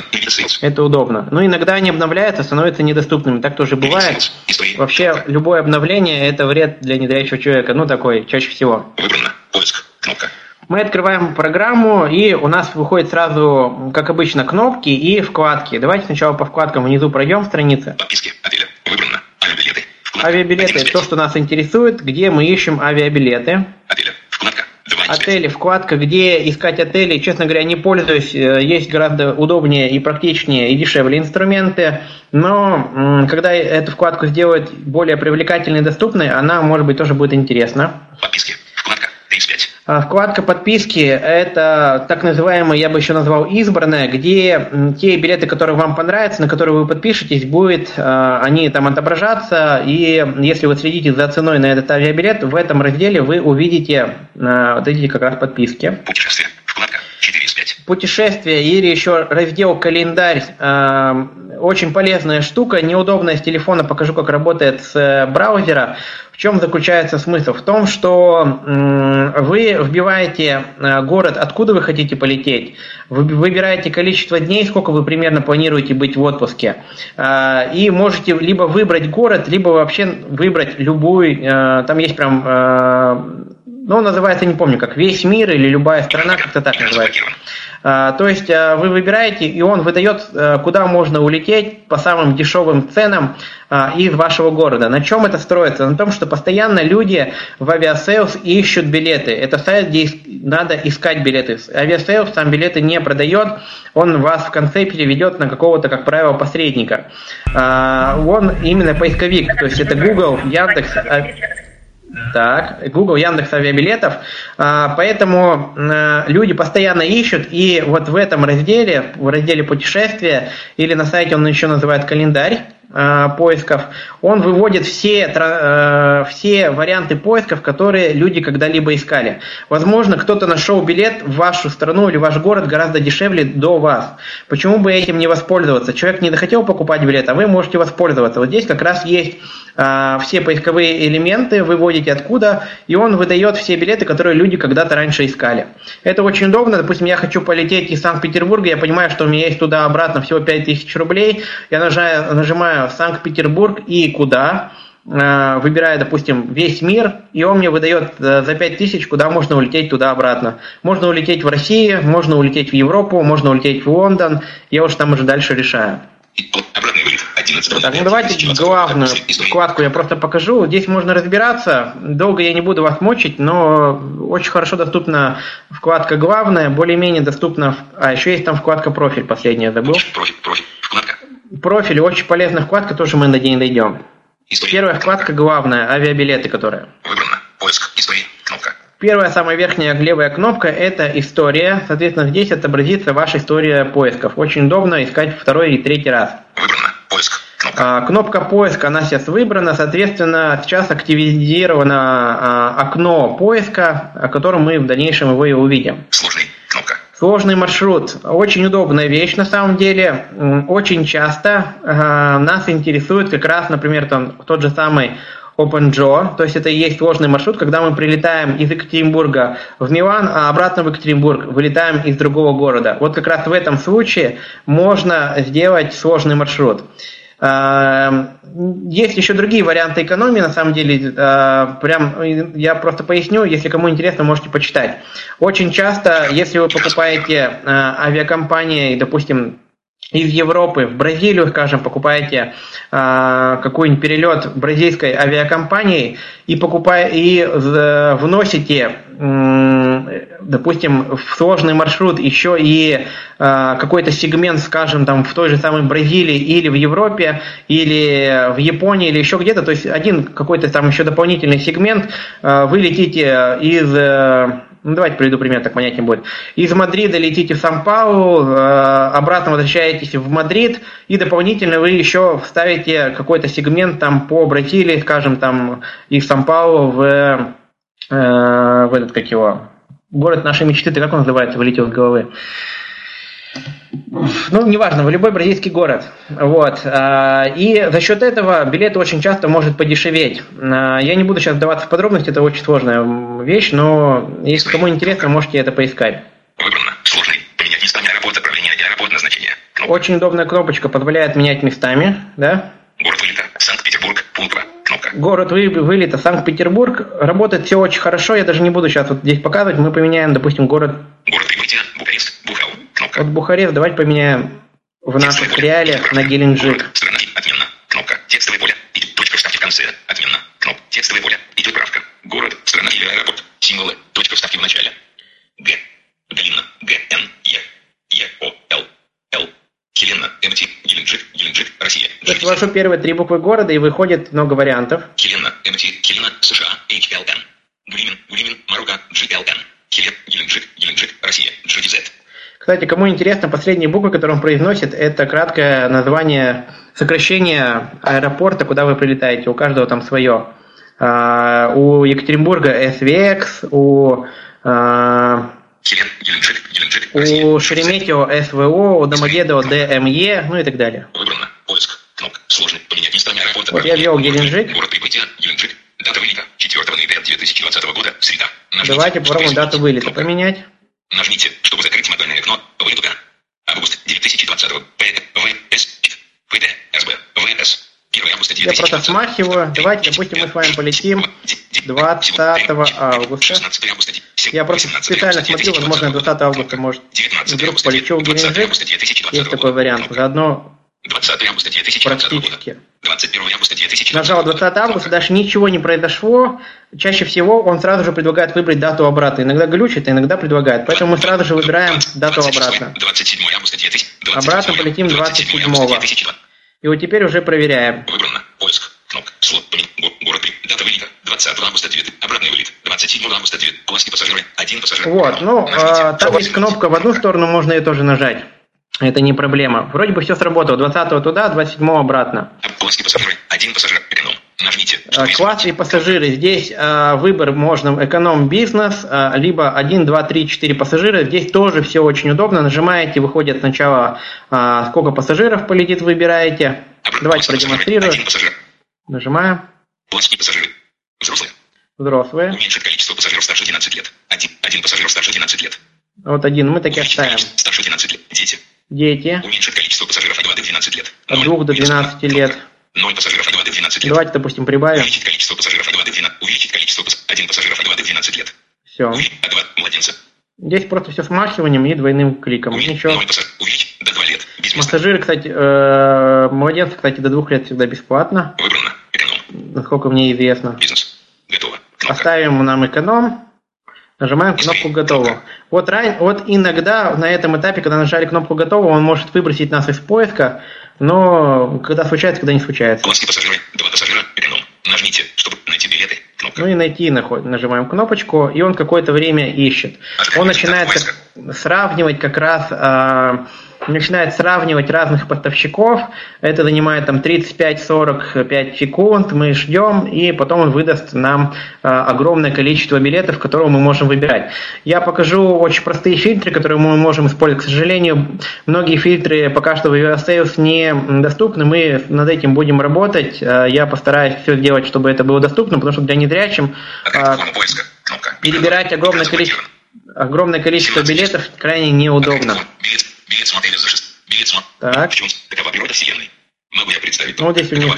Это удобно. Но иногда они обновляются, становятся недоступными. Так тоже бывает. Вообще, любое обновление – это вред для незрячего человека. Ну, такой, чаще всего. Выбрано. Поиск. Кнопка. Мы открываем программу, и у нас выходит сразу, как обычно, кнопки и вкладки. Давайте сначала по вкладкам внизу пройдем страницы. Подписки, отели, выбрано, авиабилеты. Вкладка. Авиабилеты – то, что нас интересует, где мы ищем авиабилеты. Отели, вкладка. Отели, вкладка, где искать отели, честно говоря, не пользуюсь, э, есть гораздо удобнее и практичнее и дешевле инструменты, но когда эту вкладку сделать более привлекательной и доступной, она, может быть, тоже будет интересна. Подписки, вкладка, 35. А, вкладка подписки – это так называемая, я бы еще назвал, избранная, где те билеты, которые вам понравятся, на которые вы подпишетесь, будет, а, они там отображаться, и если вы следите за ценой на этот авиабилет, в этом разделе вы увидите а, вот эти как раз подписки. Путешествие. Вкладка 4 из 5. Путешествие или еще раздел календарь. Очень полезная штука, неудобная с телефона, покажу, как работает с э, браузера. В чем заключается смысл? В том, что вы вбиваете э, город, откуда вы хотите полететь, вы выбираете количество дней, сколько вы примерно планируете быть в отпуске, э, и можете либо выбрать город, либо вообще выбрать любой, э, там есть прям ну, называется, не помню, как весь мир или любая страна, как-то так называется. А, то есть а, вы выбираете, и он выдает, а, куда можно улететь по самым дешевым ценам из вашего города. На чем это строится? На том, что постоянно люди в Aviasales ищут билеты. Это сайт, где надо искать билеты. Aviasales сам билеты не продает, он вас в конце переведет на какого-то, как правило, посредника. Он именно поисковик, то есть это Google, Яндекс, так, Google, Яндекс авиабилетов. А, поэтому а, люди постоянно ищут, и вот в этом разделе, в разделе путешествия, или на сайте он еще называет календарь, э, поисков, он выводит все, э, все варианты поисков, которые люди когда-либо искали. Возможно, кто-то нашел билет в вашу страну или ваш город гораздо дешевле до вас. Почему бы этим не воспользоваться? Человек не захотел покупать билет, а вы можете воспользоваться. Вот здесь как раз есть э, все поисковые элементы, выводите откуда, и он выдает все билеты, которые люди когда-то раньше искали. Это очень удобно. Допустим, я хочу полететь из Санкт-Петербурга, я понимаю, что у меня есть туда-обратно всего 5000 рублей, я нажимаю, нажимаю Санкт-Петербург и куда, э, выбираю, допустим, весь мир, и он мне выдает э, за 5000, куда можно улететь туда-обратно. Можно улететь в Россию, можно улететь в Европу, можно улететь в Лондон, я уже там уже дальше решаю. Обратный вылет. 11 так, ну давайте главную вкладку я просто покажу. Здесь можно разбираться. Долго я не буду вас мочить, но очень хорошо доступна вкладка главная, более-менее доступна. А еще есть там вкладка профиль, последняя забыл. Профиль, профиль, вкладка. Профиль, очень полезная вкладка, тоже мы на день дойдем. История. Первая вкладка главная, авиабилеты, которые. Выбрано. Поиск. Истории. Кнопка. Первая, самая верхняя левая кнопка – это история. Соответственно, здесь отобразится ваша история поисков. Очень удобно искать второй и третий раз. Выбрано. Поиск. Кнопка. А, кнопка поиска, она сейчас выбрана. Соответственно, сейчас активизировано а, окно поиска, о котором мы в дальнейшем его и увидим. Сложный. Сложный маршрут. Очень удобная вещь на самом деле. Очень часто а, нас интересует как раз, например, там, тот же самый OpenJo, то есть это и есть сложный маршрут, когда мы прилетаем из Екатеринбурга в Милан, а обратно в Екатеринбург вылетаем из другого города. Вот как раз в этом случае можно сделать сложный маршрут. Эм, есть еще другие варианты экономии, на самом деле, э, прям я просто поясню, если кому интересно, можете почитать. Очень часто, если вы покупаете э, авиакомпании, допустим, из Европы в Бразилию, скажем, покупаете э, какой-нибудь перелет бразильской авиакомпании и покупая и э, вносите, э, допустим, в сложный маршрут еще и э, какой-то сегмент, скажем, там в той же самой Бразилии или в Европе, или в Японии, или еще где-то, то есть один какой-то там еще дополнительный сегмент, э, вы летите из э, ну, давайте приведу пример, так понятнее будет. Из Мадрида летите в Сан-Паулу, э, обратно возвращаетесь в Мадрид, и дополнительно вы еще вставите какой-то сегмент там по Бразилии, скажем, там из Сан-Паулу в, э, в этот, как его, город нашей мечты, ты как он называется, вылетел из головы? ну, неважно, в любой бразильский город. Вот. А, и за счет этого билет очень часто может подешеветь. А, я не буду сейчас вдаваться в подробности, это очень сложная вещь, но если кому интересно, можете это поискать. Выбрано. Сложный. Поменять местами аэропорт отправления аэропорт назначения. Кнопка. Очень удобная кнопочка, позволяет менять местами, да? Город. Кнопка. Город вы, вылета Санкт-Петербург. Работает все очень хорошо, я даже не буду сейчас вот здесь показывать. Мы поменяем, допустим, город... Город прибытия. Бухарест. Бухал. Кнопка. Вот Бухарест давайте поменяем в наших реалиях на Геленджик. Страна. Отменно. Кнопка. Текстовое поле. Идет точка вставки в конце. Отменно. Кнопка. Текстовое поле. Идет правка. Город. Страна или аэропорт. Символы. Точка вставки в начале. Г. Длинно. Г. Н. Е. Е. О. Хелена. МТ. Геленджик. Геленджик. Россия. Ввожу первые три буквы города и выходит много вариантов. Хелена. МТ. Хелена. США. HLN. Гулимин. Гулимин. Маруга. GLN. Хелен. Геленджик. Геленджик. Россия. GDZ. Кстати, кому интересно, последние буквы, которые он произносит, это краткое название, сокращение аэропорта, куда вы прилетаете. У каждого там свое. А, у Екатеринбурга SVX, у а, у Шереметьево СВО, у Домодедово ДМЕ, ну и так далее. Выбрано. Поиск. Кнопка. Сложно. Поменять местами аэропорта. Вот я ввел Геленджик. Город прибытия. Геленджик. Дата вылета. 4 ноября 2020 года. Среда. Нажмите, Давайте попробуем дату вылета Кнопка. поменять. Нажмите, чтобы закрыть модальное окно. Вылета. Август 2020. ПВС. ВТ. СБ. ВС. 1 августа 2020. Я просто смахиваю. Давайте, допустим, мы с вами полетим 20 августа. Я просто специально смотрю, возможно, 20 августа может вдруг полечу в Геленджик. Есть такой вариант. Заодно 20 августа 2020 года. 21 августа 2020 Нажал 20 августа, дальше ничего не произошло. Чаще всего он сразу же предлагает выбрать дату обратно. Иногда глючит, а иногда предлагает. Поэтому мы сразу же выбираем дату обратно. 27 августа 2020. Обратно полетим 27 И вот теперь уже проверяем. Выбрано. Поиск. Кнопка. Слот. Город. Дата вылета. 20 августа 9. Обратный вылет. 27 августа 9. Полоски пассажиры. Один пассажир. Вот. Ну, а, там есть кнопка в одну сторону, можно ее тоже нажать. Это не проблема. Вроде бы все сработало. 20 туда, 27 обратно. Класс и пассажиры. Один пассажир. Эконом. Нажмите. А, класс и пассажиры. Здесь а, выбор можно эконом-бизнес, а, либо 1, 2, 3, 4 пассажира. Здесь тоже все очень удобно. Нажимаете, выходит сначала а, сколько пассажиров полетит, выбираете. Обратно. Давайте продемонстрирую. Нажимаем. И пассажиры. Взрослые. Взрослые. Уменьшить количество пассажиров старше 12 лет. Один, один пассажир старше 12 лет. Вот один, мы таки оставим. Старше 12 лет. Дети. Дети. Уменьшить количество пассажиров от 2 до 12 лет. От 2 до 12 лет. 0 пассажиров от 2 до 12 лет. Давайте, допустим, прибавим. Увеличить количество пассажиров от 2 до 12. Увеличить количество пас... 1 пассажиров от 2 до 12 лет. Все. Увеличить от 2 младенца. Здесь просто все смахиванием и двойным кликом. Увеличить Ничего. 0 пассажиров. Увеличить до 2 лет. Без места. Пассажиры, кстати, э, младенцы, кстати, до двух лет всегда бесплатно, Выбрано. Эконом. насколько мне известно. Бизнес. Готово. Кнопка. Оставим нам эконом. Нажимаем кнопку «Готово». Вот, ран... вот иногда на этом этапе, когда нажали кнопку «Готово», он может выбросить нас из поиска, но когда случается, когда не случается. Класс и пассажиры. Два пассажира. Эконом. Нажмите, чтобы найти билеты. Кнопка. Ну и найти наход- нажимаем кнопочку, и он какое-то время ищет. Он начинает как- сравнивать как раз, а, начинает сравнивать разных поставщиков. Это занимает там 35-45 секунд. Мы ждем, и потом он выдаст нам а, огромное количество билетов, которые мы можем выбирать. Я покажу очень простые фильтры, которые мы можем использовать. К сожалению, многие фильтры пока что в Sales не доступны. Мы над этим будем работать. А, Я постараюсь все сделать, чтобы это было доступно, потому что для незрячим а, поиска. Кнопка. перебирать огромное количество, огромное количество билетов крайне неудобно. Билет, билет смотрели за 6. Билет смотрели. Так. Почему? Такова природа вселенной. Могу я представить? Ну, вот здесь у них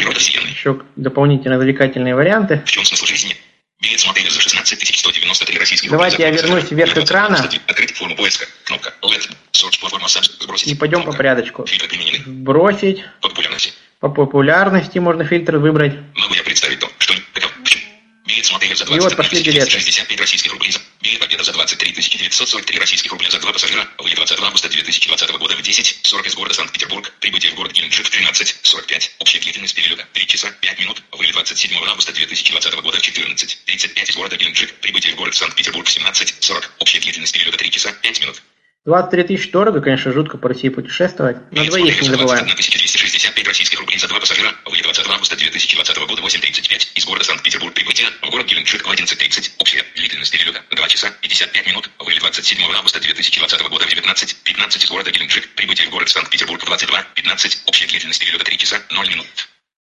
еще дополнительные развлекательные варианты. В чем смысл жизни? Билет смотрели за 16 193 российских Давайте я За вернусь вверх экрана. 91. Открыть форму поиска. Кнопка. Let. Search платформа. Сбросить. И пойдем по порядочку. Фильтры применены. Бросить. По популярности. По популярности можно фильтр выбрать. Могу я представить то, что... Почему? Билет смотрели за И вот 21 пошли билеты. 265 российских рублей. Билет победа за 23 943 российских рубля за два пассажира. Вылет 20 августа 2020 года в 10.40 из города Санкт-Петербург. Прибытие в город Геленджик в 13.45. Общая длительность перелета 3 часа 5 минут. Вылет 27 августа 2020 года в 14.35 из города Геленджик. Прибытие в город Санкт-Петербург в 17.40. Общая длительность перелета 3 часа 5 минут. 23 тысячи дорого, конечно, жутко по России путешествовать. На двоих не забываем. 21 265 российских рублей за два пассажира. Вылет 20 августа 2020 года в 8.35 из города Санкт-Петербург. Прибытие в город Геленджик в 11.30. Общая длительность перелета 2 часа 55 минут. Вылет 27 августа 2020 года в 19.15 из города Геленджик. Прибытие в город Санкт-Петербург в 22.15. Общая длительность перелета 3 часа 0 минут.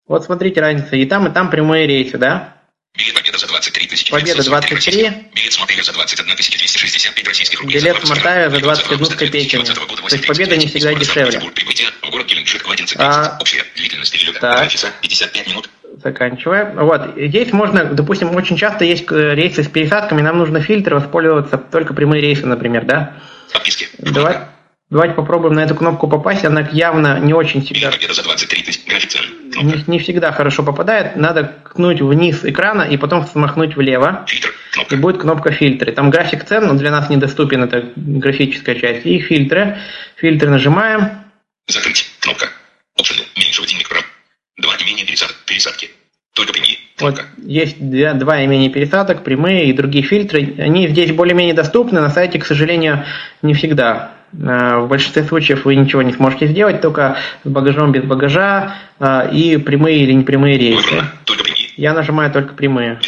Вот смотрите разница. И там, и там прямые рейсы, да? Билет Победа за 23 тысячи. Победа 23. Билет Смотрели за 21 265 российских рублей. Билет с Мартавия за пассажира. 21 с копейками. То есть Победа не всегда дешевле. В город Геленджик в 11.30. А, Общая длительность перелета так. 2 часа 55 минут. Заканчиваем. Вот. Здесь можно, допустим, очень часто есть э, рейсы с пересадками, нам нужно фильтр воспользоваться только прямые рейсы, например, да? Подписки. Давай, давайте попробуем на эту кнопку попасть. Она явно не очень всегда, за 23 тысячи. График цен. не, не всегда хорошо попадает. Надо ткнуть вниз экрана и потом смахнуть влево. Фильтр. И будет кнопка фильтры. Там график цен, но для нас недоступен, это графическая часть. И фильтры. Фильтры нажимаем. Закрыть. Кнопка. Optional. Меньше денег прав. Два не менее. Пересадки. Только прямые. Вот есть два, два имени пересадок, прямые и другие фильтры. Они здесь более-менее доступны, на сайте, к сожалению, не всегда. Э, В большинстве случаев вы ничего не сможете сделать, только с багажом без багажа э, и прямые или непрямые рейсы. Я нажимаю только прямые.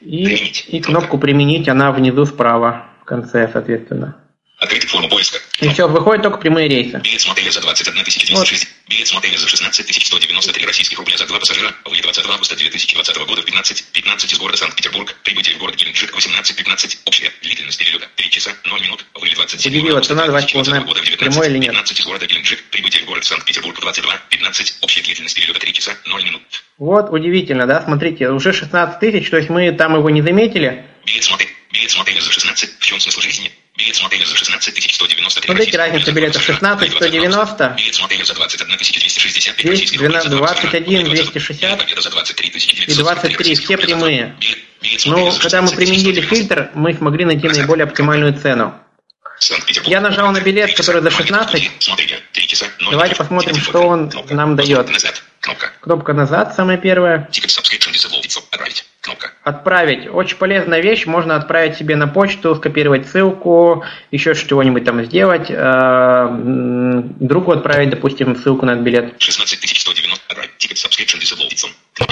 И, и кнопку «Применить», она внизу справа, в конце, соответственно. Открыть форму поиска. И все, выходят только прямые рейсы. Билет смотрели за 21 260. Билет смотрели за 16 193 российских рубля за два пассажира. Вылет 20 августа 2020 года в 15. 15 из города Санкт-Петербург. Прибытие в город Геленджик 18.15. Общая длительность перелета 3 часа 0 минут. Вылет 27 Удивила августа цена, давайте 2020 узнаем, года в 19. прямой или нет. 15 из города Геленджик. Прибытие в город Санкт-Петербург 22. 15. Общая длительность перелета 3 часа 0 минут. Вот, удивительно, да, смотрите, уже 16 тысяч, то есть мы там его не заметили. Билет смотрели. Билет смотрели за 16. В чем смысл жизни? Билет смотрели за 16 193 Смотрите, разница билетов пассажира. 16 Вылет 20 190. Билет смотрели за 21 265 Здесь российских рублей за два 21 пассажира. 260 Победа за 23 и 23, все прямые. Ну, Но когда мы применили фильтр, мы смогли найти наиболее оптимальную цену. Я нажал на билет, который за 16. Давайте посмотрим, что он нам дает. Кнопка. Назад, самая первая. Отправить. Отправить. Очень полезная вещь. Можно отправить себе на почту, скопировать ссылку, еще чего-нибудь там сделать. Э, другу отправить, допустим, ссылку на билет. 16190.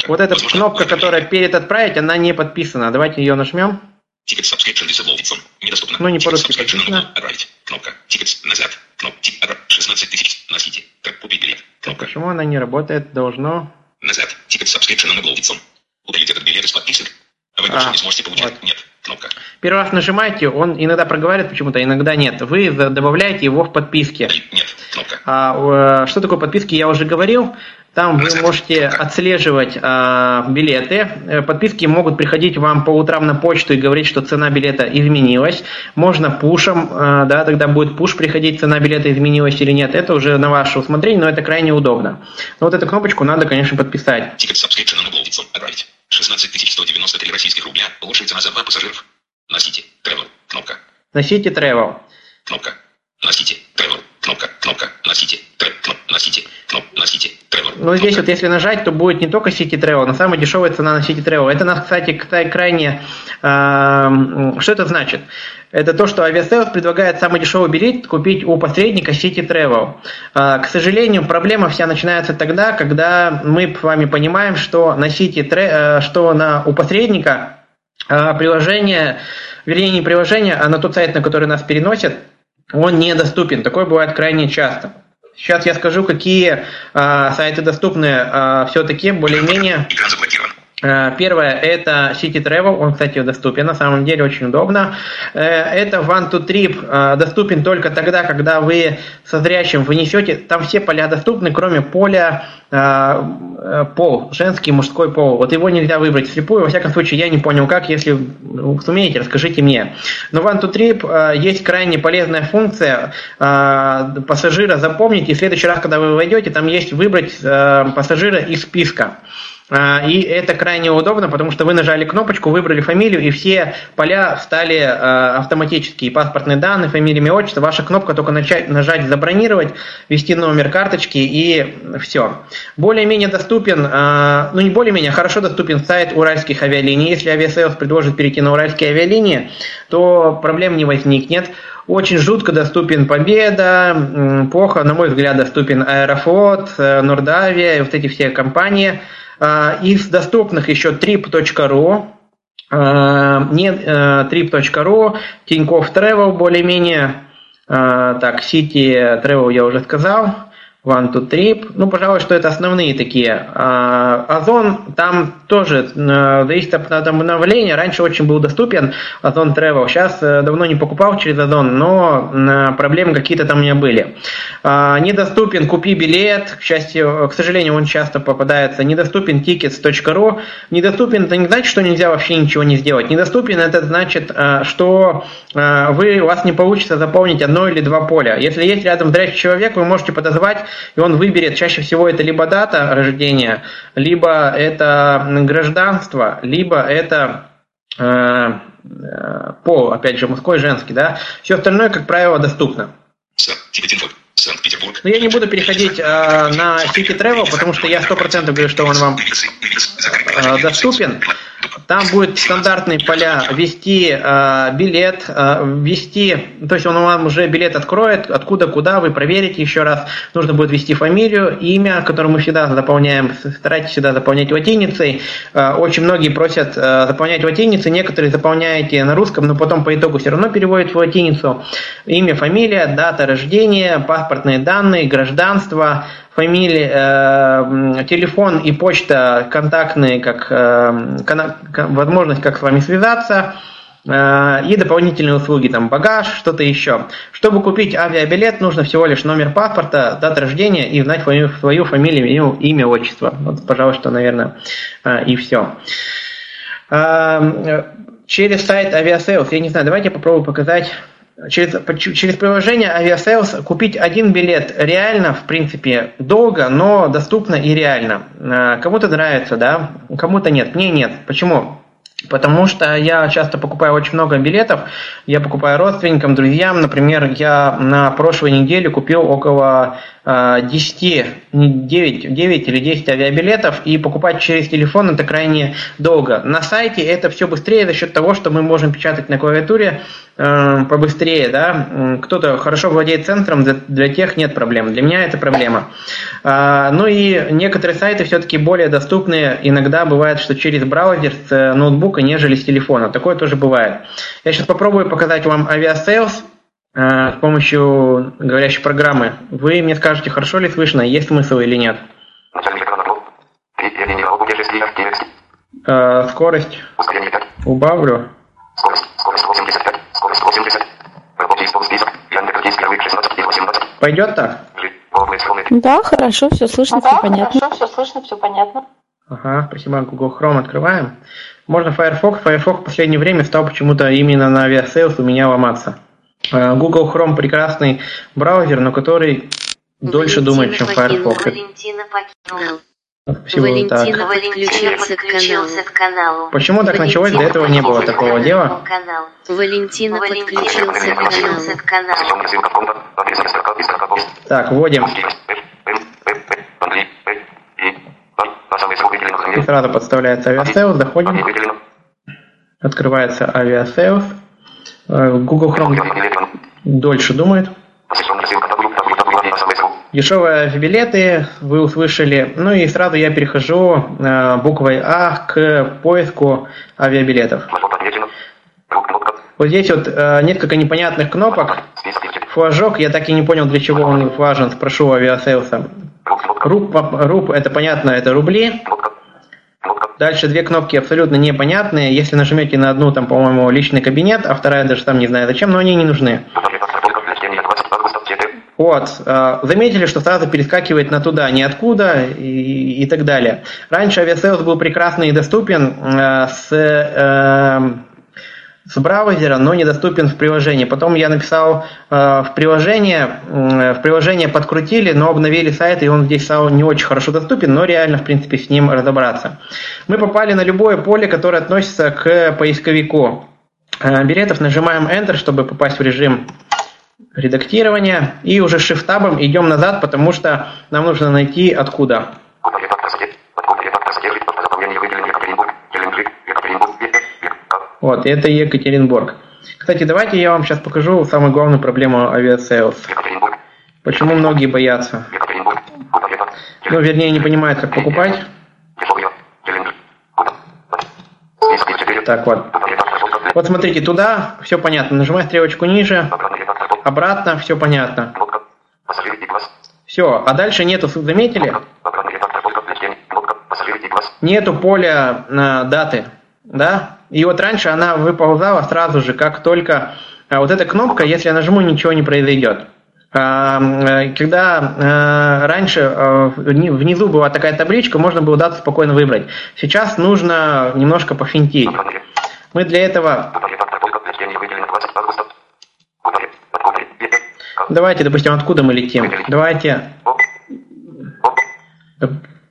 Вот эта кнопка, которая перед отправить, она не подписана. Давайте ее нажмем. Ticket subscription disabled. Недоступно. Ну, не по-русски подписано. Кнопка. Tickets назад. Кнопка. 16 тысяч. Носите. Как купить билет. Кнопка. Почему она не работает? Должно. Назад. Ticket subscription unavailable. Удалить этот билет из подписок. Вы больше а, не сможете получать. Вот. Нет. Кнопка. Первый раз нажимаете, он иногда проговаривает почему-то, иногда нет. Вы добавляете его в подписке. Нет. Кнопка. А, что такое подписки, я уже говорил. Там вы можете отслеживать а, билеты. Э, подписки могут приходить вам по утрам на почту и говорить, что цена билета изменилась. Можно пушем, а, да, тогда будет пуш приходить, цена билета изменилась или нет. Это уже на ваше усмотрение, но это крайне удобно. Но вот эту кнопочку надо, конечно, подписать. Ticket subscription отправить. 16 193 российских рубля. Лучшая цена за два пассажиров. Носите. Travel. Кнопка. Носите travel. Кнопка. Носите. Travel. Кнопка. Кнопка. Носите. Носите. Кнопка. Носите. Travel. Ну, здесь вот если нажать, то будет не только City Travel, но самая дешевая цена на City Travel. Это нас, кстати, крайне... Э, что это значит? Это то, что Aviasales предлагает самый дешевый билет купить у посредника City Travel. Э, к сожалению, проблема вся начинается тогда, когда мы с вами понимаем, что на City э, что на, у посредника э, приложение, вернее не приложение, а на тот сайт, на который нас переносят, он недоступен. Такое бывает крайне часто. Сейчас я скажу, какие э, сайты доступны э, все-таки более-менее. Э, первое – это City Travel, он, кстати, доступен, на самом деле очень удобно. Э, это One to Trip э, доступен только тогда, когда вы со зрячим внесете, там все поля доступны, кроме поля пол, женский, мужской пол. Вот его нельзя выбрать слепую, во всяком случае, я не понял как, если сумеете, расскажите мне. Но в One to Trip есть крайне полезная функция пассажира запомнить, и в следующий раз, когда вы войдете, там есть выбрать пассажира из списка. А, и это крайне удобно, потому что вы нажали кнопочку, выбрали фамилию, и все поля стали а, автоматически. паспортные данные, фамилия, имя, отчество. Ваша кнопка только начать, нажать «Забронировать», ввести номер карточки, и все. Более-менее доступен, а, ну не более-менее, хорошо доступен сайт уральских авиалиний. Если Aviasales предложит перейти на уральские авиалинии, то проблем не возникнет. Очень жутко доступен Победа, плохо, на мой взгляд, доступен Аэрофлот, э, Нордавия, вот эти все компании – а, из доступных еще trip.ru, а, не э, trip.ru, Тинькофф Travel более-менее, а, так, City Travel я уже сказал, One to Trip. Ну, пожалуй, что это основные такие. А, Озон там тоже э, зависит от обновления. Раньше очень был доступен Озон Travel. Сейчас э, давно не покупал через Озон, но э, проблемы какие-то там у меня были. А, недоступен Купи билет. К счастью, к сожалению, он часто попадается. Недоступен tickets.ru. Недоступен, это не значит, что нельзя вообще ничего не сделать. Недоступен, это значит, что вы, у вас не получится заполнить одно или два поля. Если есть рядом зрячий человек, вы можете подозвать и он выберет, чаще всего это либо дата рождения, либо это гражданство, либо это э, э, пол, опять же, мужской, женский, да. Все остальное, как правило, доступно. Но я не буду переходить э, на City Travel, потому что я сто процентов говорю, что он вам э, доступен. Там будет стандартные поля ввести э, билет, э, ввести, то есть он вам уже билет откроет, откуда, куда, вы проверите еще раз. Нужно будет ввести фамилию, имя, которое мы всегда заполняем, старайтесь всегда заполнять латиницей. Э, очень многие просят э, заполнять латиницей, некоторые заполняете на русском, но потом по итогу все равно переводят в латиницу. Имя, фамилия, дата рождения, паспортные данные, гражданство, фамилия, э, телефон и почта контактные, как э, возможность, как с вами связаться, э, и дополнительные услуги, там багаж, что-то еще. Чтобы купить авиабилет, нужно всего лишь номер паспорта, дата рождения и знать свою, свою фамилию, имя, отчество. Вот, пожалуй, что, наверное, э, и все. Э, через сайт Aviasales, я не знаю, давайте я попробую показать через, через приложение Aviasales купить один билет реально, в принципе, долго, но доступно и реально. А, кому-то нравится, да, кому-то нет. Мне нет. Почему? Потому что я часто покупаю очень много билетов. Я покупаю родственникам, друзьям. Например, я на прошлой неделе купил около 10, 9, 9 или 10 авиабилетов и покупать через телефон это крайне долго. На сайте это все быстрее за счет того, что мы можем печатать на клавиатуре э, побыстрее. Да? Кто-то хорошо владеет центром, для, тех нет проблем. Для меня это проблема. Э, ну и некоторые сайты все-таки более доступны. Иногда бывает, что через браузер с ноутбука, нежели с телефона. Такое тоже бывает. Я сейчас попробую показать вам Aviasales. Э, с помощью говорящей программы. Вы мне скажете, хорошо ли слышно, есть смысл или нет. Э, скорость убавлю. Пойдет так? Да, хорошо, все слышно, да, все понятно. Хорошо, все слышно, все понятно. Ага, спасибо. Google Chrome открываем. Можно Firefox. Firefox в последнее время стал почему-то именно на Aviasales у меня ломаться. Э, Google Chrome прекрасный браузер, но который дольше Валентина думает, чем Firefox. Валентина покинула. Спасибо, Валентина так. подключился, подключился к каналу. Почему так Валентина началось? До этого не было такого дела. Валентина подключился к каналу. Так, вводим. И сразу подставляется Aviasales, заходим. Открывается Aviasales. Э, Google Chrome дольше думает. Дешевые билеты вы услышали. Ну и сразу я перехожу э, буквой А к поиску авиабилетов. Вот здесь вот э, несколько непонятных кнопок. Флажок, я так и не понял, для чего он важен, спрошу Aviasales а. Руб, руб, это понятно, это рубли. Дальше две кнопки абсолютно непонятные. Если нажмете на одну, там, по-моему, личный кабинет, а вторая даже там не знаю зачем, но они не нужны. Вот. Э, заметили, что сразу перескакивает на туда, ниоткуда и, и так далее. Раньше Aviasales был прекрасный и доступен э, с э, с браузера, но недоступен в приложении. Потом я написал э, в приложение, э, в приложение подкрутили, но обновили сайт, и он здесь стал не очень хорошо доступен, но реально, в принципе, с ним разобраться. Мы попали на любое поле, которое относится к поисковику э, билетов, нажимаем Enter, чтобы попасть в режим редактирования, и уже shift- табом идем назад, потому что нам нужно найти откуда. Вот, это Екатеринбург. Кстати, давайте я вам сейчас покажу самую главную проблему Aviasales. Почему многие боятся? Ну, вернее, не понимают, как покупать. Так вот. Вот смотрите, туда все понятно. Нажимай стрелочку ниже. Обратно все понятно. Все, а дальше нету, заметили? Нету поля на даты, да? И вот раньше она выползала сразу же, как только а, вот эта кнопка, если я нажму, ничего не произойдет. А, э, когда э, раньше э, внизу была такая табличка, можно было дату спокойно выбрать. Сейчас нужно немножко пофинтить. Мы для этого... Давайте, допустим, откуда мы летим? Давайте...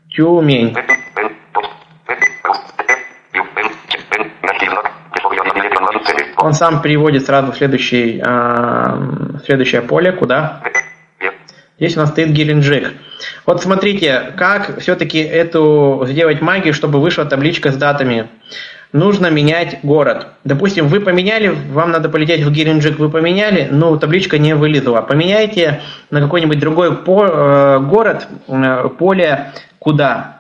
Тюмень. Он сам переводит сразу в следующий, э, следующее поле, куда? Здесь у нас стоит Геленджик. Вот смотрите, как все-таки эту сделать магию, чтобы вышла табличка с датами. Нужно менять город. Допустим, вы поменяли, вам надо полететь в Геленджик, вы поменяли, но табличка не вылезла. Поменяйте на какой-нибудь другой по, э, город, э, поле куда?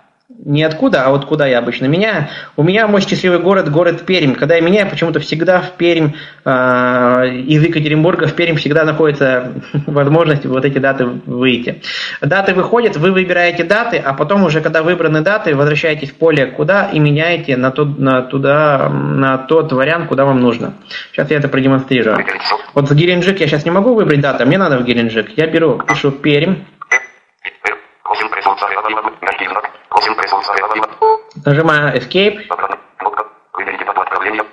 Не откуда, а вот куда я обычно меняю. У меня мой счастливый город, город Пермь. Когда я меняю, почему-то всегда в Пермь, э, из Екатеринбурга в Пермь всегда находится возможность вот эти даты выйти. Даты выходят, вы выбираете даты, а потом уже, когда выбраны даты, возвращаетесь в поле куда и меняете на, тот, на, туда, на тот вариант, куда вам нужно. Сейчас я это продемонстрирую. Вот в Геленджик я сейчас не могу выбрать дату, мне надо в Геленджик. Я беру, пишу Пермь. Нажимаю Escape.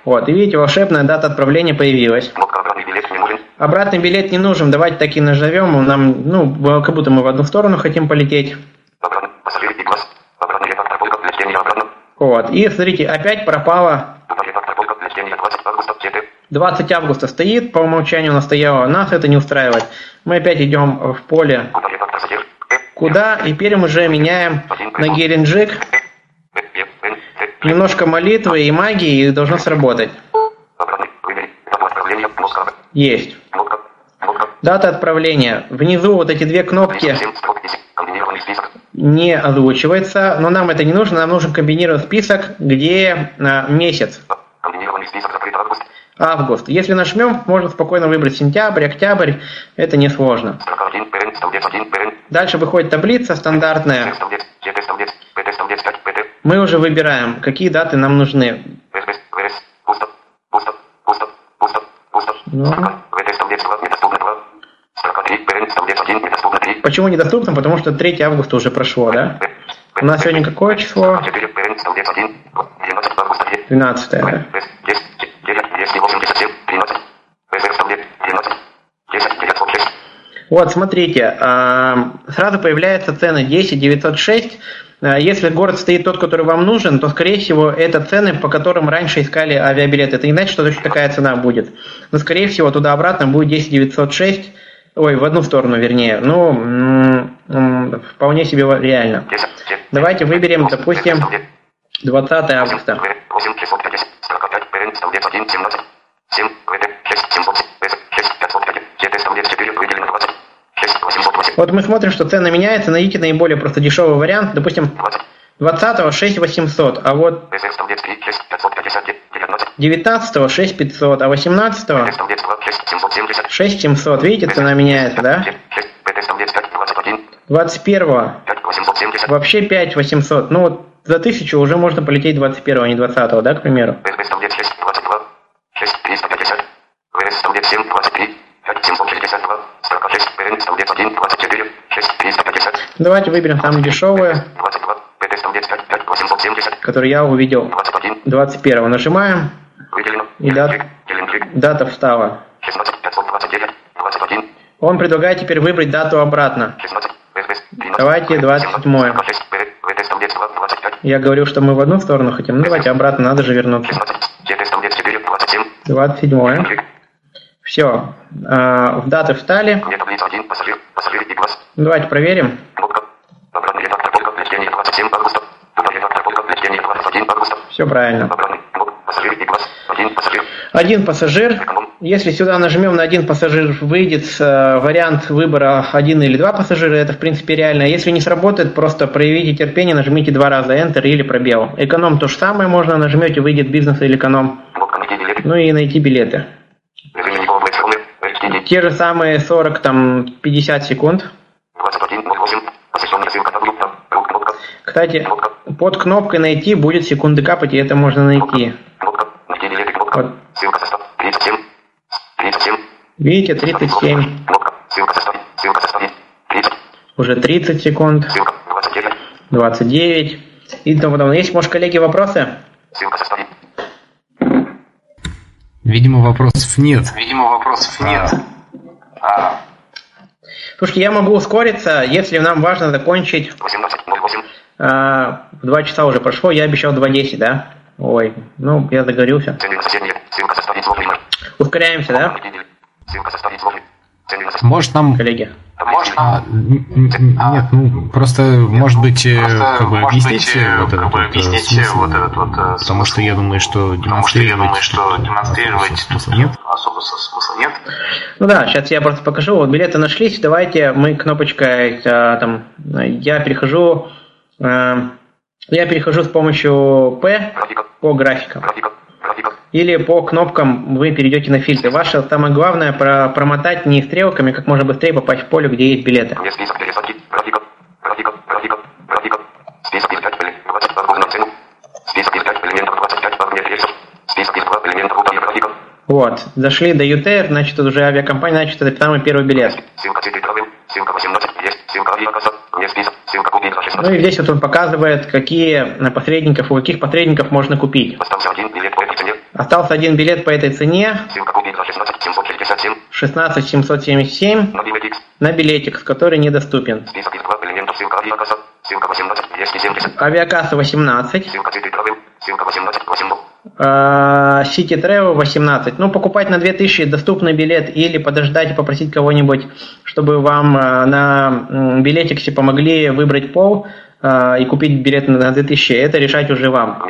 Вот, и видите, волшебная дата отправления появилась. Обратный билет не нужен, давайте таки нажмем, нам, ну, как будто мы в одну сторону хотим полететь. Вот, и смотрите, опять пропало 20 августа стоит, по умолчанию она стояла, нас это не устраивает. Мы опять идем в поле Куда? И мы уже меняем на Геленджик. Немножко молитвы и магии, и должно сработать. Есть. Дата отправления. Внизу вот эти две кнопки не озвучивается, но нам это не нужно, нам нужен комбинированный список, где а, месяц. Август. Если нажмем, можно спокойно выбрать сентябрь, октябрь, это несложно. Дальше выходит таблица стандартная. Мы уже выбираем, какие даты нам нужны. Ну. Почему недоступно? Потому что 3 августа уже прошло, да? У нас сегодня какое число? 12, да? Вот, смотрите, а, сразу появляется цена 10 906. А, если город стоит тот, который вам нужен, то, скорее всего, это цены, по которым раньше искали авиабилеты. Это не значит, что точно такая цена будет. Но, скорее всего, туда-обратно будет 10 906. Ой, в одну сторону, вернее. Ну, вполне себе реально. Давайте выберем, допустим, 20 августа. Вот мы смотрим, что цена меняется, найдите наиболее просто дешевый вариант, допустим, 20-го 6800, а вот 19-го 6500, а 18-го 6700. Видите, цена меняется, да? 21-го вообще 5800. Ну вот за 1000 уже можно полететь 21-го, а не 20-го, да, к примеру? Давайте выберем самое дешевое, который я увидел. 21 нажимаем. И дата, дата встала. Он предлагает теперь выбрать дату обратно. Давайте 27 Я говорил, что мы в одну сторону хотим. Ну, давайте обратно, надо же вернуться. 27 Все. А, в даты встали. Давайте проверим. Все правильно. Один пассажир. Если сюда нажмем на один пассажир, выйдет э, вариант выбора один или два пассажира. Это, в принципе, реально. Если не сработает, просто проявите терпение, нажмите два раза Enter или пробел. Эконом то же самое можно, нажмете, выйдет бизнес или эконом. Ну и найти билеты. Те же самые 40, там, 50 секунд. Кстати, под кнопкой «Найти» будет секунды капать, и это можно найти. Вот. Видите, 37. Уже 30 секунд. 29. И тому подобное. Есть, может, коллеги, вопросы? Видимо, вопросов нет. Видимо, вопросов нет. А. Слушайте, я могу ускориться, если нам важно закончить... 18, 08. А, два часа уже прошло, я обещал 2.10, да? Ой, ну, я договорился. Ускоряемся, да? Может нам... Коллеги. А, нет, ну просто может быть э, просто, как бы объясните быть, вот этот, вот, э, смысл, вот этот вот э, потому что я думаю, что демонстрировать, что демонстрировать смысла нет. Особо смысла нет. Ну да, сейчас я просто покажу. Вот билеты нашлись. Давайте мы кнопочкой там я перехожу я перехожу с помощью P по графикам. Или по кнопкам вы перейдете на фильтры. Ваше самое главное про промотать не стрелками, как можно быстрее попасть в поле, где есть билеты. Вот, зашли до ЮТР, значит, уже авиакомпания, значит, это самый первый билет. Ну и здесь вот он показывает, какие посредников, у каких посредников можно купить. Остался один билет по этой цене. Остался один билет по этой цене. 16 777 на билетик, который недоступен. Авиакасса 18. City Travel 18. Ну, покупать на 2000 доступный билет или подождать и попросить кого-нибудь, чтобы вам на билетиксе помогли выбрать пол и купить билет на 2000, это решать уже вам.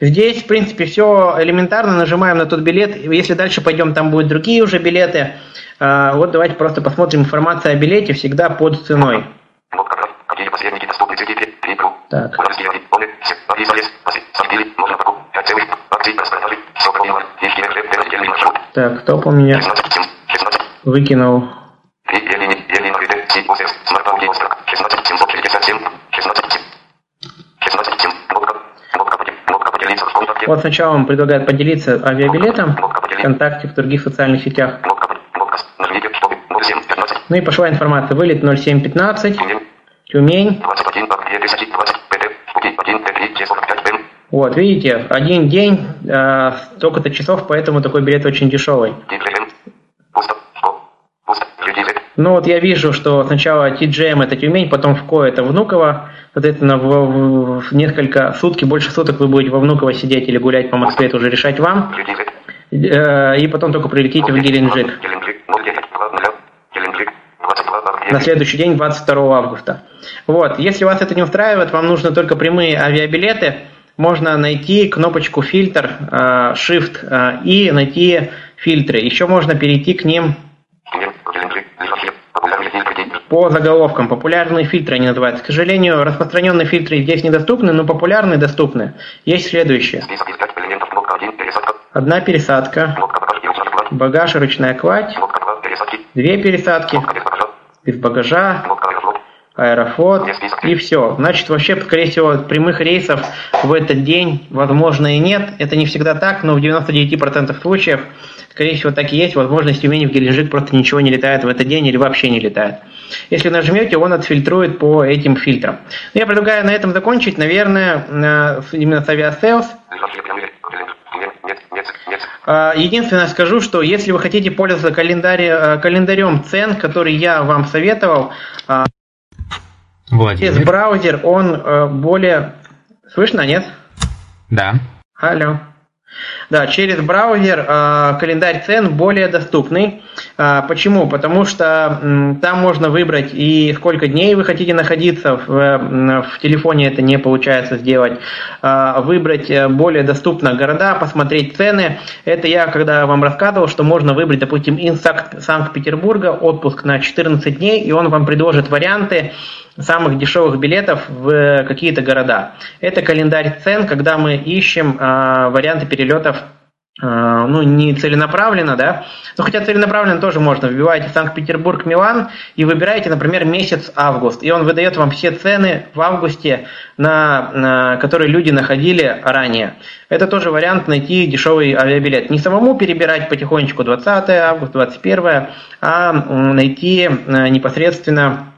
Здесь, в принципе, все элементарно. Нажимаем на тот билет. Если дальше пойдем, там будут другие уже билеты. Вот давайте просто посмотрим информацию о билете всегда под ценой. Так. Так, топ у меня выкинул. Вот сначала он предлагает поделиться авиабилетом ВКонтакте, в других социальных сетях. Ну и пошла информация. Вылет 0715, Тюмень. Вот, видите, один день, э, столько-то часов, поэтому такой билет очень дешевый. Ну вот я вижу, что сначала TGM это Тюмень, потом в КО это Внуково. Соответственно, в, в, несколько сутки, больше суток вы будете во Внуково сидеть или гулять по Москве, это уже решать вам. Э, и потом только прилетите в Геленджик. На следующий день, 22 августа. Вот, если вас это не устраивает, вам нужно только прямые авиабилеты, можно найти кнопочку фильтр, э, Shift э, и найти фильтры. Еще можно перейти к ним по заголовкам. Популярные фильтры они называются. К сожалению, распространенные фильтры здесь недоступны, но популярные доступны. Есть следующие. Одна пересадка. Багаж и ручная кладь. Две пересадки. Без багажа. Аэрофлот и все. Значит, вообще, скорее всего, прямых рейсов в этот день, возможно, и нет. Это не всегда так, но в 99% случаев Скорее всего, так и есть. Возможно, из Тюмени в Геленджик просто ничего не летает в этот день или вообще не летает. Если нажмете, он отфильтрует по этим фильтрам. Я предлагаю на этом закончить, наверное, именно с авиасейлс. А, единственное скажу, что если вы хотите пользоваться календарем, календарем цен, который я вам советовал, а, Владимир. через браузер он э, более... Слышно, нет? Да. Алло. Да, через браузер э, календарь цен более доступный. Э, почему? Потому что э, там можно выбрать и сколько дней вы хотите находиться. В, э, в телефоне это не получается сделать. Э, выбрать более доступно города, посмотреть цены. Это я когда вам рассказывал, что можно выбрать, допустим, из Санкт-Петербурга отпуск на 14 дней, и он вам предложит варианты самых дешевых билетов в какие-то города. Это календарь цен, когда мы ищем э, варианты перелетов э, ну, не целенаправленно, да, но хотя целенаправленно тоже можно. Вбиваете Санкт-Петербург, Милан и выбираете, например, месяц август. И он выдает вам все цены в августе, на, на которые люди находили ранее. Это тоже вариант найти дешевый авиабилет. Не самому перебирать потихонечку 20 августа, 21, а найти э, непосредственно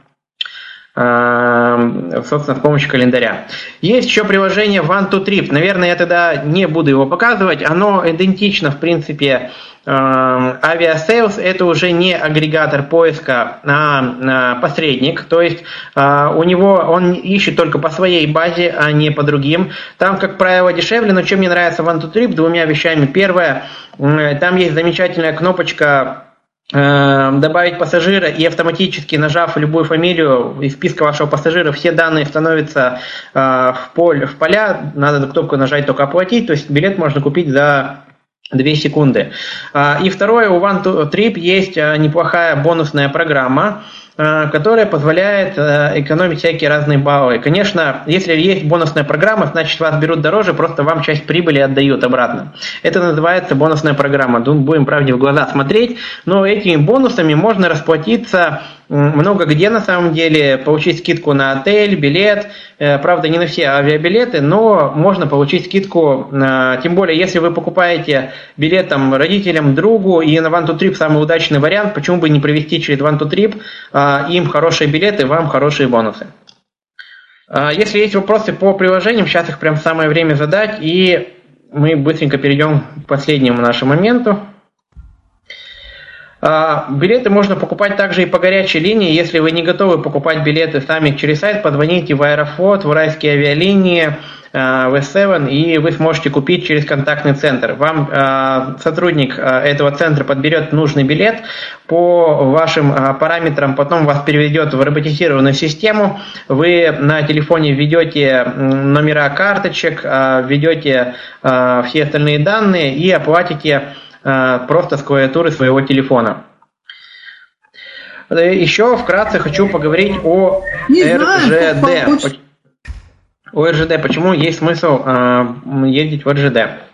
собственно, с помощью календаря. Есть еще приложение OneTwoTrip. Наверное, я тогда не буду его показывать. Оно идентично, в принципе, Авиасейлс – это уже не агрегатор поиска, а посредник. То есть э, у него он ищет только по своей базе, а не по другим. Там, как правило, дешевле, но чем мне нравится One2Trip, двумя вещами. Первое, там есть замечательная кнопочка Эм, добавить пассажира и автоматически нажав любую фамилию из списка вашего пассажира, все данные становятся э, в, поле, в поля, надо кнопку нажать только оплатить, то есть билет можно купить за 2 секунды. А, и второе, у OneTrip есть э, неплохая бонусная программа, Э, которая позволяет э, экономить всякие разные баллы. Конечно, если есть бонусная программа, значит вас берут дороже, просто вам часть прибыли отдают обратно. Это называется бонусная программа. Будем правде в глаза смотреть, но этими бонусами можно расплатиться много где на самом деле, получить скидку на отель, билет, э, правда не на все авиабилеты, но можно получить скидку, тем более если вы покупаете билет там, родителям, другу и на One to Trip самый удачный вариант, почему бы не провести через One to Trip, а, им хорошие билеты, вам хорошие бонусы. Если есть вопросы по приложениям, сейчас их прям самое время задать, и мы быстренько перейдем к последнему нашему моменту. А, билеты можно покупать также и по горячей линии. Если вы не готовы покупать билеты сами через сайт, позвоните в Аэрофлот, в Уральские авиалинии, в S7, и вы сможете купить через контактный центр. Вам сотрудник этого центра подберет нужный билет по вашим параметрам, потом вас переведет в роботизированную систему, вы на телефоне введете номера карточек, введете все остальные данные и оплатите просто с клавиатуры своего телефона. Еще вкратце хочу поговорить о РЖД. О РЖД. Почему есть смысл ездить в РЖД?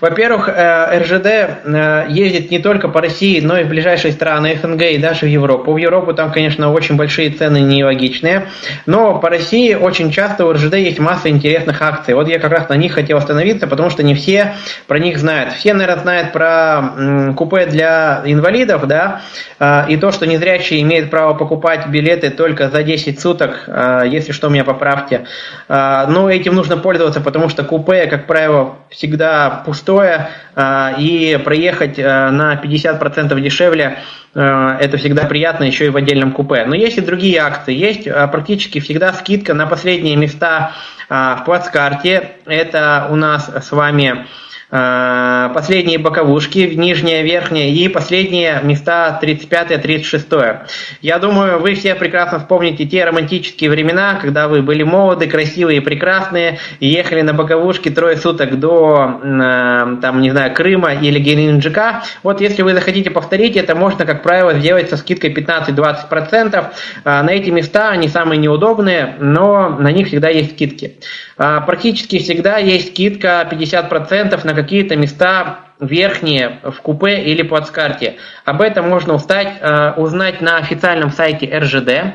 Во-первых, э, РЖД э, ездит не только по России, но и в ближайшие страны СНГ и даже в Европу. В Европу там, конечно, очень большие цены нелогичные, но по России очень часто у РЖД есть масса интересных акций. Вот я как раз на них хотел остановиться, потому что не все про них знают. Все, наверное, знают про купе для инвалидов, да, э, и то, что незрячие имеют право покупать билеты только за 10 суток, если что, меня поправьте. Но этим нужно пользоваться, потому что купе, как правило, всегда пустое пустое, а, и проехать а, на 50% дешевле а, это всегда приятно еще и в отдельном купе. Но есть и другие акции. Есть практически всегда скидка на последние места в плацкарте. Это у нас с вами Э, последние боковушки, нижняя, верхняя и последние места 35-36. Я думаю, вы все прекрасно вспомните те романтические времена, когда вы были молоды, красивые и прекрасные, и ехали на боковушке трое суток до, э, там, не знаю, Крыма или Геленджика. Вот если вы захотите повторить, это можно, как правило, сделать со скидкой 15-20%. Э, на эти места они самые неудобные, но на них всегда есть скидки. Практически всегда есть скидка 50% на какие-то места верхние в купе или плацкарте. Об этом можно устать, э, узнать на официальном сайте РЖД.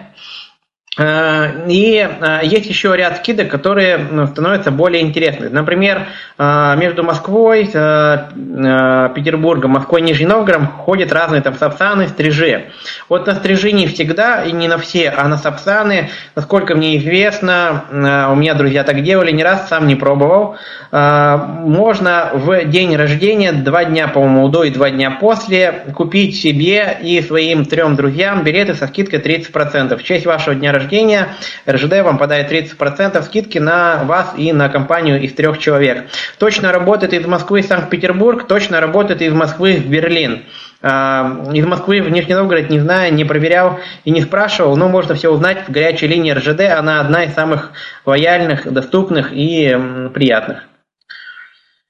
Э, и э, есть еще ряд скидок, которые становятся более интересными. Например, э, между Москвой, Петербургом, Москвой и Нижним Новгородом ходят разные там сапсаны, стрижи. Вот на стрижи не всегда, и не на все, а на сапсаны, насколько мне известно, у меня друзья так делали, не раз сам не пробовал, можно в день рождения, два дня, по-моему, до и два дня после, купить себе и своим трем друзьям билеты со скидкой 30%. В честь вашего дня рождения рождения, РЖД вам подает 30% скидки на вас и на компанию из трех человек. Точно работает из Москвы в Санкт-Петербург, точно работает из Москвы в Берлин. А, из Москвы в Нижний Новгород не знаю, не проверял и не спрашивал, но можно все узнать в горячей линии РЖД. Она одна из самых лояльных, доступных и приятных.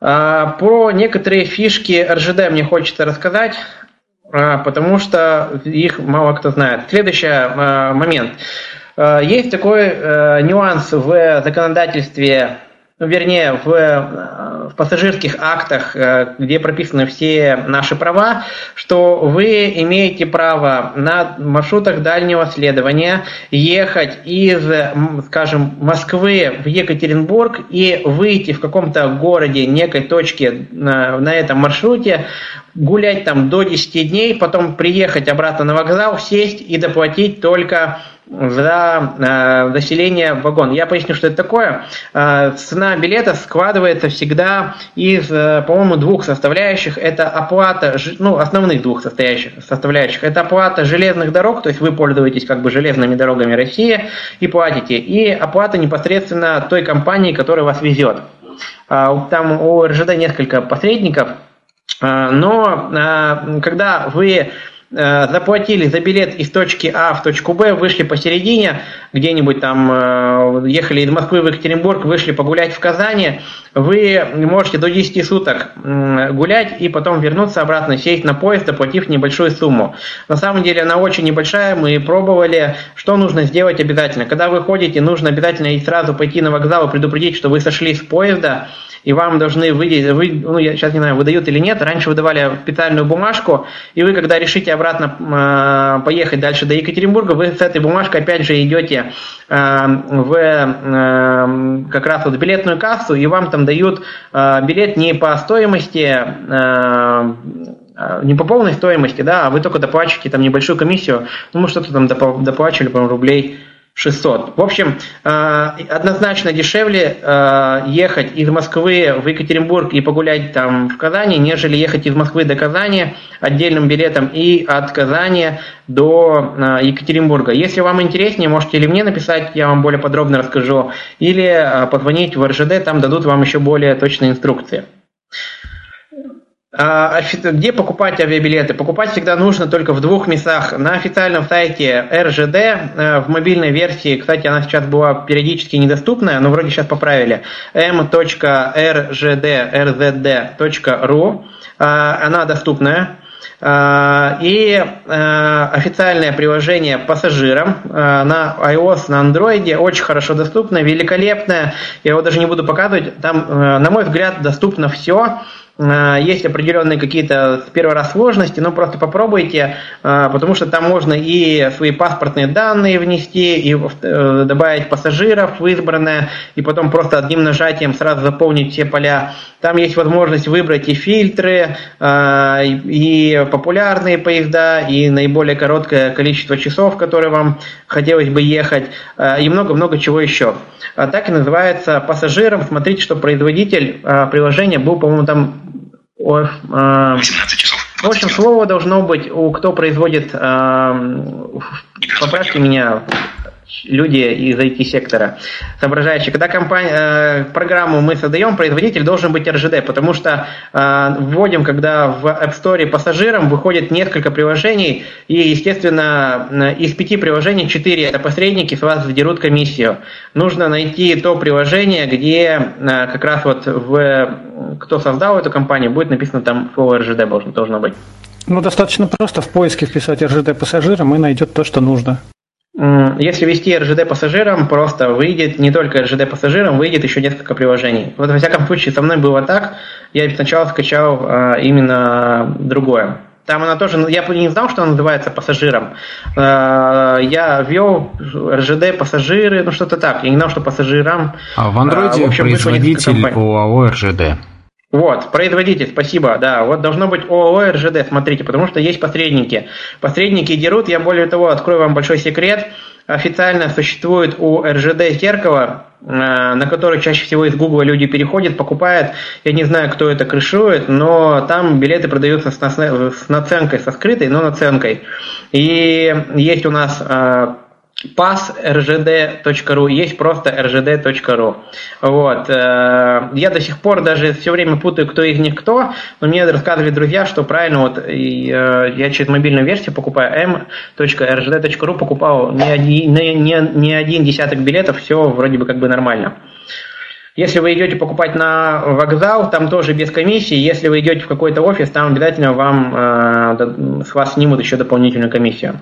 А, про некоторые фишки РЖД мне хочется рассказать. А, потому что их мало кто знает. Следующий момент. Э, есть такой э, нюанс в законодательстве, ну, вернее, в, э, в пассажирских актах, где прописаны все наши права, что вы имеете право на маршрутах дальнего следования ехать из, скажем, Москвы в Екатеринбург и выйти в каком-то городе, некой точке на, на этом маршруте, гулять там до 10 дней, потом приехать обратно на вокзал, сесть и доплатить только за э, заселение в вагон. Я поясню, что это такое. Э, цена билета складывается всегда из, э, по-моему, двух составляющих. Это оплата, ну, основных двух составляющих, составляющих. Это оплата железных дорог, то есть вы пользуетесь как бы железными дорогами России и платите. И оплата непосредственно той компании, которая вас везет. Э, там у РЖД несколько посредников, э, но э, когда вы заплатили за билет из точки А в точку Б, вышли посередине, где-нибудь там э, ехали из Москвы в Екатеринбург, вышли погулять в Казани, вы можете до 10 суток гулять и потом вернуться обратно, сесть на поезд, оплатив небольшую сумму. На самом деле она очень небольшая, мы пробовали, что нужно сделать обязательно. Когда вы ходите, нужно обязательно и сразу пойти на вокзал и предупредить, что вы сошли с поезда, и вам должны выйти, вы, ну, я сейчас не знаю, выдают или нет, раньше выдавали специальную бумажку, и вы, когда решите обратно э, поехать дальше до Екатеринбурга, вы с этой бумажкой опять же идете э, в э, как раз вот билетную кассу, и вам там дают э, билет не по стоимости, э, не по полной стоимости, да, а вы только доплачиваете там небольшую комиссию, ну, мы что-то там доплачивали, по рублей 600. В общем, э, однозначно дешевле э, ехать из Москвы в Екатеринбург и погулять там в Казани, нежели ехать из Москвы до Казани отдельным билетом и от Казани до э, Екатеринбурга. Если вам интереснее, можете или мне написать, я вам более подробно расскажу, или позвонить в РЖД, там дадут вам еще более точные инструкции. А, где покупать авиабилеты? Покупать всегда нужно только в двух местах. На официальном сайте РЖД, э, в мобильной версии, кстати, она сейчас была периодически недоступная, но вроде сейчас поправили, m.rdrzd.ru, а, она доступная. А, и официальное приложение пассажирам на iOS, на Android очень хорошо доступно, великолепное. Я его даже не буду показывать. Там, э, на мой взгляд, доступно все. Э, есть определенные какие-то с первый раз сложности, но просто попробуйте, э, потому что там можно и свои паспортные данные внести, и э, добавить пассажиров в избранное, и потом просто одним нажатием сразу заполнить все поля. Там есть возможность выбрать и фильтры, и популярные поезда, и наиболее короткое количество часов, которые вам хотелось бы ехать, и много-много чего еще. А так и называется пассажиром. Смотрите, что производитель приложения был, по-моему, там 18 часов. В общем, слово должно быть у кто производит, э, поправьте меня, люди из IT-сектора соображающие. Когда компания, э, программу мы создаем, производитель должен быть РЖД, потому что э, вводим, когда в App Store пассажирам выходит несколько приложений, и, естественно, э, из пяти приложений четыре это посредники, с вас задерут комиссию. Нужно найти то приложение, где как раз вот в, кто создал эту компанию, будет написано там слово РЖД должно, должно быть. Ну, достаточно просто в поиске вписать РЖД пассажирам и найдет то, что нужно. Если ввести РЖД пассажирам, просто выйдет не только РЖД пассажирам, выйдет еще несколько приложений. Вот во всяком случае со мной было так. Я сначала скачал а, именно другое. Там она тоже, я не знал, что она называется пассажиром. А, я ввел РЖД пассажиры, ну что-то так. Я не знал, что пассажирам. А в андроиде а, производитель ОАО РЖД. Вот, производитель, спасибо, да, вот должно быть ООО РЖД, смотрите, потому что есть посредники. Посредники дерут, я более того, открою вам большой секрет, официально существует у РЖД зеркало, э, на который чаще всего из Гугла люди переходят, покупают. Я не знаю, кто это крышует, но там билеты продаются с наценкой, со скрытой, но наценкой. И есть у нас э, pass.rgd.ru, есть просто rgd.ru. Вот. Э, я до сих пор даже все время путаю, кто из них кто, но мне рассказывали друзья, что правильно, вот э, я через мобильную версию покупаю m.rgd.ru, покупал не один, не, не, не один десяток билетов, все вроде бы как бы нормально. Если вы идете покупать на вокзал, там тоже без комиссии. Если вы идете в какой-то офис, там обязательно вам э, с вас снимут еще дополнительную комиссию.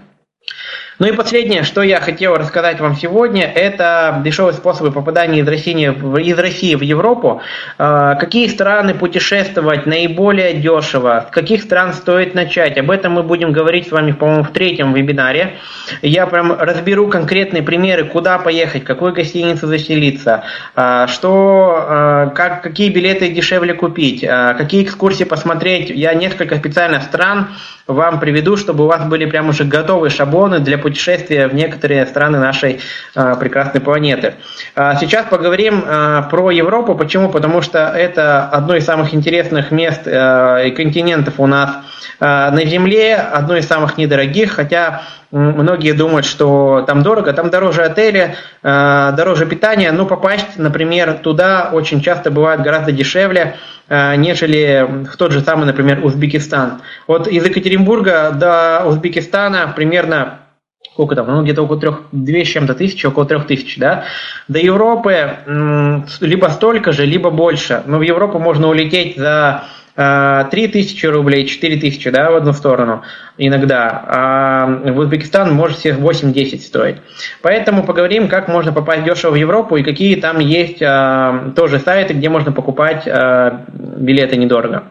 Ну и последнее, что я хотел рассказать вам сегодня, это дешевые способы попадания из России, из России в Европу. А, какие страны путешествовать наиболее дешево, с каких стран стоит начать. Об этом мы будем говорить с вами, по-моему, в третьем вебинаре. Я прям разберу конкретные примеры, куда поехать, какой гостинице заселиться, а, что, а, как, какие билеты дешевле купить, какие экскурсии посмотреть. Я несколько специальных стран вам приведу, чтобы у вас были прям уже готовые шаблоны для путешествия в некоторые страны нашей э, прекрасной планеты. А сейчас поговорим э, про Европу. Почему? Потому что это одно из самых интересных мест э, и континентов у нас на Земле, одно из самых недорогих, хотя Многие думают, что там дорого, там дороже отели, дороже питания, но попасть, например, туда очень часто бывает гораздо дешевле, Э, нежели в тот же самый, например, Узбекистан. Вот из Екатеринбурга до Узбекистана примерно сколько там, ну, где-то около трех, две с чем-то тысячи, около трех тысяч, да. До Европы либо столько же, либо больше. Но в Европу можно улететь за 3000 а, рублей, 4000 да, в одну сторону иногда, а в Узбекистан может всех 8-10 стоить. Поэтому поговорим, как можно попасть дешево в Европу и какие там есть а, тоже сайты, где можно покупать а, билеты недорого.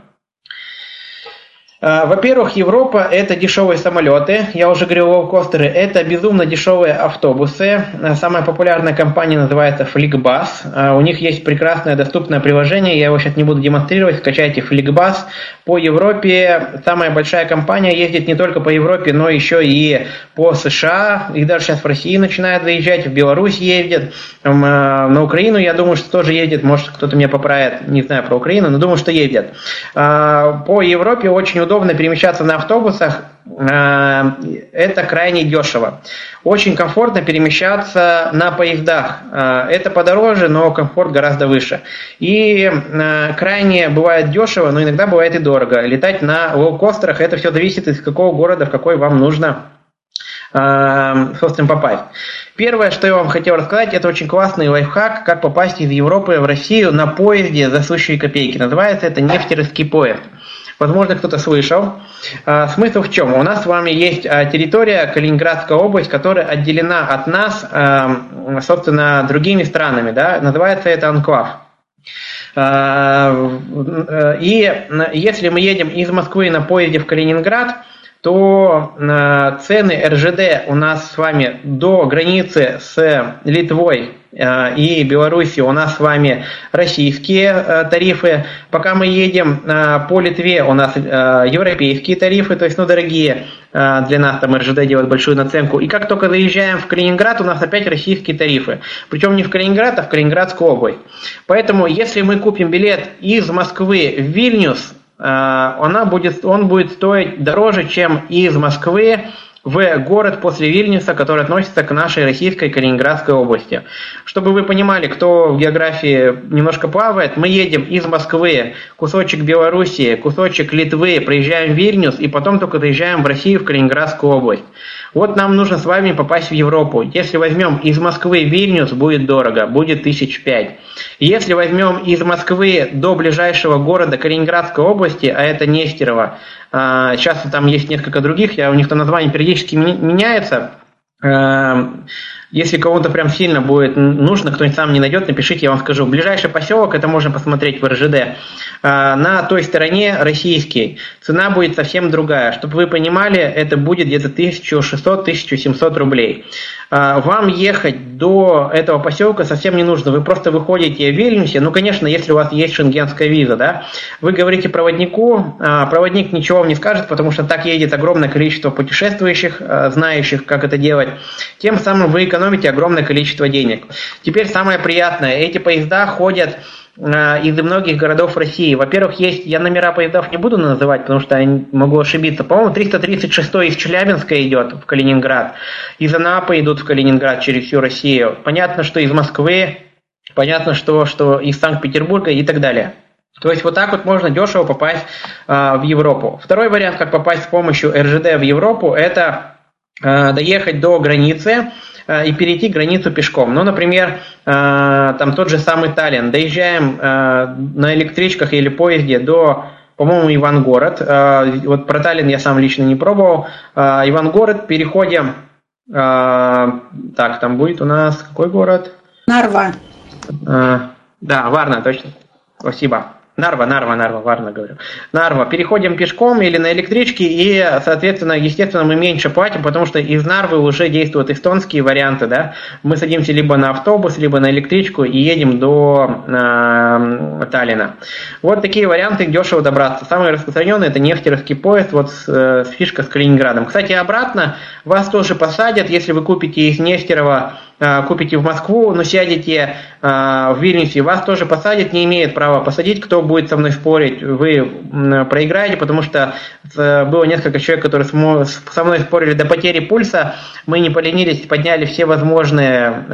А, во-первых, Европа – это дешевые самолеты, я уже говорил, лоукостеры – это безумно дешевые автобусы. А, самая популярная компания называется FlickBus. А, у них есть прекрасное доступное приложение, я его сейчас не буду демонстрировать, скачайте FlickBus. По Европе самая большая компания ездит не только по Европе, но еще и по США, и даже сейчас в России начинает заезжать, в Беларусь ездит, на Украину, я думаю, что тоже ездит, может кто-то меня поправит, не знаю про Украину, но думаю, что ездит. По Европе очень удобно перемещаться на автобусах, э, это крайне дешево. Очень комфортно перемещаться на поездах. Э, это подороже, но комфорт гораздо выше. И э, крайне бывает дешево, но иногда бывает и дорого. Летать на лоукостерах, это все зависит из какого города, в какой вам нужно собственно, попасть. Первое, что я вам хотел рассказать, это очень классный лайфхак, как попасть из Европы в Россию на поезде за сущие копейки. Называется это нефтерский поезд. Возможно, кто-то слышал. А, смысл в чем? У нас с вами есть а, территория Калининградская область, которая отделена от нас, а, собственно, другими странами. Да? Называется это анклав. И если мы едем из Москвы на поезде в Калининград, то цены РЖД у нас с вами до границы с Литвой и Беларуси у нас с вами российские э, тарифы. Пока мы едем э, по Литве, у нас европейские тарифы, то есть, ну, дорогие для нас, там РЖД делает большую наценку. И как только заезжаем в Калининград, у нас опять российские тарифы. Причем не в Калининград, а в Калининградскую область. Поэтому, если мы купим билет из Москвы в Вильнюс, она будет, он будет стоить дороже, чем из Москвы в город после Вильнюса, который относится к нашей российской Калининградской области. Чтобы вы понимали, кто в географии немножко плавает, мы едем из Москвы, кусочек Белоруссии, кусочек Литвы, проезжаем в Вильнюс и потом только доезжаем в Россию, в Калининградскую область. Вот нам нужно с вами попасть в Европу. Если возьмем из Москвы Вильнюс, будет дорого, будет тысяч пять. Если возьмем из Москвы до ближайшего города Калининградской области, а это Нестерово, сейчас а, там есть несколько других, я, у них там название периодически меняется, Эм, если кому-то прям сильно будет нужно, кто-нибудь сам не найдет, напишите, я вам скажу. Ближайший поселок, это можно посмотреть в РЖД, э, на той стороне российский. Цена будет совсем другая. Чтобы вы понимали, это будет где-то 1600-1700 рублей. Э, вам ехать до этого поселка совсем не нужно. Вы просто выходите в Вильнюсе. Ну, конечно, если у вас есть шенгенская виза, да. Вы говорите проводнику, э, проводник ничего вам не скажет, потому что так едет огромное количество путешествующих, знающих, как это делать, тем самым вы экономите огромное количество денег. Теперь самое приятное, эти поезда ходят э, из многих городов России. Во-первых, есть, я номера поездов не буду называть, потому что я могу ошибиться. По-моему, 336 из Челябинска идет в Калининград. Из Анапы идут в Калининград через всю Россию. Понятно, что из Москвы, понятно, что, что из Санкт-Петербурга и так далее. То есть вот так вот можно дешево попасть э, в Европу. Второй вариант, как попасть с помощью РЖД в Европу, это Э, доехать до границы и перейти границу пешком. Ну, например, э, там тот же самый Таллин. Доезжаем на электричках или поезде до, по-моему, Ивангород. Вот про Таллин я сам лично не пробовал. Ивангород, переходим... Так, там будет у нас какой город? Нарва. Да, Варна, точно. Спасибо. Нарва, Нарва, Нарва, Варна говорю. Нарва. Переходим пешком или на электричке, и, соответственно, естественно, мы меньше платим, потому что из Нарвы уже действуют эстонские варианты, да. Мы садимся либо на автобус, либо на электричку и едем до э, Таллина. Вот такие варианты дешево добраться. Самый распространенный это нефтеровский поезд, вот э, фишка с Калининградом. Кстати, обратно вас тоже посадят, если вы купите из Нестерова купите в Москву, но сядете э, в Вильнюсе, вас тоже посадят, не имеет права посадить, кто будет со мной спорить, вы проиграете, потому что э, было несколько человек, которые со мной спорили до потери пульса, мы не поленились, подняли все возможные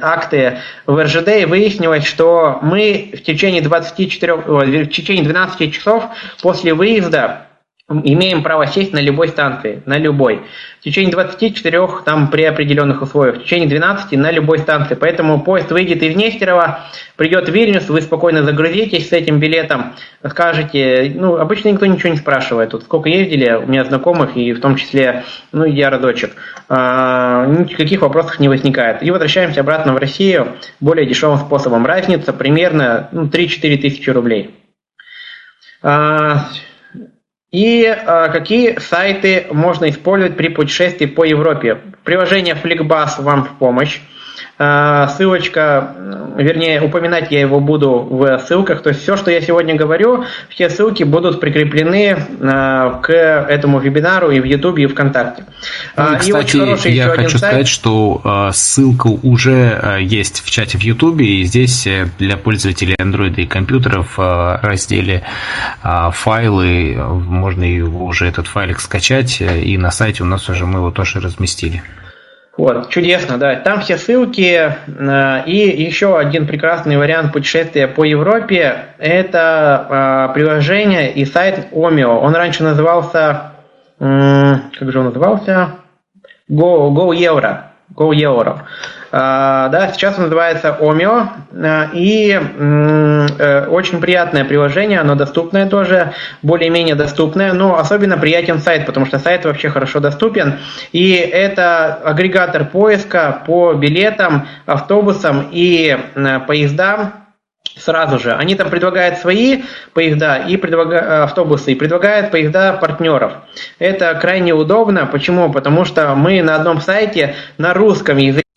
акты в РЖД, и выяснилось, что мы в течение 24, в течение 12 часов после выезда имеем право сесть на любой станции, на любой. В течение 24, там при определенных условиях, в течение 12 на любой станции. Поэтому поезд выйдет из Нестерова, придет в Вильнюс, вы спокойно загрузитесь с этим билетом, скажете, ну, обычно никто ничего не спрашивает. Тут сколько ездили, у меня знакомых, и в том числе, ну, я родочек. А, никаких вопросов не возникает. И возвращаемся обратно в Россию более дешевым способом. Разница примерно ну, 3-4 тысячи рублей. А, и э, какие сайты можно использовать при путешествии по Европе. Приложение FlickBus вам в помощь. А, ссылочка, вернее, упоминать я его буду в ссылках. То есть все, что я сегодня говорю, все ссылки будут прикреплены а, к этому вебинару и в YouTube, и ВКонтакте. Ну, и, кстати, и я хочу сказать, что ссылка уже есть в чате в YouTube, и здесь э, для пользователей Android и компьютеров в разделе файлы можно его уже этот файлик скачать, э, и на сайте у нас уже мы его тоже разместили. Вот, чудесно, да. Там все ссылки. Э, и еще один прекрасный вариант путешествия по Европе – это э, приложение и сайт Omio. Он раньше назывался, как же он назывался? Go, Go Euro. Go Euro. А, да, сейчас он называется Omio, а, и э, очень приятное приложение, оно доступное тоже, более-менее доступное, но особенно приятен сайт, потому что сайт вообще хорошо доступен, и это агрегатор поиска по билетам, автобусам и поездам, сразу же. Они там предлагают свои поезда и предлагают, э, автобусы и предлагают поезда партнеров. Это крайне удобно. Почему? Потому что мы на одном сайте на русском языке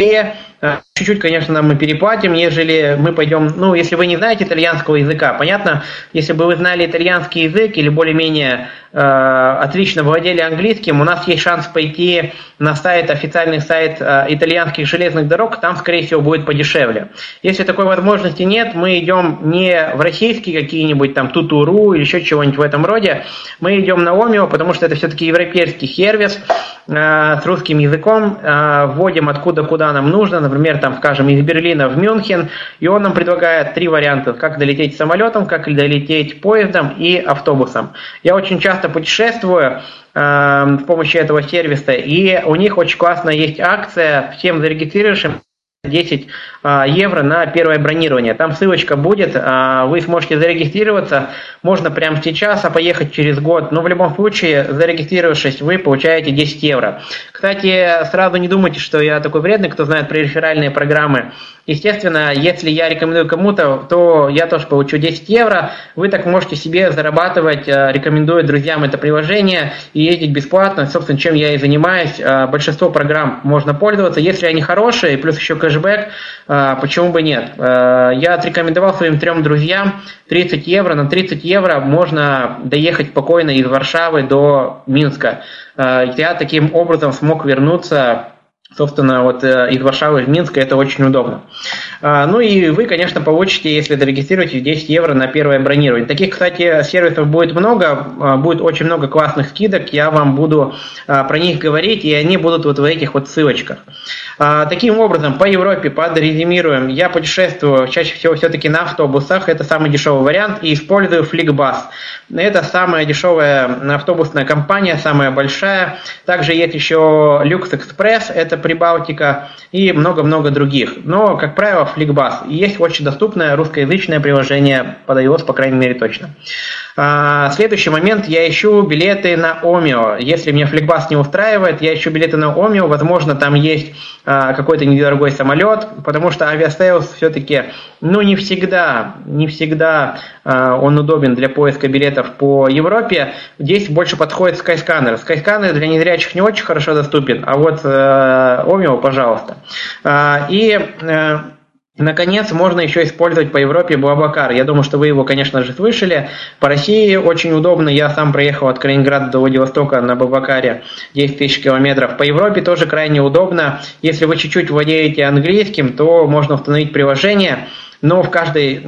Чуть-чуть, конечно, мы переплатим, ежели мы пойдем, ну, если вы не знаете итальянского языка, понятно, если бы вы знали итальянский язык или более-менее э, отлично владели английским, у нас есть шанс пойти на сайт, официальный сайт э, итальянских железных дорог, там, скорее всего, будет подешевле. Если такой возможности нет, мы идем не в российские какие-нибудь там Тутуру или еще чего-нибудь в этом роде, мы идем на Омио, потому что это все-таки европейский сервис э, с русским языком, э, вводим откуда куда нам нужно, например, там, скажем, из Берлина в Мюнхен, и он нам предлагает три варианта, как долететь самолетом, как долететь поездом и автобусом. Я очень часто путешествую э, с помощью этого сервиса, и у них очень классная есть акция, всем зарегистрировавшим 10 а, евро на первое бронирование. Там ссылочка будет, а, вы сможете зарегистрироваться, можно прямо сейчас, а поехать через год. Но в любом случае, зарегистрировавшись, вы получаете 10 евро. Кстати, сразу не думайте, что я такой вредный, кто знает про реферальные программы. Естественно, если я рекомендую кому-то, то я тоже получу 10 евро. Вы так можете себе зарабатывать, а, рекомендуя друзьям это приложение и ездить бесплатно. Собственно, чем я и занимаюсь. Большинство программ можно пользоваться. Если они хорошие, плюс еще кэшбэк, а, почему бы нет? Я отрекомендовал своим трем друзьям 30 евро. На 30 евро можно доехать спокойно из Варшавы до Минска. А, я таким образом смог вернуться Собственно, вот э, из Варшавы в Минск это очень удобно. Ну и вы, конечно, получите, если зарегистрируетесь, 10 евро на первое бронирование. Таких, кстати, сервисов будет много, будет очень много классных скидок, я вам буду про них говорить, и они будут вот в этих вот ссылочках. Таким образом, по Европе подрезюмируем, я путешествую чаще всего все-таки на автобусах, это самый дешевый вариант, и использую FlickBus. Это самая дешевая автобусная компания, самая большая. Также есть еще Lux Express, это Прибалтика и много-много других. Но, как правило, FlixBus. есть очень доступное русскоязычное приложение под iOS, по крайней мере, точно. А, следующий момент, я ищу билеты на Omio. Если мне FlixBus не устраивает, я ищу билеты на Omio, возможно, там есть а, какой-то недорогой самолет, потому что авиасейлс все-таки, ну, не всегда, не всегда а, он удобен для поиска билетов по Европе. Здесь больше подходит Skyscanner. Skyscanner для незрячих не очень хорошо доступен, а вот Omio, пожалуйста. И э, Наконец, можно еще использовать по Европе Блаблакар. Я думаю, что вы его, конечно же, слышали. По России очень удобно. Я сам проехал от Калининграда до Владивостока на Блаблакаре 10 тысяч километров. По Европе тоже крайне удобно. Если вы чуть-чуть владеете английским, то можно установить приложение но в каждой,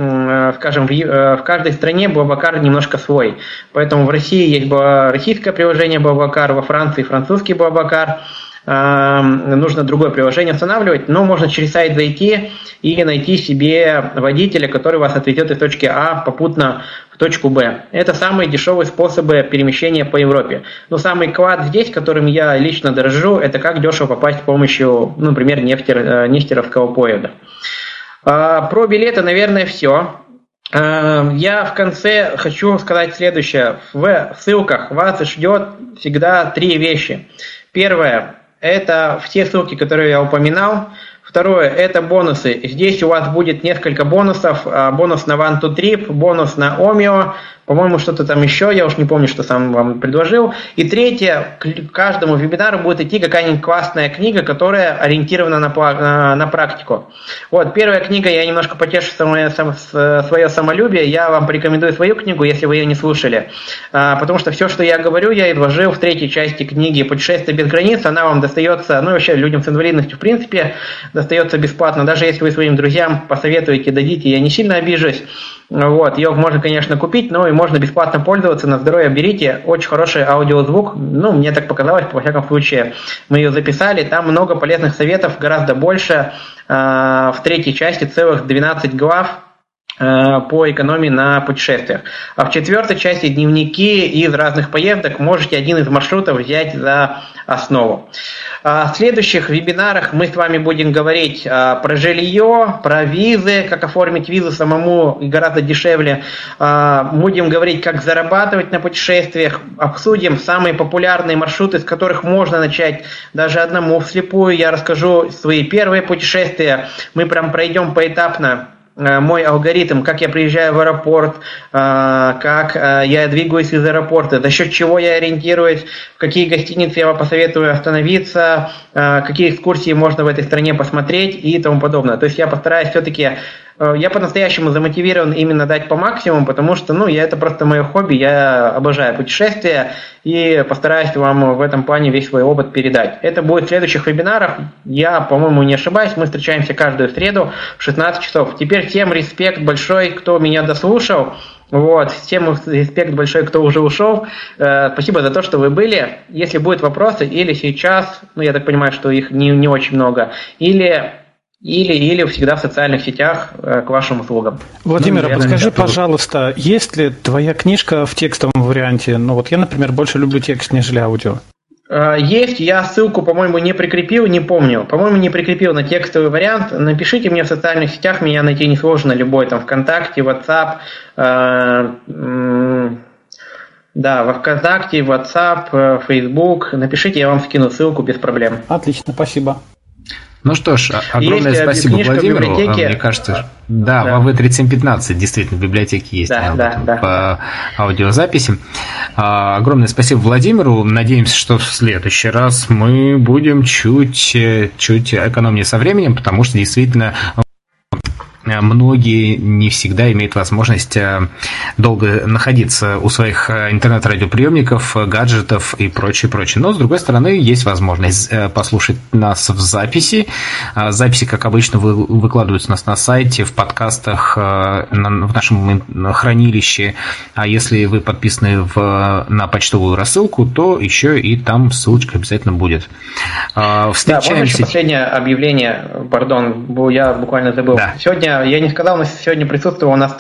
скажем, в каждой стране Блаблакар немножко свой. Поэтому в России есть российское приложение Блаблакар, во Франции французский Блаблакар нужно другое приложение устанавливать, но можно через сайт зайти и найти себе водителя, который вас отведет из точки А попутно в точку Б. Это самые дешевые способы перемещения по Европе. Но самый клад здесь, которым я лично дорожу, это как дешево попасть с помощью, ну, например, нефтер, э, нефтеровского поезда. А, про билеты, наверное, все. А, я в конце хочу сказать следующее. В ссылках вас ждет всегда три вещи. Первое это все ссылки, которые я упоминал. Второе, это бонусы. Здесь у вас будет несколько бонусов. А, бонус на One to Trip, бонус на Omio, по-моему, что-то там еще, я уж не помню, что сам вам предложил. И третье, к каждому вебинару будет идти какая-нибудь классная книга, которая ориентирована на, на, на практику. Вот, первая книга, я немножко потешу свое, свое самолюбие, я вам порекомендую свою книгу, если вы ее не слушали. А, потому что все, что я говорю, я изложил в третьей части книги «Путешествие без границ», она вам достается, ну вообще людям с инвалидностью в принципе, достается бесплатно. Даже если вы своим друзьям посоветуете, дадите, я не сильно обижусь. Вот, ее можно, конечно, купить, но и можно бесплатно пользоваться, на здоровье берите. Очень хороший аудиозвук, ну, мне так показалось, во всяком случае, мы ее записали. Там много полезных советов, гораздо больше. А, в третьей части целых 12 глав, по экономии на путешествиях. А в четвертой части дневники из разных поездок можете один из маршрутов взять за основу. А в следующих вебинарах мы с вами будем говорить а, про жилье, про визы, как оформить визу самому гораздо дешевле. А, будем говорить, как зарабатывать на путешествиях. Обсудим самые популярные маршруты, с которых можно начать даже одному вслепую. Я расскажу свои первые путешествия. Мы прям пройдем поэтапно Э, мой алгоритм, как я приезжаю в аэропорт, э, как э, я двигаюсь из аэропорта, за счет чего я ориентируюсь, в какие гостиницы я вам посоветую остановиться, какие экскурсии можно в этой стране посмотреть и тому подобное. То есть я постараюсь все-таки Э, я по-настоящему замотивирован именно дать по максимуму, потому что, ну, я это просто мое хобби, я обожаю путешествия и постараюсь вам в этом плане весь свой опыт передать. Это будет в следующих вебинарах. Я, по-моему, не ошибаюсь, мы встречаемся каждую среду в 16 часов. Теперь всем респект большой, кто меня дослушал. Вот, всем респект большой, кто уже ушел. Э, спасибо за то, что вы были. Если будут вопросы, или сейчас, ну, я так понимаю, что их не, не очень много, или или, или всегда в социальных сетях э, к вашим услугам. Владимир, ну, подскажи, пожалуйста, есть ли твоя книжка в текстовом варианте? Ну вот я, например, больше люблю текст, нежели аудио. Э, есть, я ссылку, по-моему, не прикрепил, не помню. По-моему, не прикрепил на текстовый вариант. Напишите мне в социальных сетях, меня найти несложно, любой там ВКонтакте, WhatsApp, э, да, во ВКонтакте, WhatsApp, Facebook. Напишите, я вам скину ссылку без проблем. Отлично, спасибо. Ну что ж, огромное есть спасибо Владимиру. Мне кажется, да, да. в AV3715 действительно в библиотеке есть да, да, да. по аудиозаписи. А, огромное спасибо Владимиру. Надеемся, что в следующий раз мы будем чуть, чуть экономнее со временем, потому что действительно Э, многие не всегда имеют возможность э, долго находиться у своих э, интернет-радиоприемников, гаджетов и прочее, прочее. Но, с другой стороны, есть возможность послушать нас в записи. Записи, как обычно, выкладываются у нас на сайте, в подкастах, в нашем хранилище. А если вы подписаны в, на почтовую рассылку, то еще и там ссылочка обязательно будет. Встречаемся... Да, можно еще последнее объявление, пардон, я буквально забыл. Да. Сегодня я не сказал, но сегодня присутствовал у нас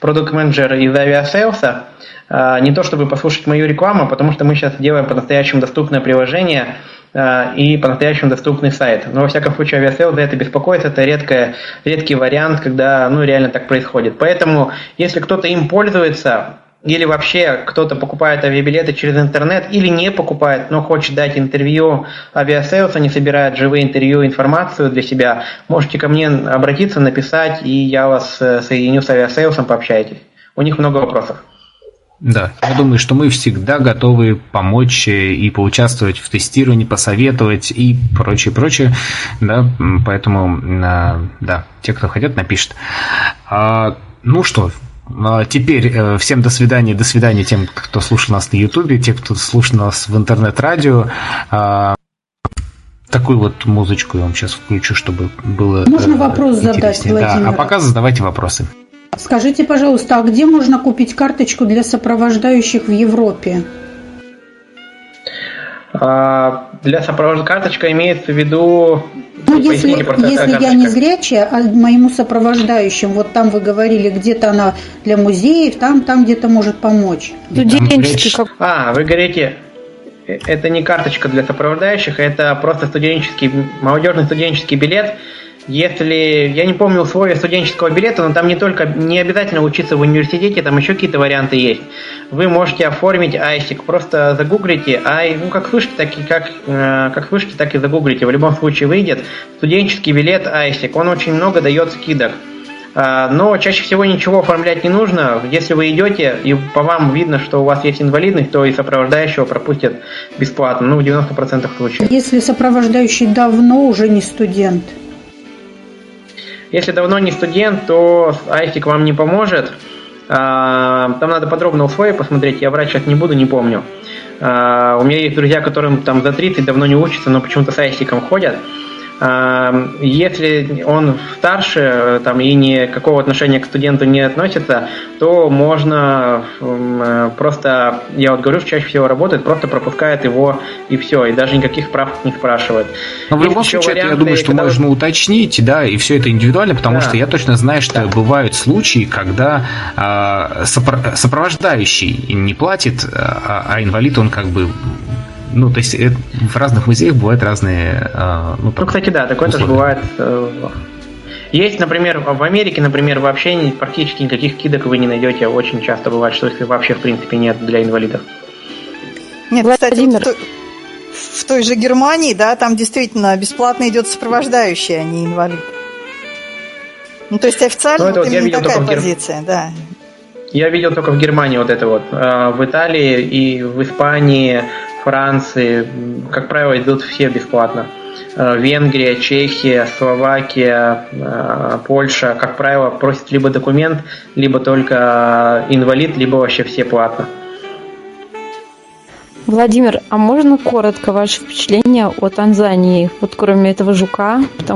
продукт-менеджер из авиасейлса. А, не то чтобы послушать мою рекламу, потому что мы сейчас делаем по-настоящему доступное приложение а, и по-настоящему доступный сайт. Но во всяком случае авиасейлс за это беспокоится, это редкое, редкий вариант, когда ну, реально так происходит. Поэтому, если кто-то им пользуется, или вообще кто-то покупает авиабилеты через интернет, или не покупает, но хочет дать интервью авиасейлса, не собирает живые интервью, информацию для себя, можете ко мне обратиться, написать, и я вас э, соединю с авиасейлсом, пообщайтесь. У них много вопросов. Да, я думаю, что мы всегда готовы помочь и поучаствовать в тестировании, посоветовать и прочее, прочее. Да, поэтому, а, да, те, кто хотят, напишут. А, ну что, теперь э, всем до свидания, до свидания тем, кто слушал нас на Ютубе, те, кто слушал нас в интернет-радио. А, такую вот музычку я вам сейчас включу, чтобы было Можно э, вопрос задать, Владимир? Да, а пока задавайте вопросы. Скажите, пожалуйста, а где можно купить карточку для сопровождающих в Европе? А, для сопровождения карточка имеется в виду ну, если, если я не зрячая, а моему сопровождающим, вот там вы говорили, где-то она для музеев, там, там где-то может помочь. Студенческий как... А, вы говорите, э, это не карточка для сопровождающих, это просто студенческий, молодежный студенческий билет, если, я не помню условия студенческого билета, но там не только, не обязательно учиться в университете, там еще какие-то варианты есть. Вы можете оформить айсик, просто загуглите, ай, ну как слышите, так и как, э, как слышите, так и загуглите. В любом случае выйдет студенческий билет айсик, он очень много дает скидок. А, но чаще всего ничего оформлять не нужно. Если вы идете и по вам видно, что у вас есть инвалидность, то и сопровождающего пропустят бесплатно, ну, в 90% случаев. Если сопровождающий давно уже не студент? Если давно не студент, то Айсик вам не поможет. А, там надо подробно условия посмотреть, я врач сейчас не буду, не помню. А, у меня есть друзья, которым там за 30 давно не учатся, но почему-то с Айсиком ходят. Если он старше там, и никакого отношения к студенту не относится, то можно э, просто, я вот говорю, чаще всего работает, просто пропускает его и все, и даже никаких прав не спрашивает. Но в любом случае, варианты, я думаю, что когда... можно уточнить, да, и все это индивидуально, потому да. что я точно знаю, что да. бывают случаи, когда э, сопровождающий не платит, а, а инвалид он как бы ну, то есть это, в разных музеях бывают разные... Э, ну, ну, кстати, да, такое условия. тоже бывает. Э, есть, например, в Америке, например, вообще практически никаких кидок вы не найдете. Очень часто бывает, что если вообще, в принципе, нет для инвалидов. Нет, Владимир. кстати, в, в той же Германии, да, там действительно бесплатно идет сопровождающий, а не инвалид. Ну, то есть официально ну, это вот именно такая позиция, Гер... да. Я видел только в Германии вот это вот. Э, в Италии и в Испании Франции, как правило, идут все бесплатно. Э, Венгрия, Чехия, Словакия, э, Польша, как правило, просят либо документ, либо только инвалид, либо вообще все платно. Владимир, а можно коротко ваше впечатление о Танзании, вот кроме этого жука, потому